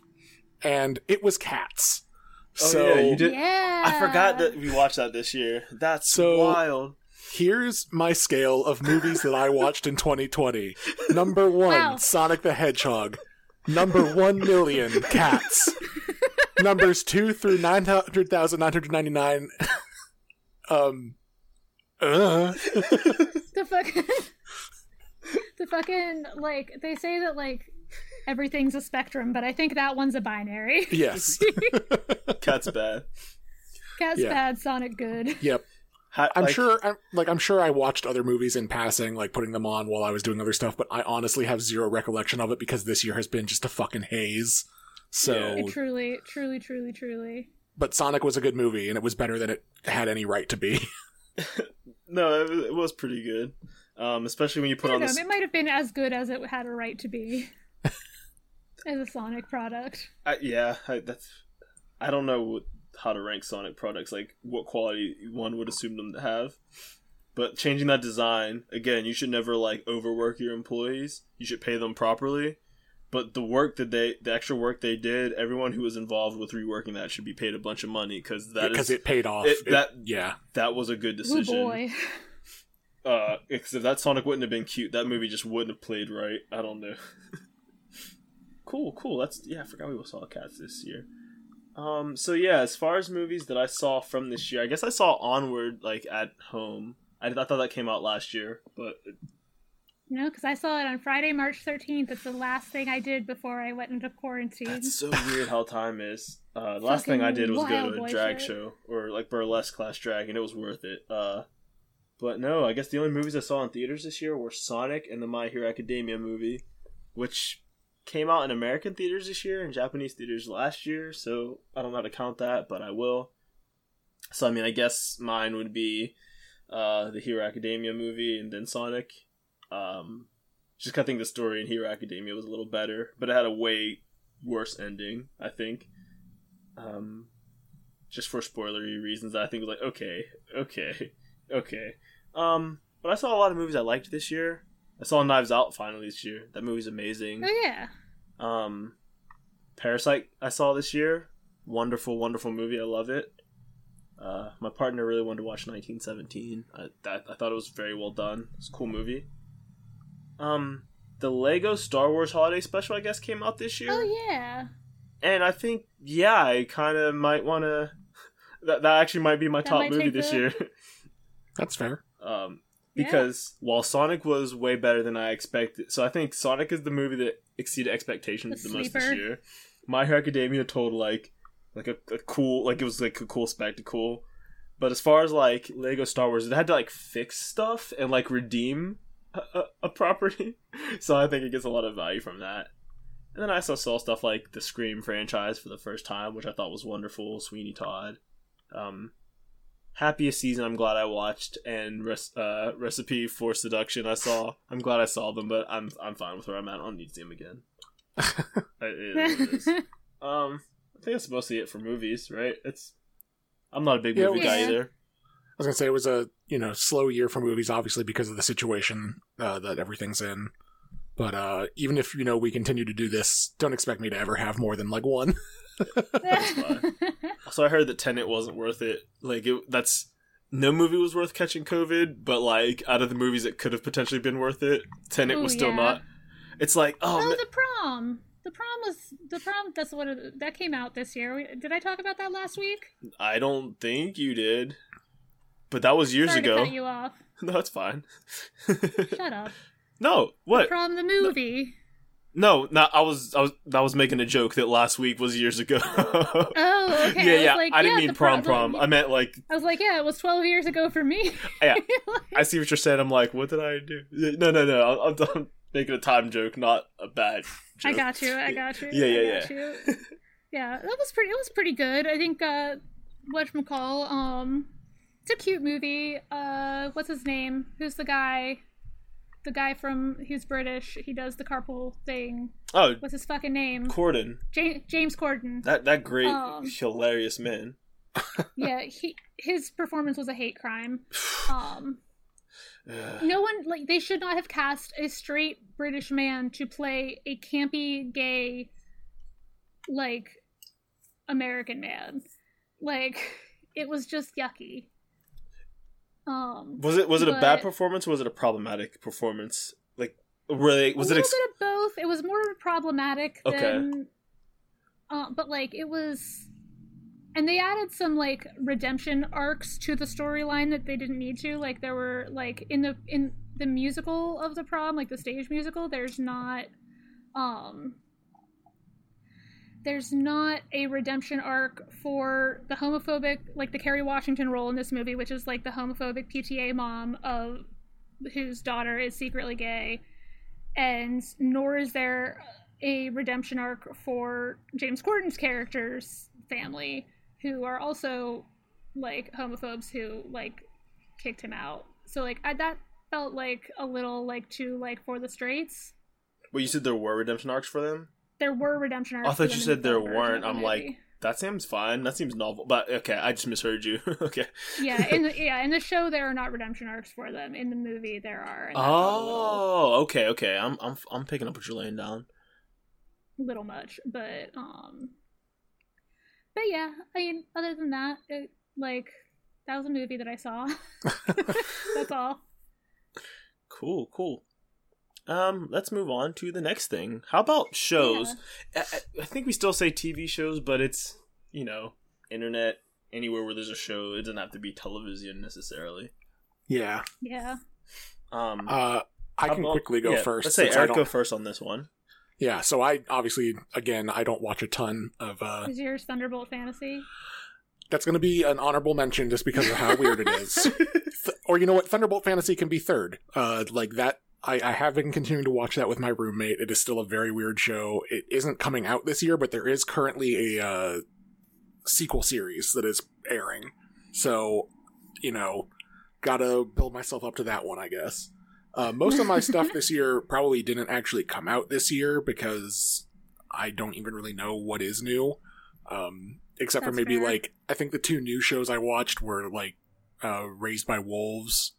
and it was Cats. Oh, so yeah, you did. Yeah, I forgot that we watched that this year. That's So- wild. here's my scale of movies that I watched in 2020. Number one, Wow. Sonic the Hedgehog. Number one million, Cats. Numbers two through nine hundred thousand nine hundred ninety nine. Um. Uh. the fucking the fucking like they say that like everything's a spectrum, but I think that one's a binary. Yes. Cat's bad. Cat's Yeah. bad, Sonic good. Yep. Ha- I'm like, sure, I'm, like I'm sure I watched other movies in passing, like putting them on while I was doing other stuff, but I honestly have zero recollection of it because this year has been just a fucking haze. So, Yeah. Truly, truly, truly, truly. But Sonic was a good movie, and it was better than it had any right to be. No, it was, pretty good. Um, especially when you I put don't on know. this. It might have been as good as it had a right to be as a Sonic product. I, yeah, I, that's. I don't know what, how to rank Sonic products, like what quality one would assume them to have. But changing that design again, you should never like overwork your employees. You should pay them properly. But the work that they, the extra work they did, everyone who was involved with reworking that should be paid a bunch of money because that because is it paid off. it- It- that- yeah, that was a good Oh decision. boy. Uh, because if that Sonic wouldn't have been cute, that movie just wouldn't have played right. I don't know. cool, cool. That's yeah. I forgot we saw Cats this year. Um. So yeah, as far as movies that I saw from this year, I guess I saw Onward like at home. I, I thought that came out last year, but No, because I saw it on Friday, March 13th. It's the last thing I did before I went into quarantine. that's so weird how time is. Uh, the last thing I did was go to a drag shit. show or like burlesque class drag, and it was worth it. Uh, but no, I guess the only movies I saw in theaters this year were Sonic and the My Hero Academia movie, which came out in American theaters this year and Japanese theaters last year. So I don't know how to count that, but I will. So I mean, I guess mine would be uh, the Hero Academia movie and then Sonic. Um, just 'cause I think the story in Hero Academia was a little better, but it had a way worse ending. I think. Um, just for spoilery reasons, I think it was like okay, okay, okay. Um, but I saw a lot of movies I liked this year. I saw Knives Out finally this year. That movie's amazing. Oh yeah. Um, Parasite I saw this year. Wonderful, wonderful movie. I love it. Uh, my partner really wanted to watch 1917. I, that, I thought it was very well done. It's a cool movie. Um, the Lego Star Wars Holiday Special, I guess, came out this year Oh yeah. and I think yeah, I kind of might want to. That that actually might be my That top movie this the- year. that's fair. um, Yeah. because while Sonic was way better than I expected, so I think Sonic is the movie that exceeded expectations The the, most this year. My Hero Academia told like like a, a cool like it was like a cool spectacle. But as far as like Lego Star Wars, it had to like fix stuff and like redeem a, a, property. so I think it gets a lot of value from that. And then I also saw stuff like the Scream franchise for the first time, which I thought was wonderful. Sweeney Todd. Um, happiest season I'm glad I watched, and res- uh, Recipe for Seduction I saw. I'm glad I saw them, but I'm I'm fine with where I'm at. I don't need to see them again. It is what it is. Um, I think that's mostly it for movies, right? It's I'm not a big Yeah, movie guy was- either. I was gonna say it was a you know slow year for movies, obviously because of the situation uh, that everything's in. But uh, even if you know we continue to do this, don't expect me to ever have more than like one. So I heard that Tenet wasn't worth it. Like it, that's no movie was worth catching COVID, but like out of the movies that could have potentially been worth it, Tenet Ooh, was still yeah. not. It's like oh, oh, ma- the prom. The prom was the prom. That's what it, that came out this year. Did I talk about that last week? I don't think you did. But that was years Sorry ago. to cut you off. No, it's fine. Shut up. no, what? From the movie. No, not I was I was I was making a joke that last week was years ago. Oh, okay. yeah, I yeah. like, I didn't yeah, mean prom prom-. I meant like I was like, yeah, it was 12 years ago for me. Yeah. I see what you're saying. I'm like, what did I do? No, no, no. I'm, I'm making a time joke, not a bad joke. I got you. I got you. Yeah, yeah, yeah. Yeah, that was pretty. It was pretty good. I think. Uh, what McCall. Um, it's a cute movie. Uh, what's his name? Who's the guy? The guy from he's British. He does the carpool thing. Oh, What's his fucking name? Corden. Ja- James Corden. That that great, Um, hilarious man. yeah, he his performance was a hate crime. Um, no one like they should not have cast a straight British man to play a campy gay like American man. Like it was just yucky. Um was it was it a bad performance? or Was it a problematic performance? Like, were they? Was a it? little Ex- bit of both. It was more problematic Okay. than uh, but like it was and they added some like redemption arcs to the storyline that they didn't need to. Like there were like in the in the musical of the prom, like the stage musical, there's not um there's not a redemption arc for the homophobic, like the Kerry Washington role in this movie, which is like the homophobic PTA mom of whose daughter is secretly gay, and nor is there a redemption arc for James Corden's character's family, who are also like homophobes who like kicked him out. So like I, that felt like a little like too like for the straights. Well, you said there were redemption arcs for them. There were redemption arcs. I thought you said the there weren't. I'm like, that seems fine. That seems novel. But okay, I just misheard you. okay. yeah, in the, yeah, in the show there are not redemption arcs for them. In the movie there are. and that felt a little, Oh, okay, okay. I'm I'm I'm picking up what you're laying down. little much, but um, but yeah, I mean, other than that, it, like that was a movie that I saw. That's all. Cool, cool. Um, let's move on to the next thing. How about shows? I, I- I think we still say TV shows, but it's you know internet anywhere where there's a show. It doesn't have to be television necessarily. Yeah. Yeah. Um, Uh, I can about- quickly go yeah, first. Let's say since I Eric go first on this one. Yeah, so I obviously again I don't watch a ton of uh Is yours Thunderbolt Fantasy? that's going to be an honorable mention just because of how weird it is. Th- or you know what, Thunderbolt Fantasy can be third. Uh like that I, I have been continuing to watch that with my roommate. It is still a very weird show. It isn't coming out this year, but there is currently a uh sequel series that is airing. So, you know, gotta build myself up to that one, I guess. Uh, most of my stuff this year probably didn't actually come out this year because I don't even really know what is new. Um, except for maybe fair. like I think the two new shows I watched were like uh, Raised by Wolves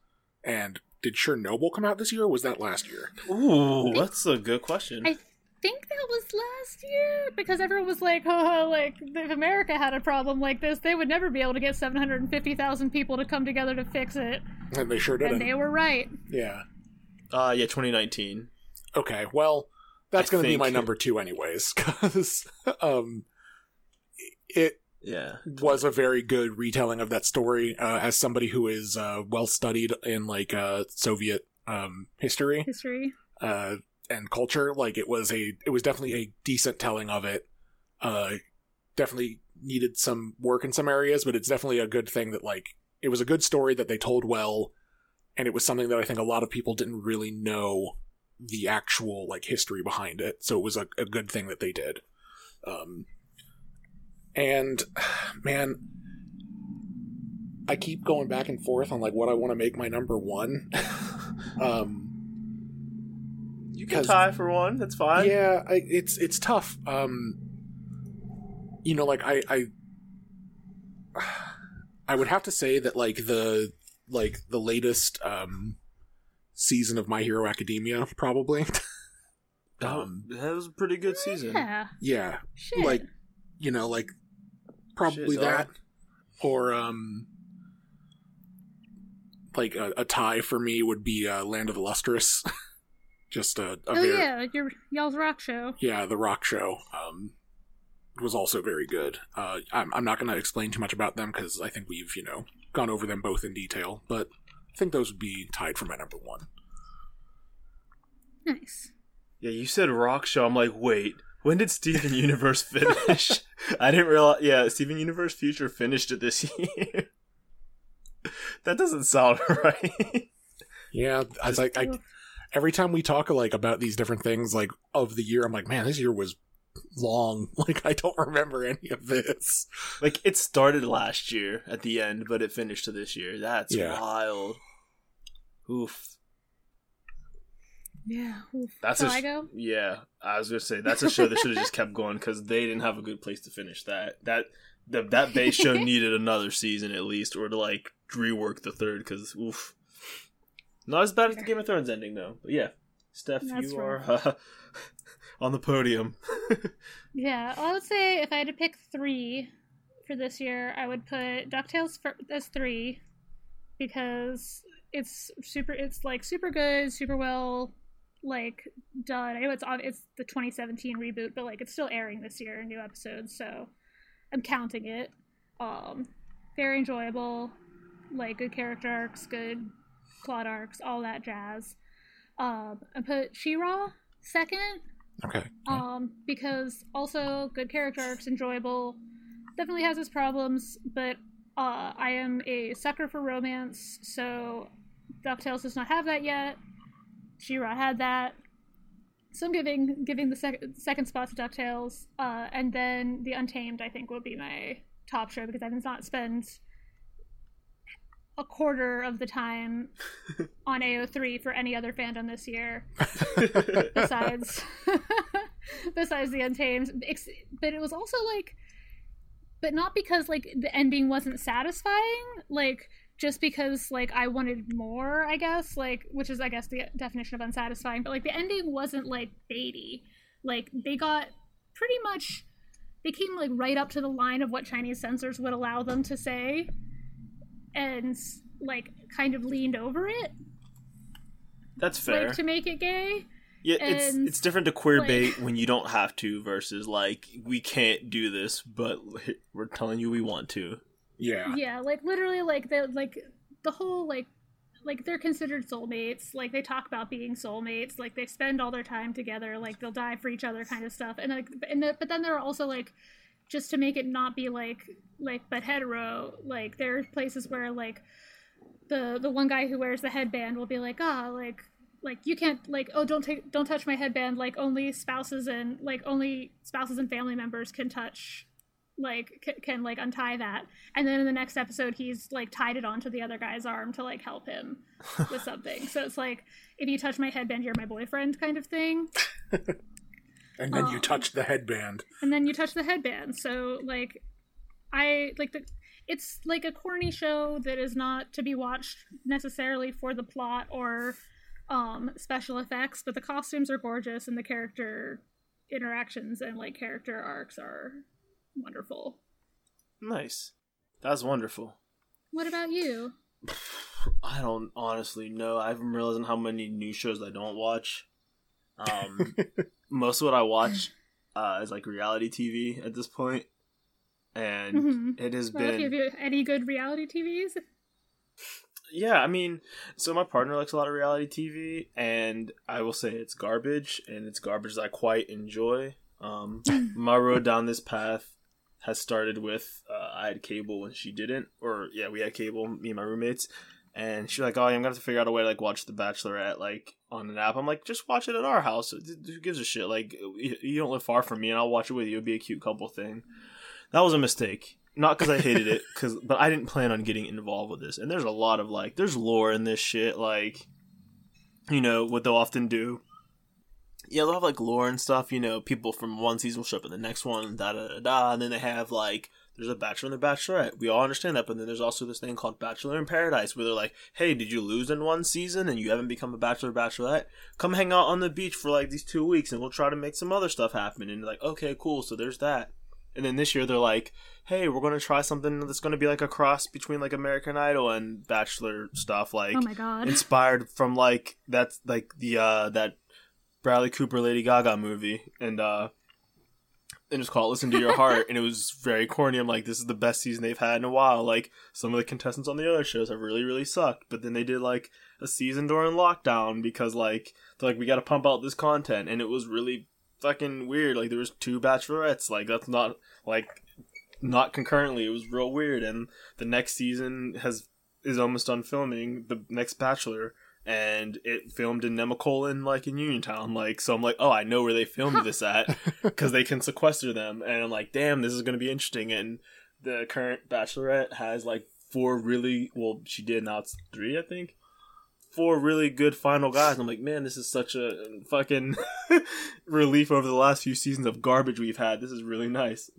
and did Chernobyl come out this year or was that last year? Ooh, that's a good question. I think that was last year because everyone was like, "Oh, like if America had a problem like this, they would never be able to get 750,000 people to come together to fix it." And they sure did. And they were right. Yeah. Uh, yeah, 2019. Okay. Well, that's going to be my number two, anyways, because um, it Yeah. was a very good retelling of that story. Uh, as somebody who is uh, well studied in like uh, Soviet um, history History. uh, and culture, like it was a it was definitely a decent telling of it. Uh, definitely needed some work in some areas, but it's definitely a good thing that like it was a good story that they told well, and it was something that I think a lot of people didn't really know the actual like history behind it. So it was a, a good thing that they did. Um, and man, I keep going back and forth on like what I want to make my number one. um, You can tie for one. That's fine. yeah, I, it's it's tough. Um, you know, like I, I, I would have to say that like the like the latest um season of My Hero Academia, probably. That, um, that was a pretty good season. Yeah. yeah, Shit. like you know, like probably Shit, dog. that, or um, like a, a tie for me would be uh, Land of the Lustrous. Just a, a oh very yeah, your y'all's rock show. yeah, the rock show um, was also very good. Uh, I'm, I'm not going to explain too much about them because I think we've you know gone over them both in detail, but I think those would be tied for my number one. Nice. Yeah, you said rock show. I'm like, wait, when did Steven Universe finish? I didn't realize. Yeah, Steven Universe Future finished it this year. that doesn't sound right. Yeah, I was like I, every time we talk like about these different things like of the year, I'm like, man, this year was long. Like I don't remember any of this. like it started last year at the end, but it finished to this year. That's Yeah. wild. Oof. Yeah. Oof. That's so a I go. Yeah, I was gonna say that's a show that should have just kept going because they didn't have a good place to finish that. That the, that base show needed another season at least, or to like rework the third. Because oof, not as bad as the Game of Thrones ending though. But yeah, Steph, That's you are uh, on the podium. Yeah, I would say if I had to pick three for this year, I would put Ducktales for, as three because it's super. It's like super good, super well like done. I know it's it's the 2017 reboot, but like it's still airing this year, new episodes. So I'm counting it. Um, very enjoyable, like good character arcs, good plot arcs, all that jazz. Um, I put She-Ra second Okay. Um, because also good character arcs, enjoyable. Definitely has its problems, but uh, I am a sucker for romance, so DuckTales does not have that yet. She-Ra had that. So I'm giving giving the sec- second spot to DuckTales, uh, and then The Untamed I think will be my top show because I did not spend a quarter of the time on AO3 for any other fandom this year besides besides The Untamed. But it was also like but not because like the ending wasn't satisfying, like just because like I wanted more, I guess, like which is I guess the definition of unsatisfying, but like the ending wasn't like baity. Like they got pretty much they came like right up to the line of what Chinese censors would allow them to say and like kind of leaned over it That's fair. like to make it gay. yeah, it's it's different to queer like- bait when you don't have to versus like we can't do this, but we're telling you we want to. Yeah. Yeah, like literally like the like the whole like like they're considered soulmates. Like they talk about being soulmates. Like they spend all their time together. Like they'll die for each other, kind of stuff. And like and the, but then there are also like just to make it not be like like but hetero. Like there are places where like the the one guy who wears the headband will be like ah like like you can't like oh don't take don't touch my headband like only spouses and like only spouses and family members can touch like c- can like untie that. And then in the next episode he's like tied it onto the other guy's arm to like help him with something. So it's like if you touch my headband you're my boyfriend kind of thing. And then you Um, touch the headband. and then you touch the headband. So like i like the it's like a corny show that is not to be watched necessarily for the plot or um special effects but the costumes are gorgeous and the character interactions and like character arcs are wonderful Nice. That's wonderful. what about you I don't honestly know. I'm realizing how many new shows I don't watch. Um, most of what I watch uh, is like reality TV at this point, and Mhm. it has well, if been you any good reality tvs yeah. I mean, so my partner likes a lot of reality TV, and I will say it's garbage, and it's garbage that I quite enjoy. Um, my road down this path has started with uh, I had cable and she didn't, or yeah, we had cable, me and my roommates, and she's like, "Oh, I'm gonna have to figure out a way to like watch The Bachelorette like on an app." I'm like, "Just watch it at our house. Who gives a shit? Like, you don't live far from me, and I'll watch it with you. It'd be a cute couple thing." That was a mistake. Not because I hated it, cause but I didn't plan on getting involved with this. And there's a lot of like, there's lore in this shit. Like, you know what they'll often do yeah, they'll have like lore and stuff. You know, people from one season will show up in the next one, da da da da. And then they have like, there's a Bachelor and a Bachelorette. We all understand that, but then there's also this thing called Bachelor in Paradise, where they're like, hey, did you lose in one season and you haven't become a Bachelor or Bachelorette? Come hang out on the beach for like these two weeks, and we'll try to make some other stuff happen. And like, okay, cool. So there's that. And then this year they're like, hey, we're gonna try something that's gonna be like a cross between like American Idol and Bachelor stuff, like oh my god inspired from like that's like the uh that Bradley Cooper Lady Gaga movie and uh and it's called Listen to Your Heart and it was very corny. I'm like, this is the best season they've had in a while. Like some of the contestants on the other shows have really, really sucked. But then they did like a season during lockdown because like they're like we gotta pump out this content and it was really fucking weird. Like there was two bachelorettes. Like that's not like not concurrently. It was real weird and the next season has is almost done filming the next Bachelor, and it filmed in Nemacolin, like in Uniontown. Like, so I'm like, oh, I know where they filmed this at because they can sequester them, and I'm like, damn, this is gonna be interesting. And the current Bachelorette has like four really well, she did now it's three, I think. Four really good final guys. And I'm like, man, this is such a fucking relief over the last few seasons of garbage we've had. This is really nice.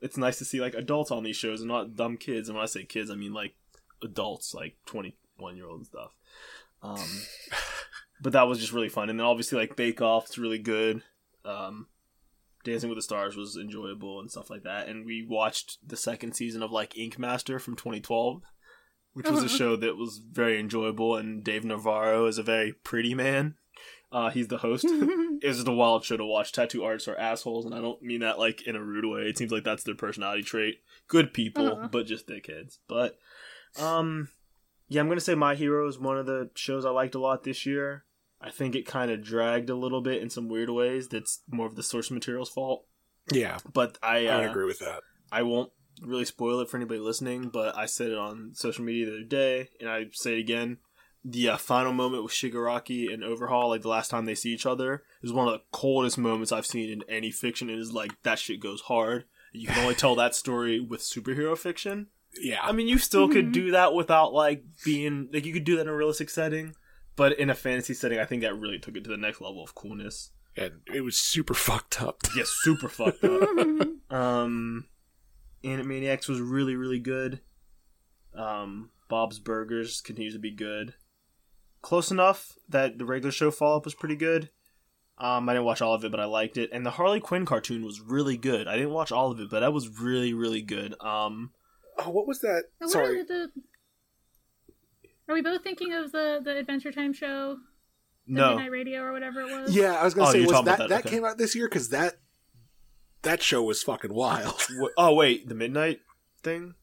It's nice to see like adults on these shows and not dumb kids. And when I say kids, I mean like adults, like 21 year old and stuff. Um, but that was just really fun. And then obviously like Bake Off is really good. Um, Dancing with the Stars was enjoyable and stuff like that. And we watched the second season of like Ink Master from 2012, which was a Uh-huh. show that was very enjoyable. And Dave Navarro is a very pretty man. Uh, he's the host. just a wild show to watch. Tattoo artists are assholes, and I don't mean that like in a rude way. It seems like that's their personality trait. Good people, Uh-huh. but just dickheads. But um, yeah, I'm gonna say My Hero is one of the shows I liked a lot this year. I think it kind of dragged a little bit in some weird ways. That's more of the source material's fault. Yeah, But I, uh, I agree with that. I won't really spoil it for anybody listening, but I said it on social media the other day, and I say it again. The uh, final moment with Shigaraki and Overhaul, like the last time they see each other, is one of the coldest moments I've seen in any fiction. It is like that shit goes hard. You can only tell that story with superhero fiction. Yeah, I mean, you still could Mhm. do that without like being like you could do that in a realistic setting, but in a fantasy setting, I think that really took it to the next level of coolness. and it was super fucked up. Yeah, super fucked up. Um, Animaniacs was really, really good. Um, Bob's Burgers continues to be good. Close enough that the regular show follow up was pretty good. Um, I didn't watch all of it, but I liked it. And the Harley Quinn cartoon was really good. I didn't watch all of it, but that was really, really good. Um, Oh, what was that? What Sorry, are the- Are we both thinking of the the Adventure Time show, the no, Midnight Radio or whatever it was? yeah, I was gonna Oh, say was that that, that, okay. came out this year because that that show was fucking wild. Oh wait, the Midnight thing.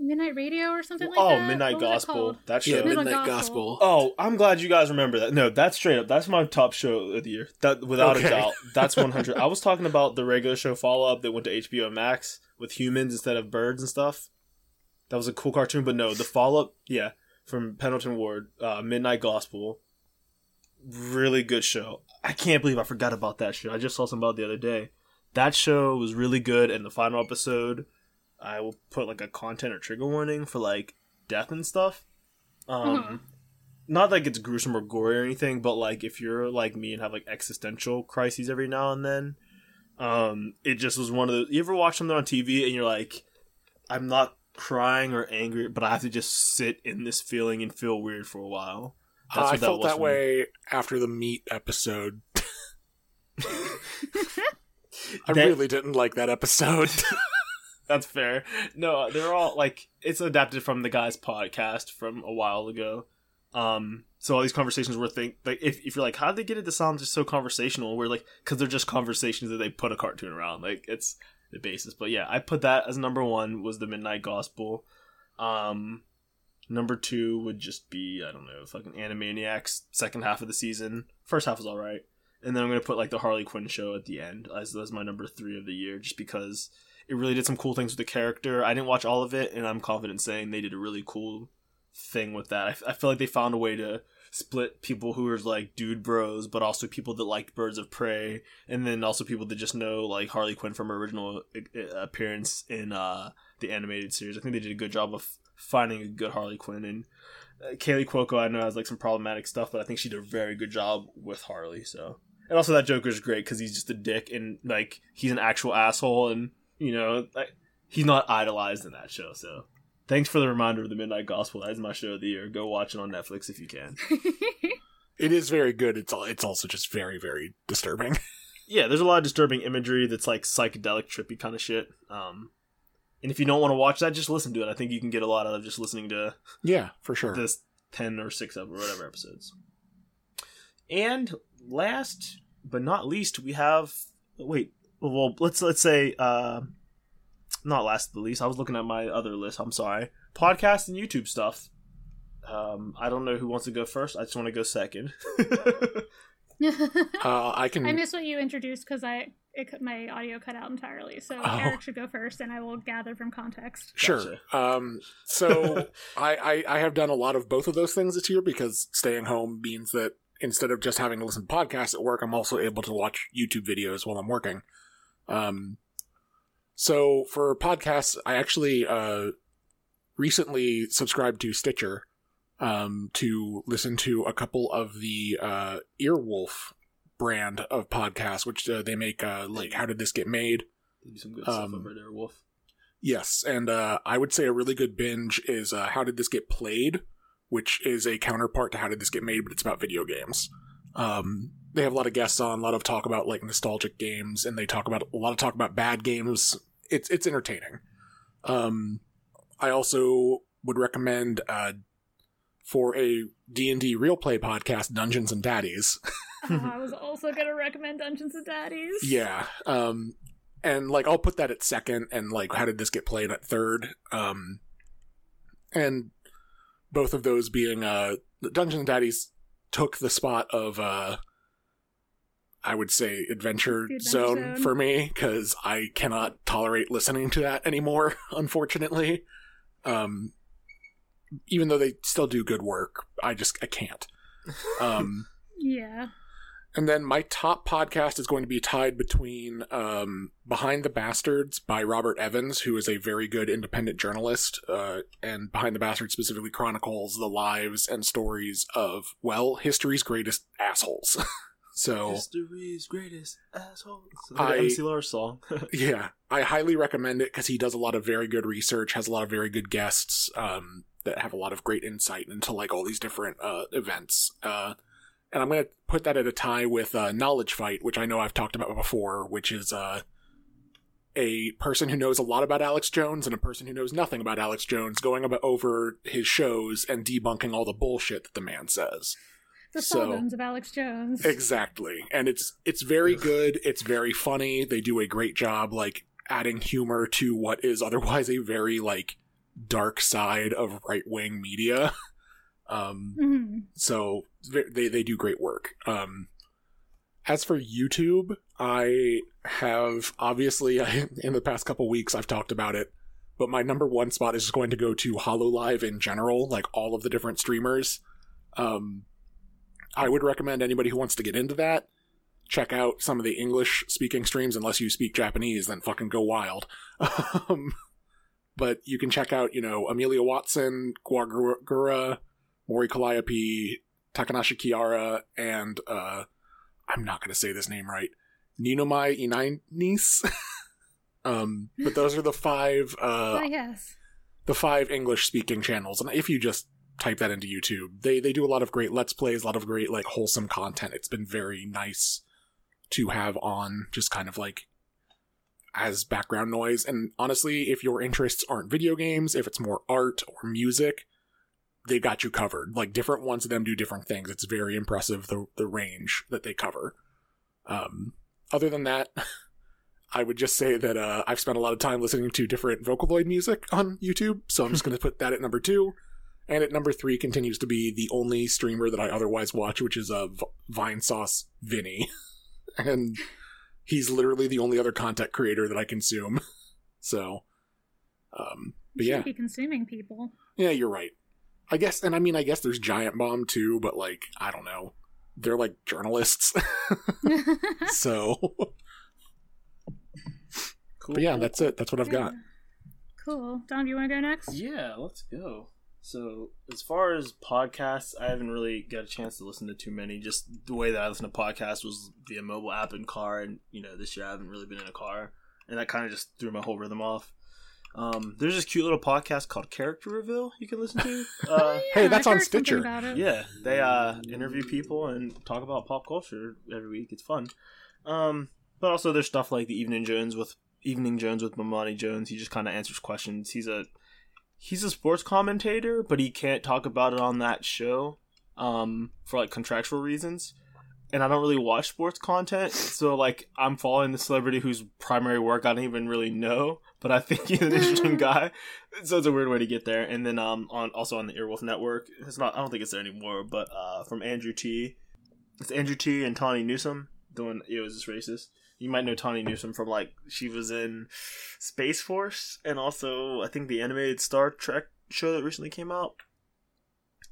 Midnight Radio or something like oh, that. Midnight What Gospel. called? That yeah, show. Midnight Midnight Gospel. Gospel. Oh, I'm glad you guys remember that. No, that's straight up. That's my top show of the year. That without Okay. a doubt. That's 100. I was talking about the regular show follow up that went to HBO Max with humans instead of birds and stuff. That was a cool cartoon, but no, the follow up, yeah, from Pendleton Ward, uh, Midnight Gospel. Really good show. I can't believe I forgot about that show. I just saw something about it the other day. That show was really good, and the final episode, I will put like a content or trigger warning for like death and stuff. Um, Uh-huh. not like it's gruesome or gory or anything, but like if you're like me and have like existential crises every now and then, um, it just was one of the. You ever watch something on TV and you're like, I'm not crying or angry, but I have to just sit in this feeling and feel weird for a while. Uh, I what felt that for me. way after the meat episode. I That- really didn't like that episode. That's fair. No, they're all like it's adapted from the guy's podcast from a while ago. Um, so all these conversations were think like if, if you're like, how did they get it to sound just so conversational? We're like, because they're just conversations that they put a cartoon around. Like it's the basis. But yeah, I put that as number one was the Midnight Gospel. Um, number two would just be I don't know, fucking Animaniacs second half of the season. First half was all right, and then I'm gonna put like the Harley Quinn show at the end as as my number three of the year, just because it really did some cool things with the character. I didn't watch all of it, and I'm confident saying they did a really cool thing with that. I feel like they found a way to split people who are like dude bros, but also people that liked Birds of Prey, and then also people that just know like Harley Quinn from her original uh, appearance in uh, the animated series. I think they did a good job of finding a good Harley Quinn and. Uh, Kaley Cuoco, I know has like some problematic stuff, but I think she did a very good job with Harley. So, and also that Joker's great because he's just a dick and like he's an actual asshole, and you know like, he's not idolized in that show. So, thanks for the reminder of the Midnight Gospel. That is my show of the year. Go watch it on Netflix if you can. it is very good. It's al- it's also just very very disturbing. yeah, there's a lot of disturbing imagery that's like psychedelic, trippy kind of shit. Um, and if you don't want to watch that, just listen to it. I think you can get a lot out of just listening to yeah, for sure. this 10 or 6 of or whatever episodes. And last but not least, we have wait, well let's let's say uh not last but least. I was looking at my other list. I'm sorry. Podcast and YouTube stuff. Um I don't know who wants to go first. I just want to go second. Uh, I can. I missed what you introduced because I it, cut- my audio cut out entirely. So Oh. Eric should go first, and I will gather from context. Sure. Um, so I, I I have done a lot of both of those things this year because staying home means that instead of just having to listen to podcasts at work, I'm also able to watch YouTube videos while I'm working. Um, so for podcasts, I actually uh recently subscribed to Stitcher um to listen to a couple of the uh Earwolf brand of podcasts, which uh, they make uh like how did this get made some good stuff Um, over there, Wolf. Yes, and uh, I would say a really good binge is uh, How Did This Get Played, which is a counterpart to How Did This Get Made, but it's about video games. Um, they have a lot of guests on, a lot of talk about like nostalgic games, and they talk about a lot of talk about bad games. It's it's entertaining. Um, I also would recommend uh, for a D and D real play podcast, Dungeons and Daddies. Oh, I was also gonna recommend Dungeons and Daddies. Yeah. Um and like I'll put that at second and like how did this get played at third? Um and both of those being uh Dungeons and Daddies took the spot of uh I would say Adventure, Adventure Zone, Zone. for me because I cannot tolerate listening to that anymore. Unfortunately, um, even though they still do good work, I just I can't. Um, Yeah. and then my top podcast is going to be tied between um, Behind the Bastards by Robert Evans, who is a very good independent journalist, uh, and Behind the Bastards specifically chronicles the lives and stories of, well, history's greatest assholes. so, History's greatest assholes. I- Like an MC Lars song. yeah, I highly recommend it because he does a lot of very good research, has a lot of very good guests um, that have a lot of great insight into like all these different uh, events. Uh, and I'm going to put that at a tie with uh, Knowledge Fight, which I know I've talked about before, which is uh, a person who knows a lot about Alex Jones and a person who knows nothing about Alex Jones going about over his shows and debunking all the bullshit that the man says. The So- Sawbones of Alex Jones. Exactly. And it's it's very good, it's very funny. They do a great job like adding humor to what is otherwise a very like dark side of right-wing media. Um Mhm. so they they do great work. Um as for YouTube, I have obviously I, in the past couple weeks I've talked about it, but my number one spot is just going to go to Hololive in general, like all of the different streamers. Um I would recommend anybody who wants to get into that check out some of the English speaking streams unless you speak Japanese, then fucking go wild. Um, but you can check out, you know, Amelia Watson, Gawr Gura, Mori Calliope, Takanashi Kiara, and uh I'm not gonna say this name right. Ninomae Ina'nis. um, but those are the five uh oh, yes. the five English speaking channels. And if you just type that into YouTube, they they do a lot of great let's plays, a lot of great like wholesome content. It's been very nice to have on just kind of like as background noise. And honestly, if your interests aren't video games, if it's more art or music, they've got you covered. Like different ones of them do different things. It's very impressive the the range that they cover. Um, other than that, I would just say that uh, I've spent a lot of time listening to different Vocaloid music on YouTube, so I'm just going to put that at number two. And at number three continues to be the only streamer that I otherwise watch, which is uh, v- Vinesauce Vinny, and he's literally the only other content creator that I consume. So, um, but You yeah, should be consuming people. yeah, you're right. I guess, and I mean, I guess there's Giant Bomb too, but like, I don't know. They're like journalists, so. Cool. But yeah, that's it. That's what I've got. Cool. Dom, do you want to go next? Yeah, let's go. So, as far as podcasts, I haven't really got a chance to listen to too many. Just the way that I listen to podcasts was via mobile app and car, and you know, this year I haven't really been in a car, and that kind of just threw my whole rhythm off. Um, there's this cute little podcast called Character Reveal you can listen to. Uh, Hey, Yeah, that's I on Stitcher. yeah, they uh interview people and talk about pop culture every week. It's fun. Um, but also there's stuff like the Evening Jones with Evening Jones with Bomani Jones. He just kind of answers questions. He's a he's a sports commentator, but he can't talk about it on that show um for like contractual reasons. And I don't really watch sports content, so like I'm following the celebrity whose primary work I don't even really know, but I think he's an interesting guy. So it's a weird way to get there. And then um on also on the Earwolf Network, it's not I don't think it's there anymore, but uh from Andrew Ti. It's Andrew Ti and Tawny Newsome doing it was just racist. You might know Tawny Newsome from like she was in Space Force and also I think the animated Star Trek show that recently came out.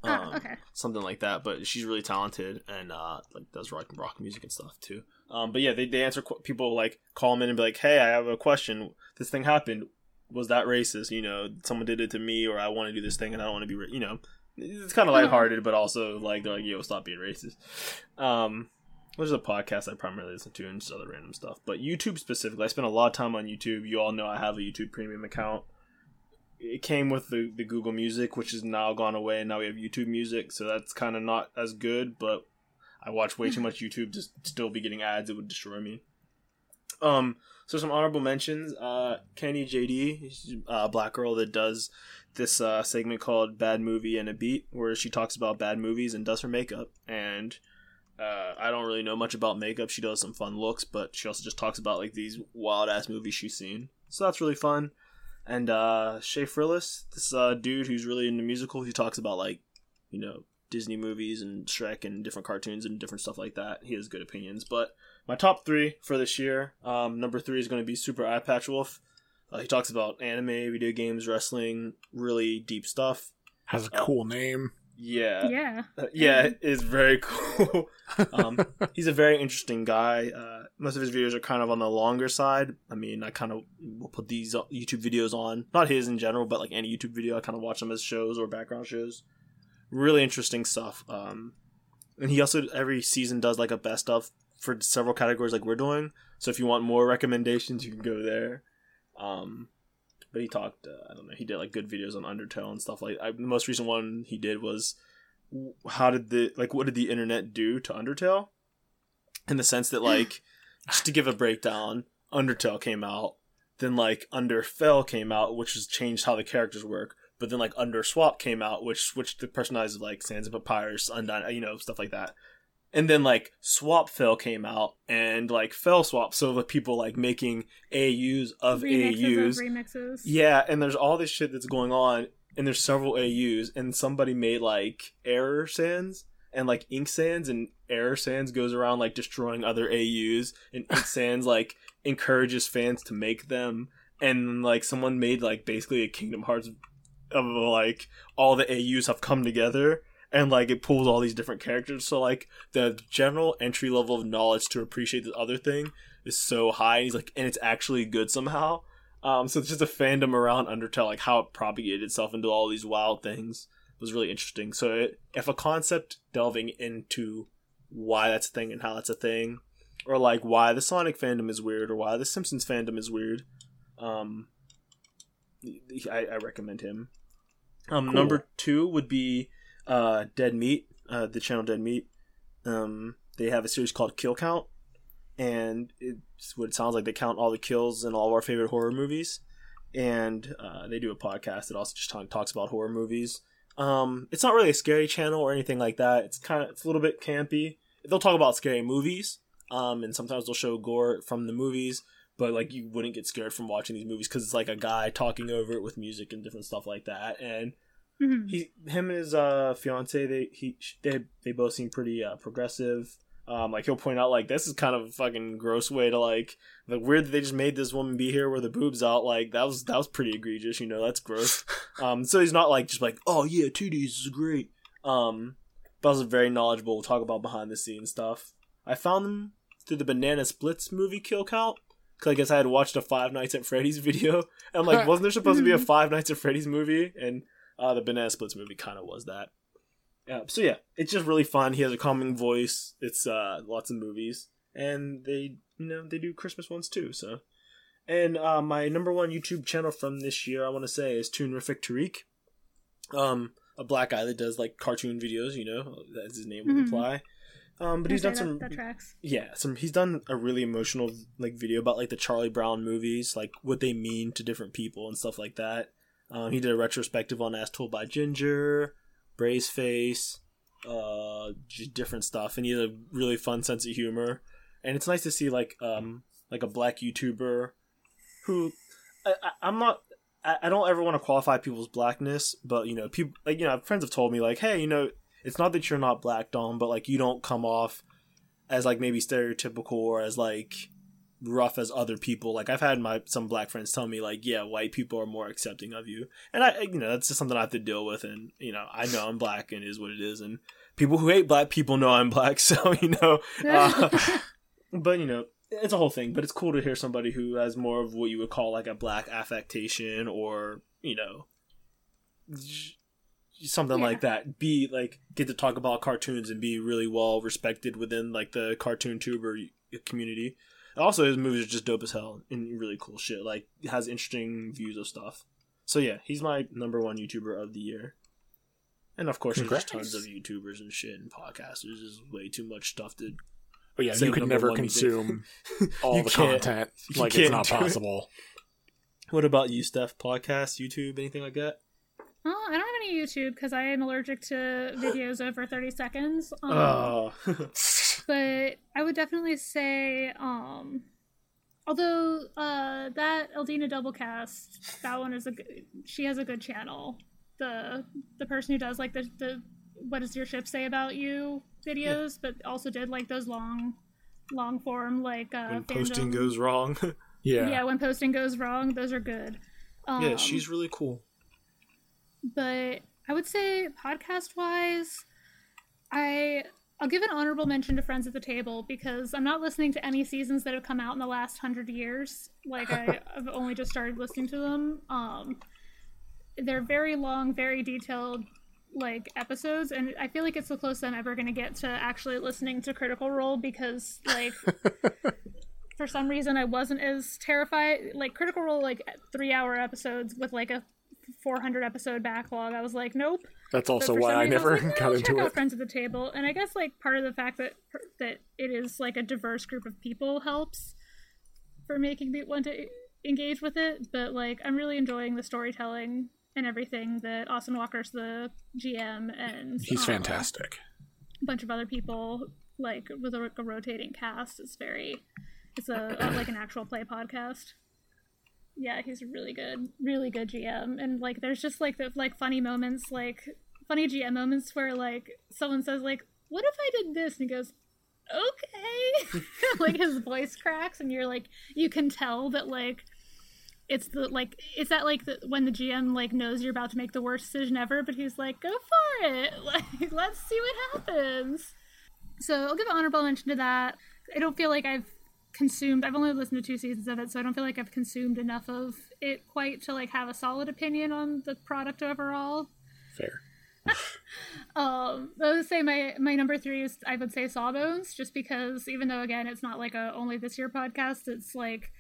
Oh, Um, okay. something like that. But she's really talented and uh, like does rock rock music and stuff too. Um, but yeah, they they answer qu- people like call them in and be like, "Hey, I have a question. This thing happened. Was that racist? You know, someone did it to me, or I want to do this thing and I don't want to be, ra-, you know." It's kind of Yeah. lighthearted, but also like they're like, "Yo, stop being racist." Um, which is a podcast I primarily listen to and just other random stuff. But YouTube specifically, I spend a lot of time on YouTube. You all know I have a YouTube Premium account it came with the, the Google Music, which has now gone away, now we have YouTube Music, so that's kind of not as good. But I watch way too much YouTube to still be getting ads; it would destroy me. Um, so some honorable mentions: uh, Kenny JD, a black girl that does this uh, segment called "Bad Movie and a Beat," where she talks about bad movies and does her makeup. And uh, I don't really know much about makeup. She does some fun looks, but she also just talks about like these wild ass movies she's seen. So that's really fun and uh Shay Frillis, this uh dude who's really into musicals, he talks about like, you know, Disney movies and Shrek and different cartoons and different stuff like that. He has good opinions. But my top three for this year, um, number three is going to be Super Eyepatch Wolf. Uh, he talks about anime, video games, wrestling, really deep stuff. Has a cool name. Yeah, Yeah. uh, yeah, it's very cool. um, he's a very interesting guy. Uh, most of his videos are kind of on the longer side. I mean, I kind of will put these YouTube videos on, not his in general, but like any YouTube video, I kind of watch them as shows or background shows. Really interesting stuff. Um, and he also every season does like a best of for several categories, like we're doing. So if you want more recommendations, you can go there. Um, but he talked, uh, I don't know, he did like good videos on Undertale and stuff like. I, the most recent one he did was how did the like what did the internet do to Undertale? In the sense that like just to give a breakdown, Undertale came out, then like Underfell came out, which has changed how the characters work. But then like Underswap came out, which switched the personages like Sans of Papyrus, Undyne, you know, stuff like that. And then like Swap Fell came out and like Fell Swap, so the people like making AUs of remixes AUs. of remixes. Yeah, and there's all this shit that's going on, and there's several AUs, and somebody made like error Sans and like ink Sans, and error Sans goes around like destroying other AUs, and ink Sans like encourages fans to make them, and like someone made like basically a Kingdom Hearts of like all the AUs have come together. And like it pulls all these different characters, so like the general entry level of knowledge to appreciate the other thing is so high. And He's like, and it's actually good somehow. Um, so it's just a fandom around Undertale, like how it propagated itself into all these wild things was really interesting. So it, if a concept delving into why that's a thing and how that's a thing, or like why the Sonic fandom is weird, or why the Simpsons fandom is weird, um, I, I recommend him. Um, Cool. number two would be uh, Dead Meat, uh, the channel Dead Meat. Um, they have a series called Kill Count, and it's what it sounds like. They count all the kills in all of our favorite horror movies, and uh, they do a podcast that also just talk, talks about horror movies. Um, it's not really a scary channel or anything like that. It's kind of it's a little bit campy. They'll talk about scary movies, um, and sometimes they'll show gore from the movies. But like you wouldn't get scared from watching these movies because it's like a guy talking over it with music and different stuff like that. And Mhm. he him and his uh fiance they he they they both seem pretty uh, progressive. Um like he'll point out like this is kind of a fucking gross way to like like weird that they just made this woman be here with the boobs out like that was that was pretty egregious you know that's gross. Um so he's not like just like oh yeah titties is great. Um but also very knowledgeable we'll talk about behind the scenes stuff. I found them through the banana splits movie kill Count. Cause i guess i had watched a five nights at freddy's video. And i'm like wasn't there supposed to be a five nights at freddy's movie? And uh, the Banana Splits movie kind of was that. Yeah, so yeah, it's just really fun. He has a calming voice. It's uh, lots of movies, and they you know they do Christmas ones too. So, and uh, my number one YouTube channel from this year, I want to say, is Toonrific Tariq. Um, a black guy that does like cartoon videos. You know, as his name would imply. Um, but he's done some that, yeah some he's done a really emotional like video about like the charlie brown movies like what they mean to different people and stuff like that um, he did a retrospective on As Told by Ginger brace face uh different stuff. And he has a really fun sense of humor. And it's nice to see like um like a black youtuber who I, I, i'm not I, I don't ever want to qualify people's blackness but you know people like you know friends have told me like hey you know it's not that you're not black dom but like you don't come off as like maybe stereotypical or as like rough as other people. Like I've had my some black friends tell me like, yeah, white people are more accepting of you, and I you know that's just something I have to deal with, and you know I know I'm black and is what it is, and people who hate black people know I'm black, so you know, uh, but you know. It's a whole thing, but it's cool to hear somebody who has more of what you would call like a black affectation or, you know, j- something Yeah. like that. Be like get to talk about cartoons and be really well respected within like the cartoon tuber community. Also, his movies are just dope as hell and really cool shit. Like, has interesting views of stuff. So yeah, he's my number one YouTuber of the year. And of course, there's tons of YouTubers and shit and podcasters. There's way too much stuff to. But yeah, you could never one, you think. consume all the content. Like it's not do it. possible. What about you, Steph? Podcast, YouTube, anything like that? Oh, I don't have any YouTube because I am allergic to videos over 30 seconds. Um, Oh, but I would definitely say, um, although uh, that Eldina Doublecast, that one is a good, she has a good channel. The the person who does like the the what does your ship say about you videos, but also did like those long, long form like uh, when posting fandom- goes wrong. Yeah. yeah. when posting goes wrong, those are good. Um, yeah, she's really cool. but I would say podcast wise, I I'll give an honorable mention to Friends at the Table because I'm not listening to any seasons that have come out in the last hundred years. Like I, I've only just started listening to them. Um, they're very long, very detailed like episodes, and I feel like it's the closest I'm ever going to get to actually listening to Critical Role because like. For some reason, I wasn't as terrified. Like Critical Role, like three-hour episodes with like a 400 episode backlog. I was like, nope. That's also why I never was like, got into check out it. Friends at the Table, and I guess like part of the fact that that it is like a diverse group of people helps for making me want to engage with it. But like, I'm really enjoying the storytelling and everything that Austin Walker's the GM and He's um, fantastic. a bunch of other people like with a, a rotating cast. It's very, it's a, a like an actual play podcast. Yeah, he's really good, really good GM, and like there's just like the like funny moments, like funny GM moments where like someone says like, "What if I did this?" and he goes, "Okay," like his voice cracks, and you're like, you can tell that like it's the like it's that like the, when the GM like knows you're about to make the worst decision ever, but he's like, "Go for it! Like, let's see what happens." So I'll give an honorable mention to that. I don't feel like I've consumed. I've only listened to two seasons of it, so I don't feel like I've consumed enough of it quite to like have a solid opinion on the product overall. Fair. Um, I would say my my number three is I would say Sawbones, just because even though again it's not like a only this year podcast, it's like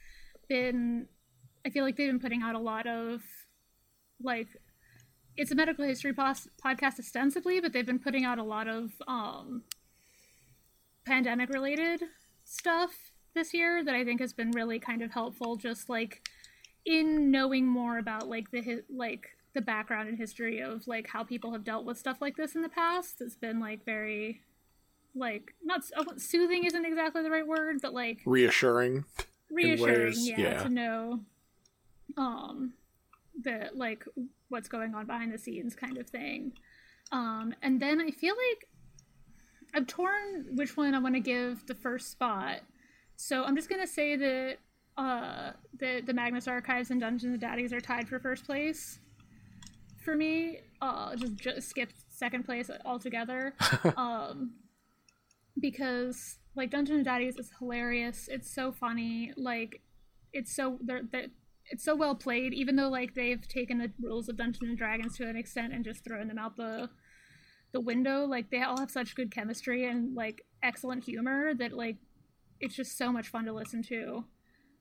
been I feel like they've been putting out a lot of like it's a medical history pos- podcast ostensibly, but they've been putting out a lot of um pandemic related stuff this year that I think has been really kind of helpful just like in knowing more about like the like the background and history of like how people have dealt with stuff like this in the past it's been like very like not soothing isn't exactly the right word but like Reassuring. reassuring yeah, yeah. to know um that like what's going on behind the scenes kind of thing um and then i feel like i'm torn which one i want to give the first spot so i'm just gonna say that uh the the magnus archives and dungeons and daddies are tied for first place for me uh just, just skipped second place altogether um because like Dungeons and Daddies is hilarious. It's so funny. Like it's so they're, they're it's so well played. Even though like they've taken the rules of Dungeons and Dragons to an extent and just thrown them out the the window. Like they all have such good chemistry and like excellent humor that like it's just so much fun to listen to.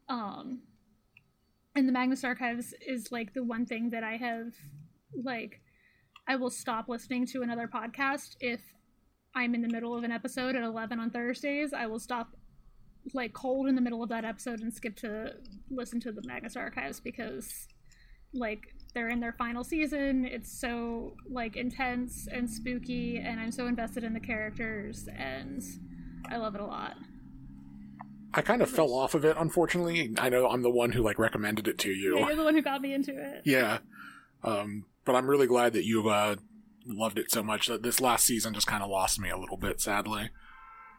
Um, and the Magnus Archives is like the one thing that I have like I will stop listening to another podcast if I'm in the middle of an episode at 11 on Thursdays. I will stop like cold in the middle of that episode and skip to listen to the Magnus Archives because like they're in their final season. It's so like intense and spooky and I'm so invested in the characters and I love it a lot. I kind of fell off of it, unfortunately. I know I'm the one who like recommended it to you. Yeah, you're the one who got me into it. Yeah. Um, but I'm really glad that you uh, loved it so much that this last season just kind of lost me a little bit, sadly.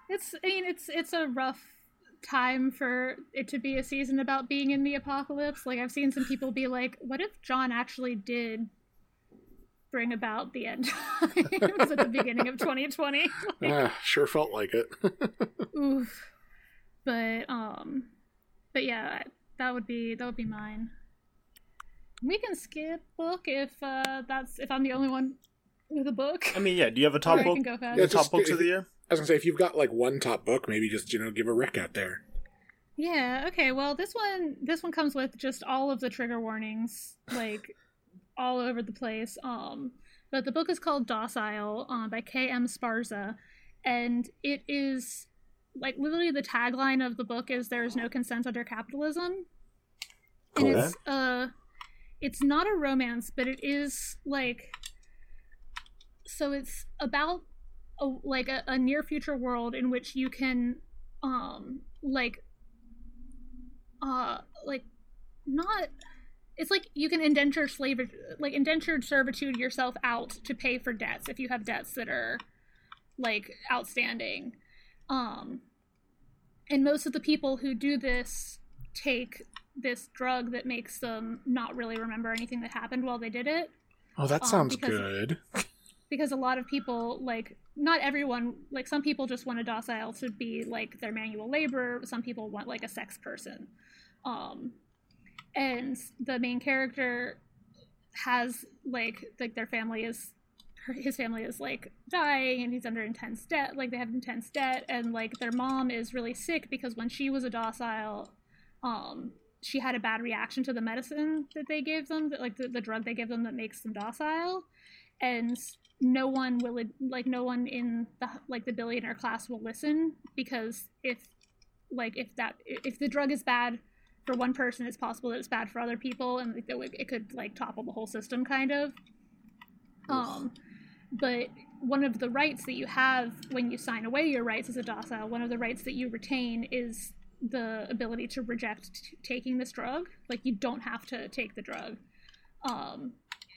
It's I mean it's it's a rough time for it to be a season about being in the apocalypse. Like I've seen some people be like, what if Jon actually did bring about the end times at the beginning of 2020? Ah, sure felt like it. Oof. But um but yeah, that would be that would be mine. We can skip book if uh that's if I'm the only one with a book. I mean, yeah. Do you have a top Or I book? can go fast. Yeah, top just- books of the year? I was gonna say if you've got like one top book, maybe just you know give a Rick out there. Yeah, okay. Well, this one this one comes with just all of the trigger warnings like all over the place. Um but the book is called Docile uh, by K.M. Szpara and it is like literally the tagline of the book is there is no consent under capitalism. Cool. And it's uh it's not a romance, but it is like so it's about a, like a, a near future world in which you can um like uh like not it's like you can indenture slave like indentured servitude yourself out to pay for debts if you have debts that are like outstanding um and most of the people who do this take this drug that makes them not really remember anything that happened while they did it. Oh, that Um, sounds because- good. because a lot of people like not everyone like some people just want a docile to be like their manual labor. Some people want like a sex person. Um and the main character has like like their family is her, his family is like dying and he's under intense debt like they have intense debt and like their mom is really sick because when she was a docile um she had a bad reaction to the medicine that they gave them that like the, the drug they give them that makes them docile. And no one will like no one in the like the billionaire class will listen because if like if that if the drug is bad for one person it's possible that it's bad for other people and like, it, it could like topple the whole system kind of. Um but one of the rights that you have when you sign away your rights as a docile one of the rights that you retain is the ability to reject t- taking this drug. Like you don't have to take the drug. Um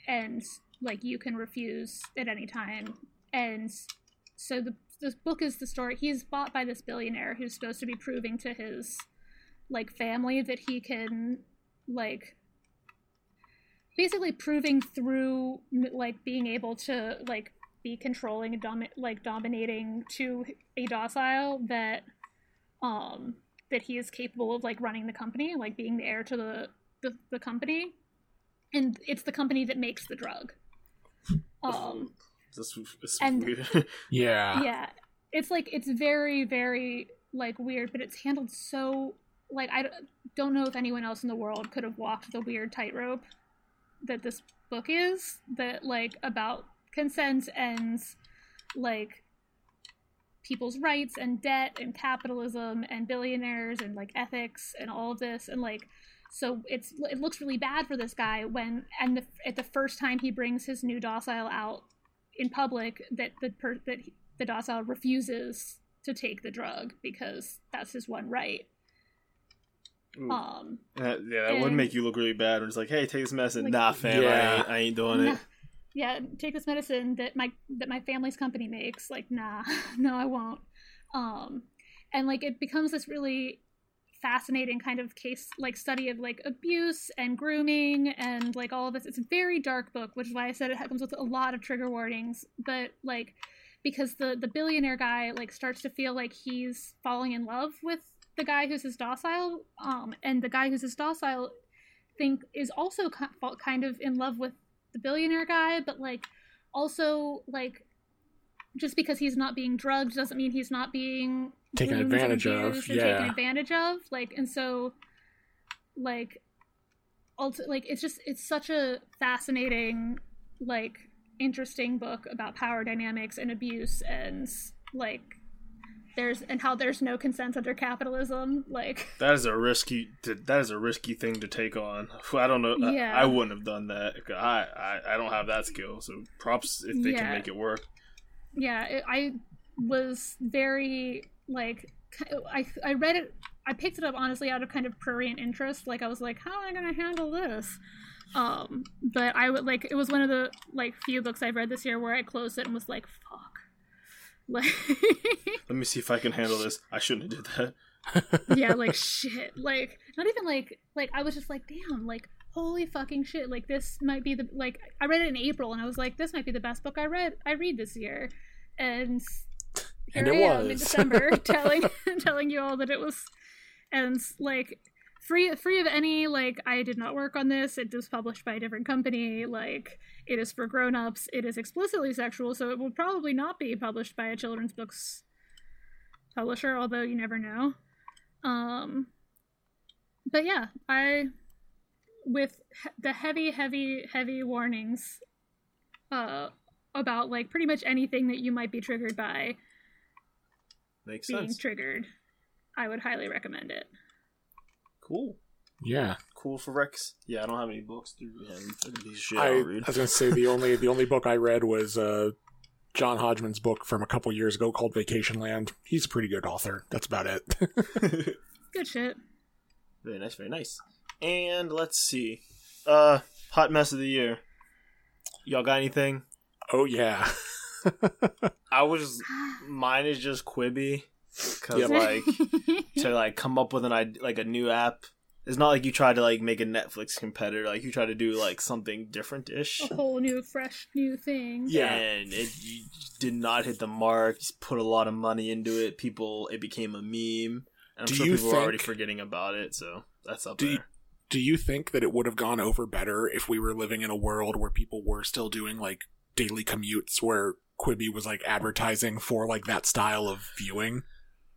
and like you can refuse at any time. And so the this book is the story he's bought by this billionaire who's supposed to be proving to his like family that he can like basically proving through like being able to like be controlling and domi- like dominating to a docile that um that he is capable of like running the company like being the heir to the the, the company and it's the company that makes the drug um This, this And- weird. Yeah. yeah it's like it's very very like weird but it's handled so like i don't know if anyone else in the world could have walked the weird tightrope that this book is that like about consent and like people's rights and debt and capitalism and billionaires and like ethics and all of this. And like so it's it looks really bad for this guy when and the, at the first time he brings his new docile out in public that the per, that he- the docile refuses to take the drug because that's his one right Ooh. um That- yeah, that would and- make you look really bad. When it's like, hey, take this medicine. Like- nah, fam, I, ain't, I ain't doing nah, it. yeah take this medicine that my that my family's company makes like nah no i won't um and like it becomes this really fascinating kind of case like study of like abuse and grooming and like all of this it's a very dark book which is why i said it comes with a lot of trigger warnings but like because the the billionaire guy like starts to feel like he's falling in love with the guy who's his docile um and the guy who's his docile think is also kind of in love with the billionaire guy but like also like just because he's not being drugged doesn't mean he's not being Taken advantage of, yeah. taken advantage of like and so like ulti- like it's just it's such a fascinating like interesting book about power dynamics and abuse and like there's and how there's no consent under capitalism like That is a risky. That is a risky thing to take on. I don't know. I- Yeah. I, wouldn't have done that. I, I I don't have that skill. So props if they can make it work. yeah it, i was very like I, I read it i picked it up honestly out of kind of prurient interest like i was like how am i going to handle this um but i would like it was one of the like few books i've read this year where i closed it and was like fuck Let me see if I can handle this. I shouldn't have did that. yeah like shit. Like not even like like i was just like damn like holy fucking shit. Like this might be the like i read it in april and i was like this might be the best book i read i read this year. And here And it i am in december telling telling you all that it was. And like free free of any like i did not work on this. It was published by a different company. Like it is for grown-ups. It is explicitly sexual so it will probably not be published by a children's books publisher although you never know. Um but yeah i with he- the heavy heavy heavy warnings uh about like pretty much anything that you might be triggered by Makes being sense. triggered i would highly recommend it Cool. Yeah. Cool for Rex. Yeah, I don't have any books to and these I, I'll I read. was gonna say the only the only book I read was uh, John Hodgman's book from a couple years ago called Vacation Land. He's a pretty good author. That's about it. good shit very nice, very nice. And let's see. Uh, hot mess of the year. Y'all got anything? Oh yeah. I was. Mine is just Quibi, cause Yep. like to like come up with an idea, like a new app. It's not like you try to like make a Netflix competitor. Like you try to do like something different ish. a whole new, fresh, new thing. Yeah. and it you did not hit the mark. Just put a lot of money into it. People, it became a meme. And I'm Do sure you people are already forgetting about it. So that's up Do you- there. Do you think that it would have gone over better if we were living in a world where people were still doing like daily commutes where Quibi was like advertising for like that style of viewing?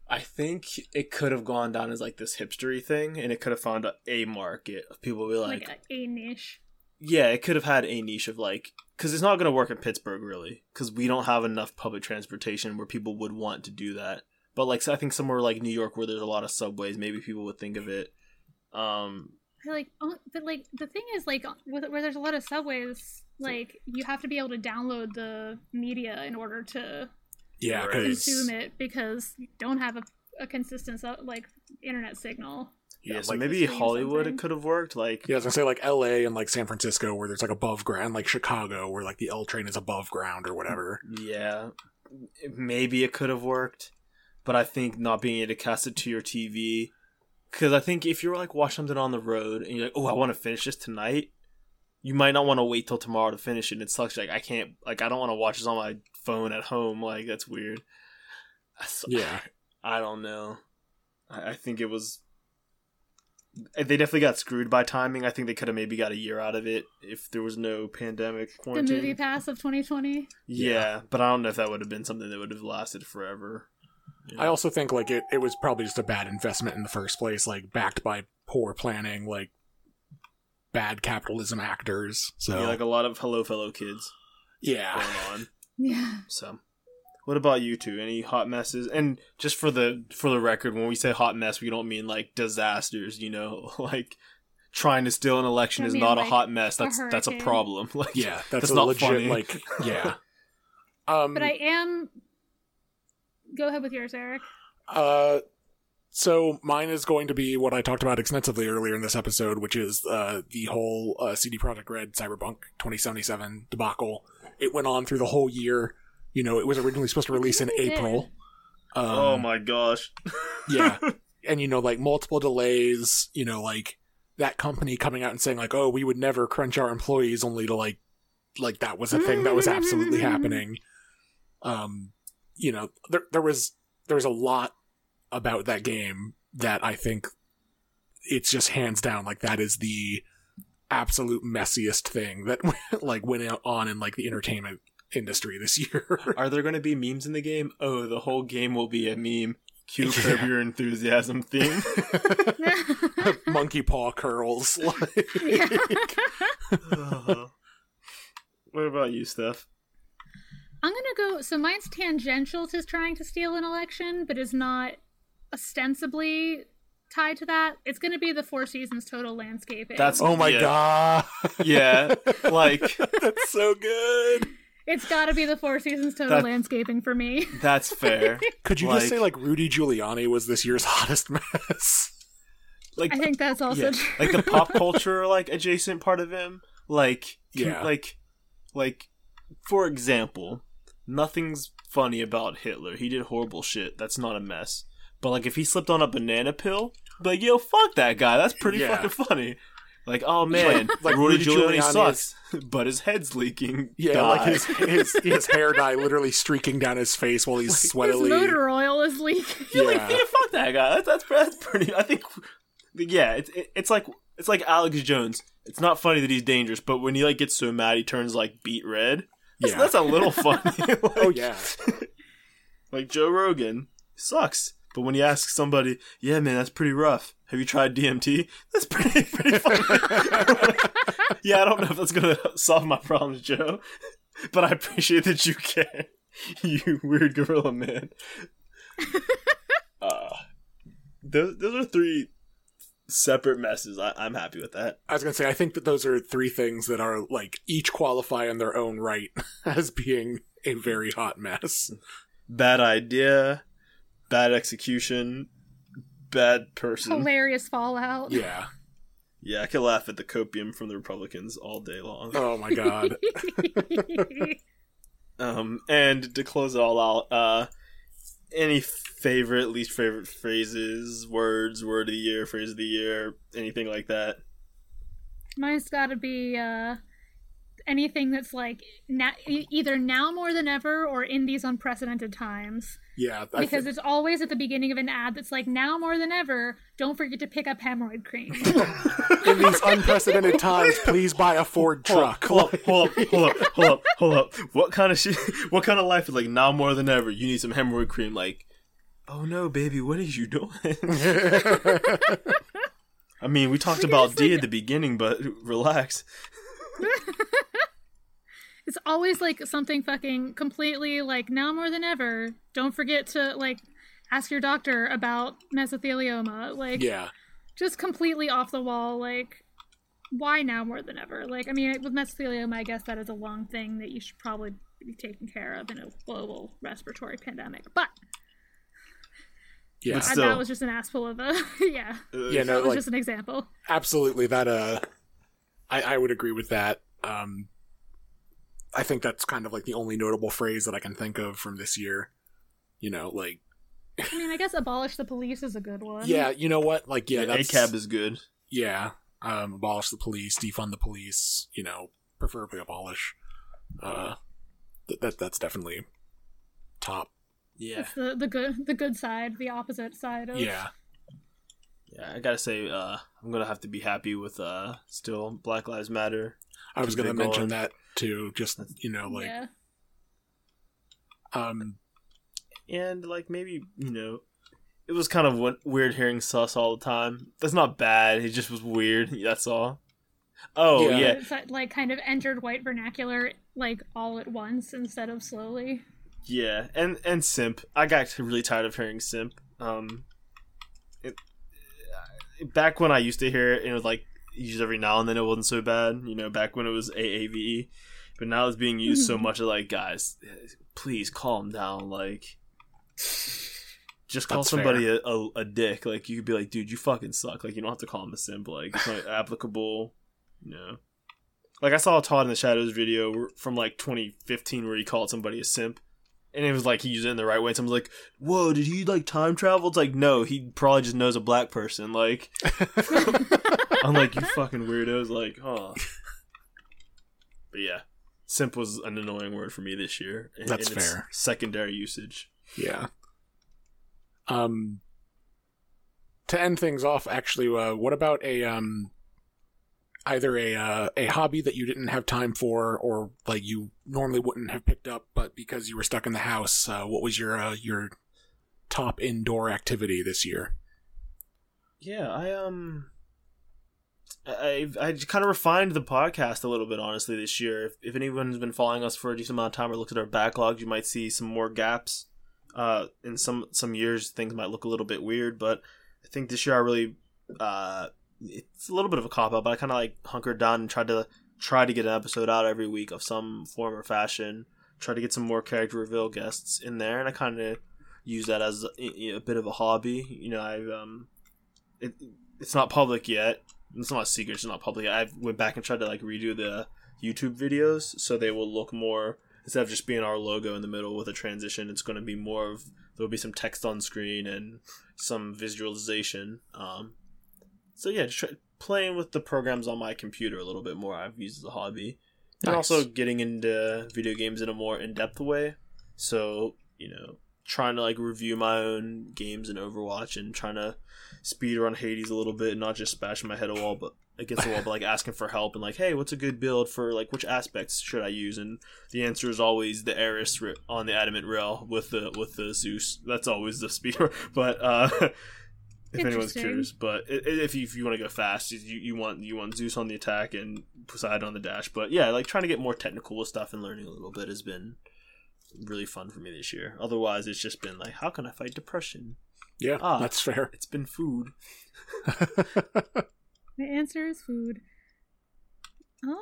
I think it could have gone down as like this hipstery thing, and it could have found a, market of people be like, Like, a, a niche. yeah, it could have had a niche of like, because it's not going to work in Pittsburgh really, because we don't have enough public transportation where people would want to do that. But like, so I think somewhere like New York where there's a lot of subways, maybe people would think of it. Um, like, oh, but like the thing is, like, where there's a lot of subways, like you have to be able to download the media in order to Yeah, Right. because consume it because you don't have a, a consistent like internet signal. yeah, Yeah, so like- maybe Hollywood it could have worked. Like, yeah, I was gonna say like L.A. and like San Francisco where there's like above ground, like Chicago where like the L train is above ground or whatever. Yeah, maybe it could have worked, but I think not being able to cast it to your TV, because I think if you're like watch something on the road and you're like, oh, I want to finish this tonight, you might not want to wait till tomorrow to finish it. And it sucks. Like I can't, like I don't want to watch this on my phone at home. Like that's weird. So- Yeah, I don't know. I, I think it was. Eh, they definitely got screwed by timing. I think they could have maybe got a year out of it if there was no pandemic The movie pass of 2020. Yeah, but I don't know if that would have been something that would have lasted forever. I also think like it, it was probably just a bad investment in the first place, like backed by poor planning, like bad capitalism actors. So Yeah, like a lot of hello fellow kids yeah, going on. Yeah. So, what about you two? Any hot messes? And just for the for the record, when we say hot mess, we don't mean like disasters. You know, like trying to steal an election I is mean, not a hot mess. That's a that's a problem. Like, yeah, that's, that's a not legit funny. like yeah. Um, But I am. Go ahead with yours, Eric. Uh, so mine is going to be what I talked about extensively earlier in this episode, which is uh, the whole uh, CD Projekt Red Cyberpunk 2077 debacle. It went on through the whole year. You know, it was originally supposed to release in April. Um, oh my gosh. yeah, and you know, like multiple delays. You know, like that company coming out and saying like, "Oh, we would never crunch our employees," only to like, like that was a thing that was absolutely happening. Um, you know, there there was there was a lot about that game that I think it's just hands down like that is the absolute messiest thing that like went out on in like the entertainment industry this year. Are there going to be memes in the game? Oh, the whole game will be a meme. Cue Yeah. Curb Your Enthusiasm theme. Monkey paw curls. Like, uh-huh. what about you, Steph? I'm gonna go. So mine's tangential to trying to steal an election, but is not ostensibly tied to that. It's gonna be the Four Seasons total landscaping. That's- oh my Yeah. god. Yeah, like That's so good. It's got to be the Four Seasons total That- landscaping for me. that's fair. Could you Like- just say like Rudy Giuliani was this year's hottest mess? Like I think that's also yeah, true. like the pop culture like adjacent part of him. Like can- Yeah. like like for example, nothing's funny about Hitler. He did horrible shit. That's not a mess. But like if he slipped on a banana pill, be like yo, fuck that guy. That's pretty Yeah. fucking funny. Like oh man, like like Rudy Rudy Giuliani, Giuliani sucks, but his head's leaking. Yeah, Die. like his, his his hair dye literally streaking down his face while he's His sweatily. motor oil is leaking. You're like, Yeah. yeah, fuck that guy. That's, that's that's pretty. I think, yeah, it's it, it's like it's like Alex Jones. It's not funny that he's dangerous, but when he like gets so mad, he turns like beet red. That's, Yeah. that's a little funny. Oh, like- Oh yeah, like Joe Rogan sucks, but when you ask somebody, yeah, man, that's pretty rough. Have you tried DMT? That's pretty pretty funny. yeah, I don't know if that's gonna solve my problems, Joe, but I appreciate that you care. You weird gorilla man. uh, those those are three separate messes. I, I'm happy with that. I was gonna say I think that those are three things that are like each qualify in their own right as being a very hot mess. Bad idea, bad execution, bad person. Hilarious fallout. Yeah, Yeah, I could laugh at the copium from the Republicans all day long. Oh my god. Um, and to close it all out, uh, any favorite, least favorite phrases, words, word of the year, phrase of the year, anything like that? Mine's got to be uh, anything that's like na- either now more than ever or in these unprecedented times. Yeah, I Because thi- it's always at the beginning of an ad that's like now more than ever. Don't forget to pick up hemorrhoid cream. in these unprecedented times, please buy a Ford truck. Hold up, hold up, hold up, hold up, hold up. What kind of shit? What kind of life is like now more than ever? You need some hemorrhoid cream. Like, oh no, baby, what are you doing? I mean, we talked about D like- at the beginning, but relax. it's always like something fucking completely like now more than ever. Don't forget to like ask your doctor about mesothelioma. Like yeah, just completely off the wall. Like why now more than ever? Like I mean, with mesothelioma, I guess that is a long thing that you should probably be taken care of in a global respiratory pandemic. But yeah, But I- Still. that was just an assful of a yeah. Uh, yeah. That No, was like just an example. absolutely. That uh, I I would agree with that. Um, I think that's kind of like the only notable phrase that I can think of from this year. You know, like I mean, I guess abolish the police is a good one. yeah, you know what? Like yeah, yeah, that's ACAB is good. yeah. Um, abolish the police, defund the police. You know, preferably abolish. Uh, th- that that's definitely top. Yeah, It's the the good the good side, the opposite side of Yeah, yeah. I gotta say, uh, I'm gonna have to be happy with uh, still Black Lives Matter. I was gonna mention that too. Just you know, like yeah. um, and like maybe you know it was kind of weird hearing sus all the time that's not bad it just was weird that's all oh Yeah. yeah It's like- like kind of entered white vernacular like all at once instead of slowly. yeah and and simp i got really tired of hearing simp um it, back when i used to hear it it was like used every now and then it wasn't so bad you know back when it was aave but now it's being used so hmm. much like guys please calm down like just call That's somebody a, a, a dick. Like you could be like dude you fucking suck. Like you don't have to call him a simp. Like it's not applicable you know. Like i saw a todd in the shadows video from like 2015 where he called somebody a simp. And it was like he used it in the right way. And someone's like, "Whoa, did he like time travel?" It's like, no, he probably just knows a black person. Like, I'm like, you fucking weirdos. Like, oh. But yeah, simp was an annoying word for me this year. in- That's in fair. Secondary usage. yeah. Um, to end things off, actually, uh, what about a um, either a uh, a hobby that you didn't have time for, or like you normally wouldn't have picked up, but because you were stuck in the house, uh, what was your uh, your top indoor activity this year? Yeah, I um, I I kind of refined the podcast a little bit, honestly, this year. If, if anyone's been following us for a decent amount of time or looked at our backlog, you might see some more gaps. Uh, in some some years, things might look a little bit weird, but I think this year I really uh, it's a little bit of a cop out, but I kind of like hunkered down and tried to try to get an episode out every week of some form or fashion. Try to get some more character reveal guests in there, and I kind of use that as a, a bit of a hobby. You know, I've um, it, it's not public yet. It's not a secret. It's not public. I went back and tried to like redo the YouTube videos so they will look more instead of just being our logo in the middle with a transition. It's going to be more of there'll be some text on screen and some visualization. Um, so yeah, just try, playing with the programs on my computer a little bit more. I've used as a hobby, and also getting into video games in a more in depth way. So you know, trying to like review my own games in Overwatch and trying to speed run Hades a little bit, and not just bashing my head a wall, but against the wall, but like asking for help and like, hey, what's a good build for like which aspects should I use? And the answer is always the Eris on the Adamant Rail with the with the Zeus. That's always the speed. But uh, if anyone's curious, but if you, if you want to go fast, you, you want you want Zeus on the attack and Poseidon on the dash. But yeah, like trying to get more technical with stuff and learning a little bit has been really fun for me this year. Otherwise, it's just been like, how can I fight depression? Yeah, Ah. that's fair. It's been food. The answer is food. Um,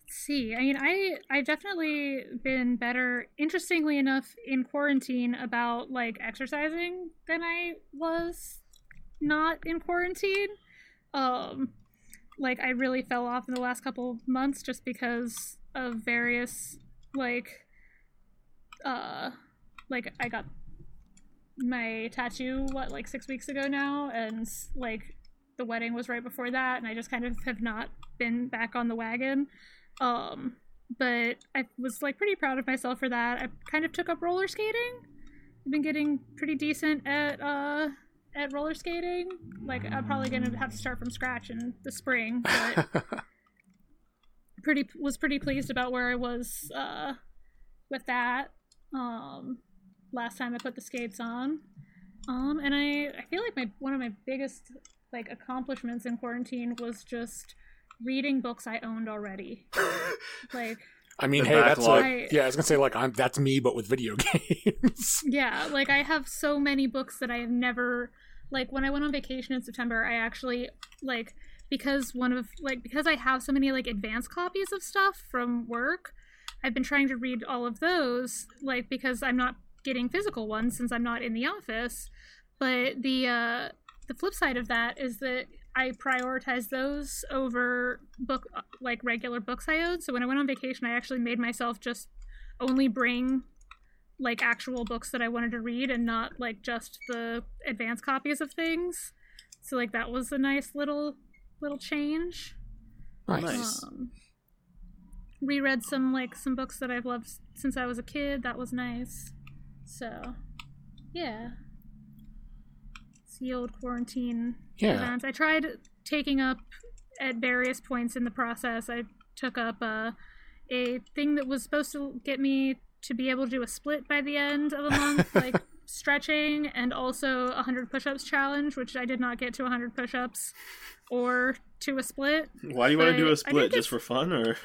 let's see. I mean, I I've definitely been better, interestingly enough, in quarantine about like exercising than I was not in quarantine. Um, like I really fell off in the last couple months just because of various like uh like I got my tattoo what like 6 weeks ago now and like the wedding was right before that and I just kind of have not been back on the wagon. Um but I was like pretty proud of myself for that. I kind of took up roller skating. I've been getting pretty decent at uh at roller skating. Like I'm probably gonna have to start from scratch in the spring, but pretty was pretty pleased about where I was uh, with that. Um, last time I put the skates on, um, and I I feel like my one of my biggest like accomplishments in quarantine was just reading books I owned already. like I mean, hey, that's backlog. like yeah. I was gonna say like I'm that's me, but with video games. Yeah, like I have so many books that I have never like when I went on vacation in September, I actually like because one of like because I have so many like advanced copies of stuff from work, I've been trying to read all of those like because I'm not getting physical ones since I'm not in the office. But the uh the flip side of that is that I prioritize those over book like regular books I owed. So when I went on vacation, I actually made myself just only bring like actual books that I wanted to read and not like just the advanced copies of things. So like that was a nice little little change. Nice. Nice. Um, reread some like some books that I've loved since I was a kid. That was nice. So, yeah. It's the old quarantine Yeah. event. I tried taking up at various points in the process. I took up uh, a thing that was supposed to get me to be able to do a split by the end of a month, like stretching, and also a 100 push ups challenge, which I did not get to 100 push ups or to a split. Why do you want to do a split? Just for fun, or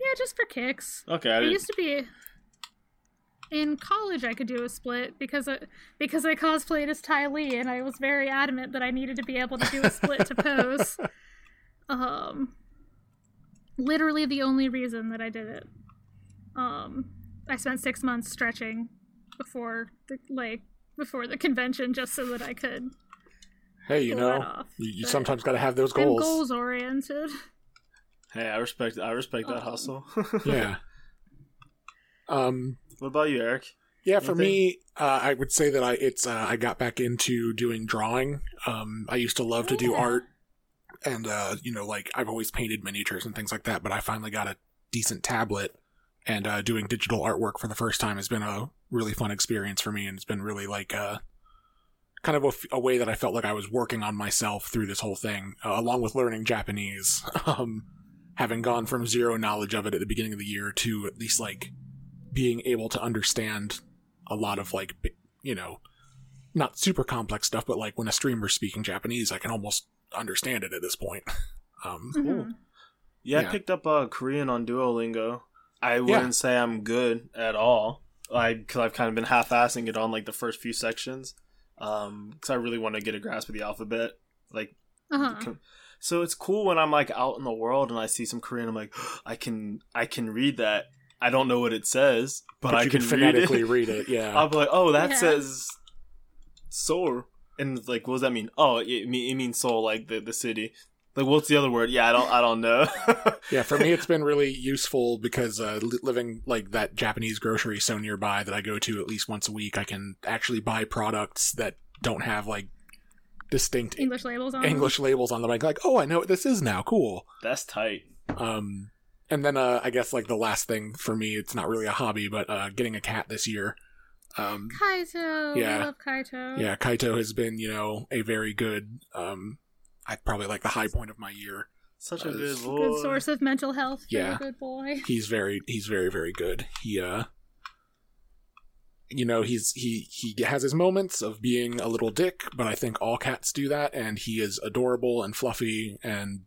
Yeah, just for kicks. okay? I It used to be in college I could do a split because I, because I cosplayed as Ty Lee and I was very adamant that I needed to be able to do a split to pose. Um literally the only reason that I did it. Um I spent 6 months stretching before the like before the convention just so that I could Hey, you know, off. you, you sometimes got to have those I'm goals. goals oriented. Hey, I respect. I respect that Um, hustle. Yeah. Um. what about you, Eric? Yeah, for Anything? me, uh, I would say that I it's uh, I got back into doing drawing. Um, I used to love to do Yeah. art, and uh, you know, like I've always painted miniatures and things like that. But I finally got a decent tablet, and uh, doing digital artwork for the first time has been a really fun experience for me, and it's been really like uh, kind of a, f- a way that I felt like I was working on myself through this whole thing, uh, along with learning Japanese. um, having gone from zero knowledge of it at the beginning of the year to at least like being able to understand a lot of like you know not super complex stuff but like when a streamer's speaking japanese i can almost understand it at this point um Mhm. Yeah, Yeah. I picked up uh, Korean on Duolingo. I wouldn't say I'm good at all. I because I've kind of been half-assing it on like the first few sections. Um, because I really want to get a grasp of the alphabet. Like, Uh-huh. So it's cool when I'm like out in the world and I see some Korean. I'm like, I can I can read that. I don't know what it says, but, but, I you can, can read phonetically it. read it yeah I'll be like, oh, that Yeah. says Seoul, and like, what does that mean? Oh, it, it means Seoul, like the the city. Like, what's the other word? Yeah, I don't I don't know. yeah for me it's been really useful because uh, li- living like that japanese grocery so nearby that i go to at least once a week i can actually buy products that don't have like distinct English labels on them. english labels on them like like oh i know what this is now cool That's tight. Um, and then uh, I guess like the last thing for me, it's not really a hobby, but uh, getting a cat this year. Um, Kaito. Yeah. I love Kaito. yeah, Kaito has been you know a very good. Um, I probably like the high point of my year. Such a Uh, good boy. Good source of mental health for Yeah. a good boy. He's very he's very very good. He uh, you know he's he he has his moments of being a little dick, but I think all cats do that, and he is adorable and fluffy and.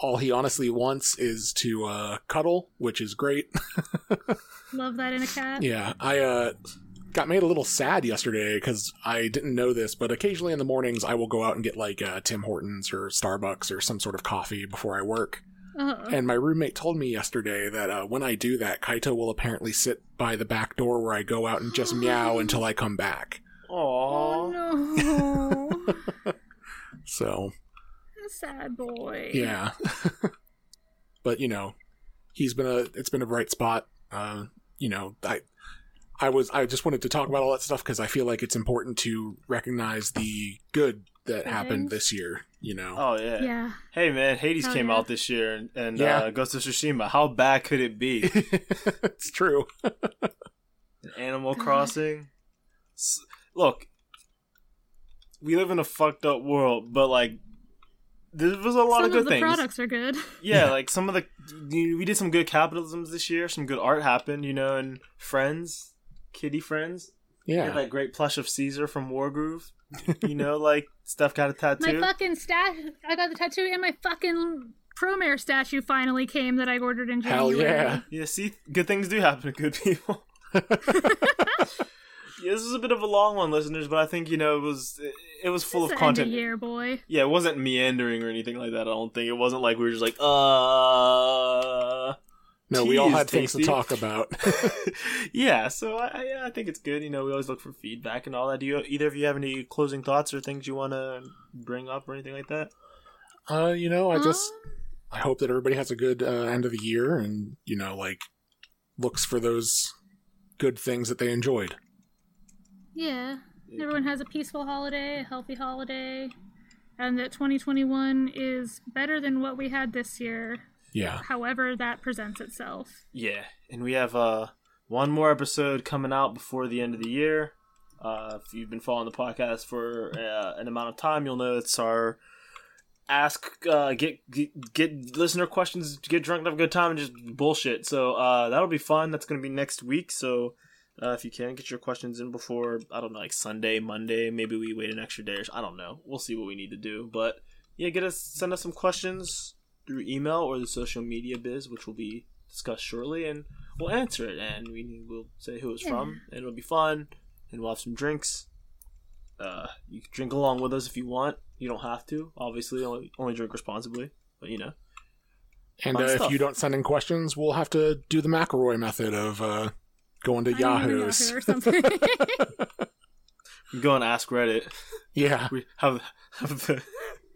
All he honestly wants is to uh, cuddle, which is great. Love that in a cat. Yeah, I uh, got made a little sad yesterday because I didn't know this, but occasionally in the mornings I will go out and get like uh, Tim Hortons or Starbucks or some sort of coffee before I work. Uh-huh. And my roommate told me yesterday that uh, when I do that, Kaito will apparently sit by the back door where I go out and just meow until I come back. Oh no. So sad boy. Yeah. but you know, he's been a it's been a bright spot. Uh, you know, I I was I just wanted to talk about all that stuff because I feel like it's important to recognize the good that Good happened this year. You know. Oh yeah. Yeah. Hey man, Hades Hell came yeah. out this year, and, and Yeah. uh, Ghost of Tsushima. How bad could it be? it's true. Animal God. Crossing. S- Look, we live in a fucked up world, but like, there was a lot Some of good of the things. products are good. Yeah, Yeah. like some of the we did some good capitalisms this year. Some good art happened, you know, and Friends, Kitty Friends. We had Yeah. that great plush of Caesar from Wargroove. You know, like Steph got a tattoo. My fucking stat. I got the tattoo, and my fucking Promare statue finally came that I ordered in January. Hell January. yeah. yeah, see, good things do happen to good people. yeah, this is a bit of a long one, listeners, but I think you know it was it was full It's of the end content. year, boy. Yeah, it wasn't meandering or anything like that. I don't think it wasn't like we were just like, uh. No, we all Tease, had things to talk about. yeah, so I, I- I think it's good. You know, we always look for feedback and all that. Do you either of you have any closing thoughts or things you want to bring up or anything like that? uh, you know, I just Um, I hope that everybody has a good uh, end of the year and you know, like looks for those good things that they enjoyed. yeah. Everyone has a peaceful holiday, a healthy holiday, and that 2021 is better than what we had this year. Yeah. However, that presents itself. Yeah, and we have uh one more episode coming out before the end of the year. Uh, if you've been following the podcast for uh, an amount of time, you'll know it's our ask, uh, get, get get listener questions, get drunk, and have a good time, and just bullshit. So uh, that'll be fun. That's gonna be next week. So uh, if you can get your questions in before I don't know, like Sunday, Monday, maybe we wait an extra day. Or, I don't know. We'll see what we need to do. But yeah, get us send us some questions through email or the social media biz, which will be discussed shortly, and we'll answer it, and we will say who it's Yeah. from, and it'll be fun, and we'll have some drinks. Uh, you can drink along with us if you want. You don't have to, obviously. Only only drink responsibly, but you know. And uh, if you don't send in questions, we'll have to do the McElroy method of uh, going to I Yahoo's. Yahoo or something. Go and ask Reddit. yeah. We have have the.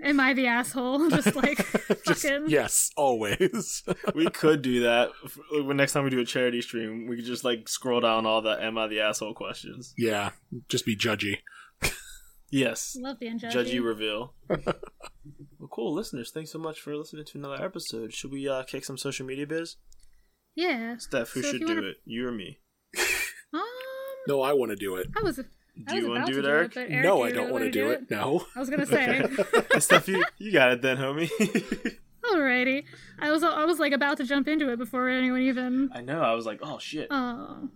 Am I the asshole? Just like Just, fucking. yes, always. We could do that when next time we do a charity stream. We could just like scroll down all the "Am I the asshole?" questions. yeah. Just be judgy. Yes, Love the unjudgy. judgy reveal. well, cool, listeners. Thanks so much for listening to another episode. Should we uh, kick some social media biz? Yeah. Steph, who So should do wanna- it? You or me? Um, No, I want to do it. I was. Do you want to do it, Eric? but Eric, no, I don't want wanna to do it. No. I was gonna say. Hey, Steph, you, you got it then, homie. Alrighty. I was I was like about to jump into it before anyone even. I know. I was like, oh shit. Oh.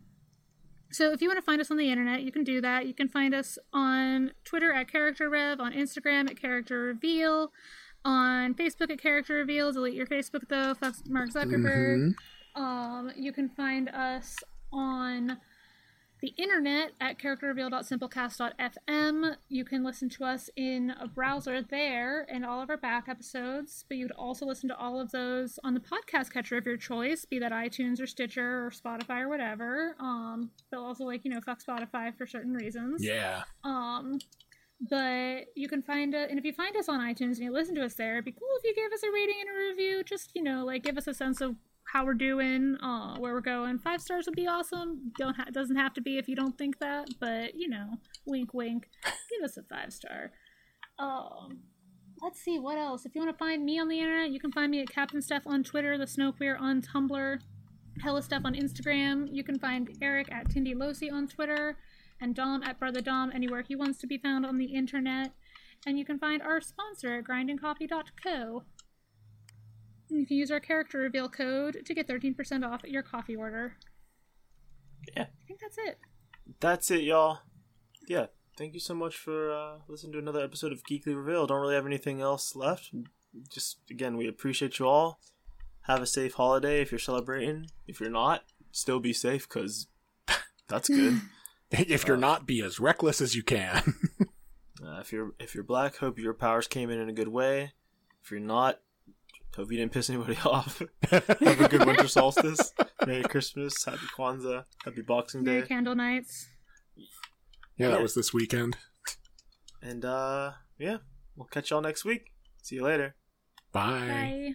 So if you want to find us on the internet, you can do that. You can find us on Twitter at Character Rev, on Instagram at Character Reveal, on Facebook at Character Reveal. Delete your Facebook though. Fuck Mark Zuckerberg. Mhm. Um, you can find us on the internet at characterreveal.simplecast.fm. You can listen to us in a browser there and all of our back episodes, but you would also listen to all of those on the podcast catcher of your choice, be that iTunes or Stitcher or Spotify or whatever. Um, but also like, you know, fuck Spotify for certain reasons. Yeah. Um, but you can find it, and if you find us on iTunes and you listen to us there, it'd be cool if you gave us a rating and a review. Just you know, like give us a sense of how we're doing, uh, where we're going. Five stars would be awesome. Don't ha- doesn't have to be if you don't think that, but you know, wink, wink. Give us a five star. Um, let's see what else. If you want to find me on the internet, you can find me at Captain Steph on Twitter, the Snow Queer on Tumblr, Hella Stuff on Instagram. You can find Eric at Tindy Losi on Twitter, and Dom at Brother Dom anywhere he wants to be found on the internet. And you can find our sponsor at grindingcoffee.co. And You can use our character reveal code to get 13% off your coffee order. Yeah. I think that's it. That's it, y'all. Yeah. Thank you so much for uh, listening to another episode of Geekly Reveal. Don't really have anything else left. Just again, we appreciate you all. Have a safe holiday if you're celebrating. If you're not, still be safe because that's good. If you're not, be as reckless as you can. Uh, if you're if you're black, hope your powers came in in a good way. If you're not, hope you didn't piss anybody off. Have a good winter solstice. Merry Christmas. Happy Kwanzaa. Happy Boxing Merry Day. Candle Nights. yeah, that was this weekend. And uh, yeah, we'll catch y'all next week. See you later. Bye. Bye.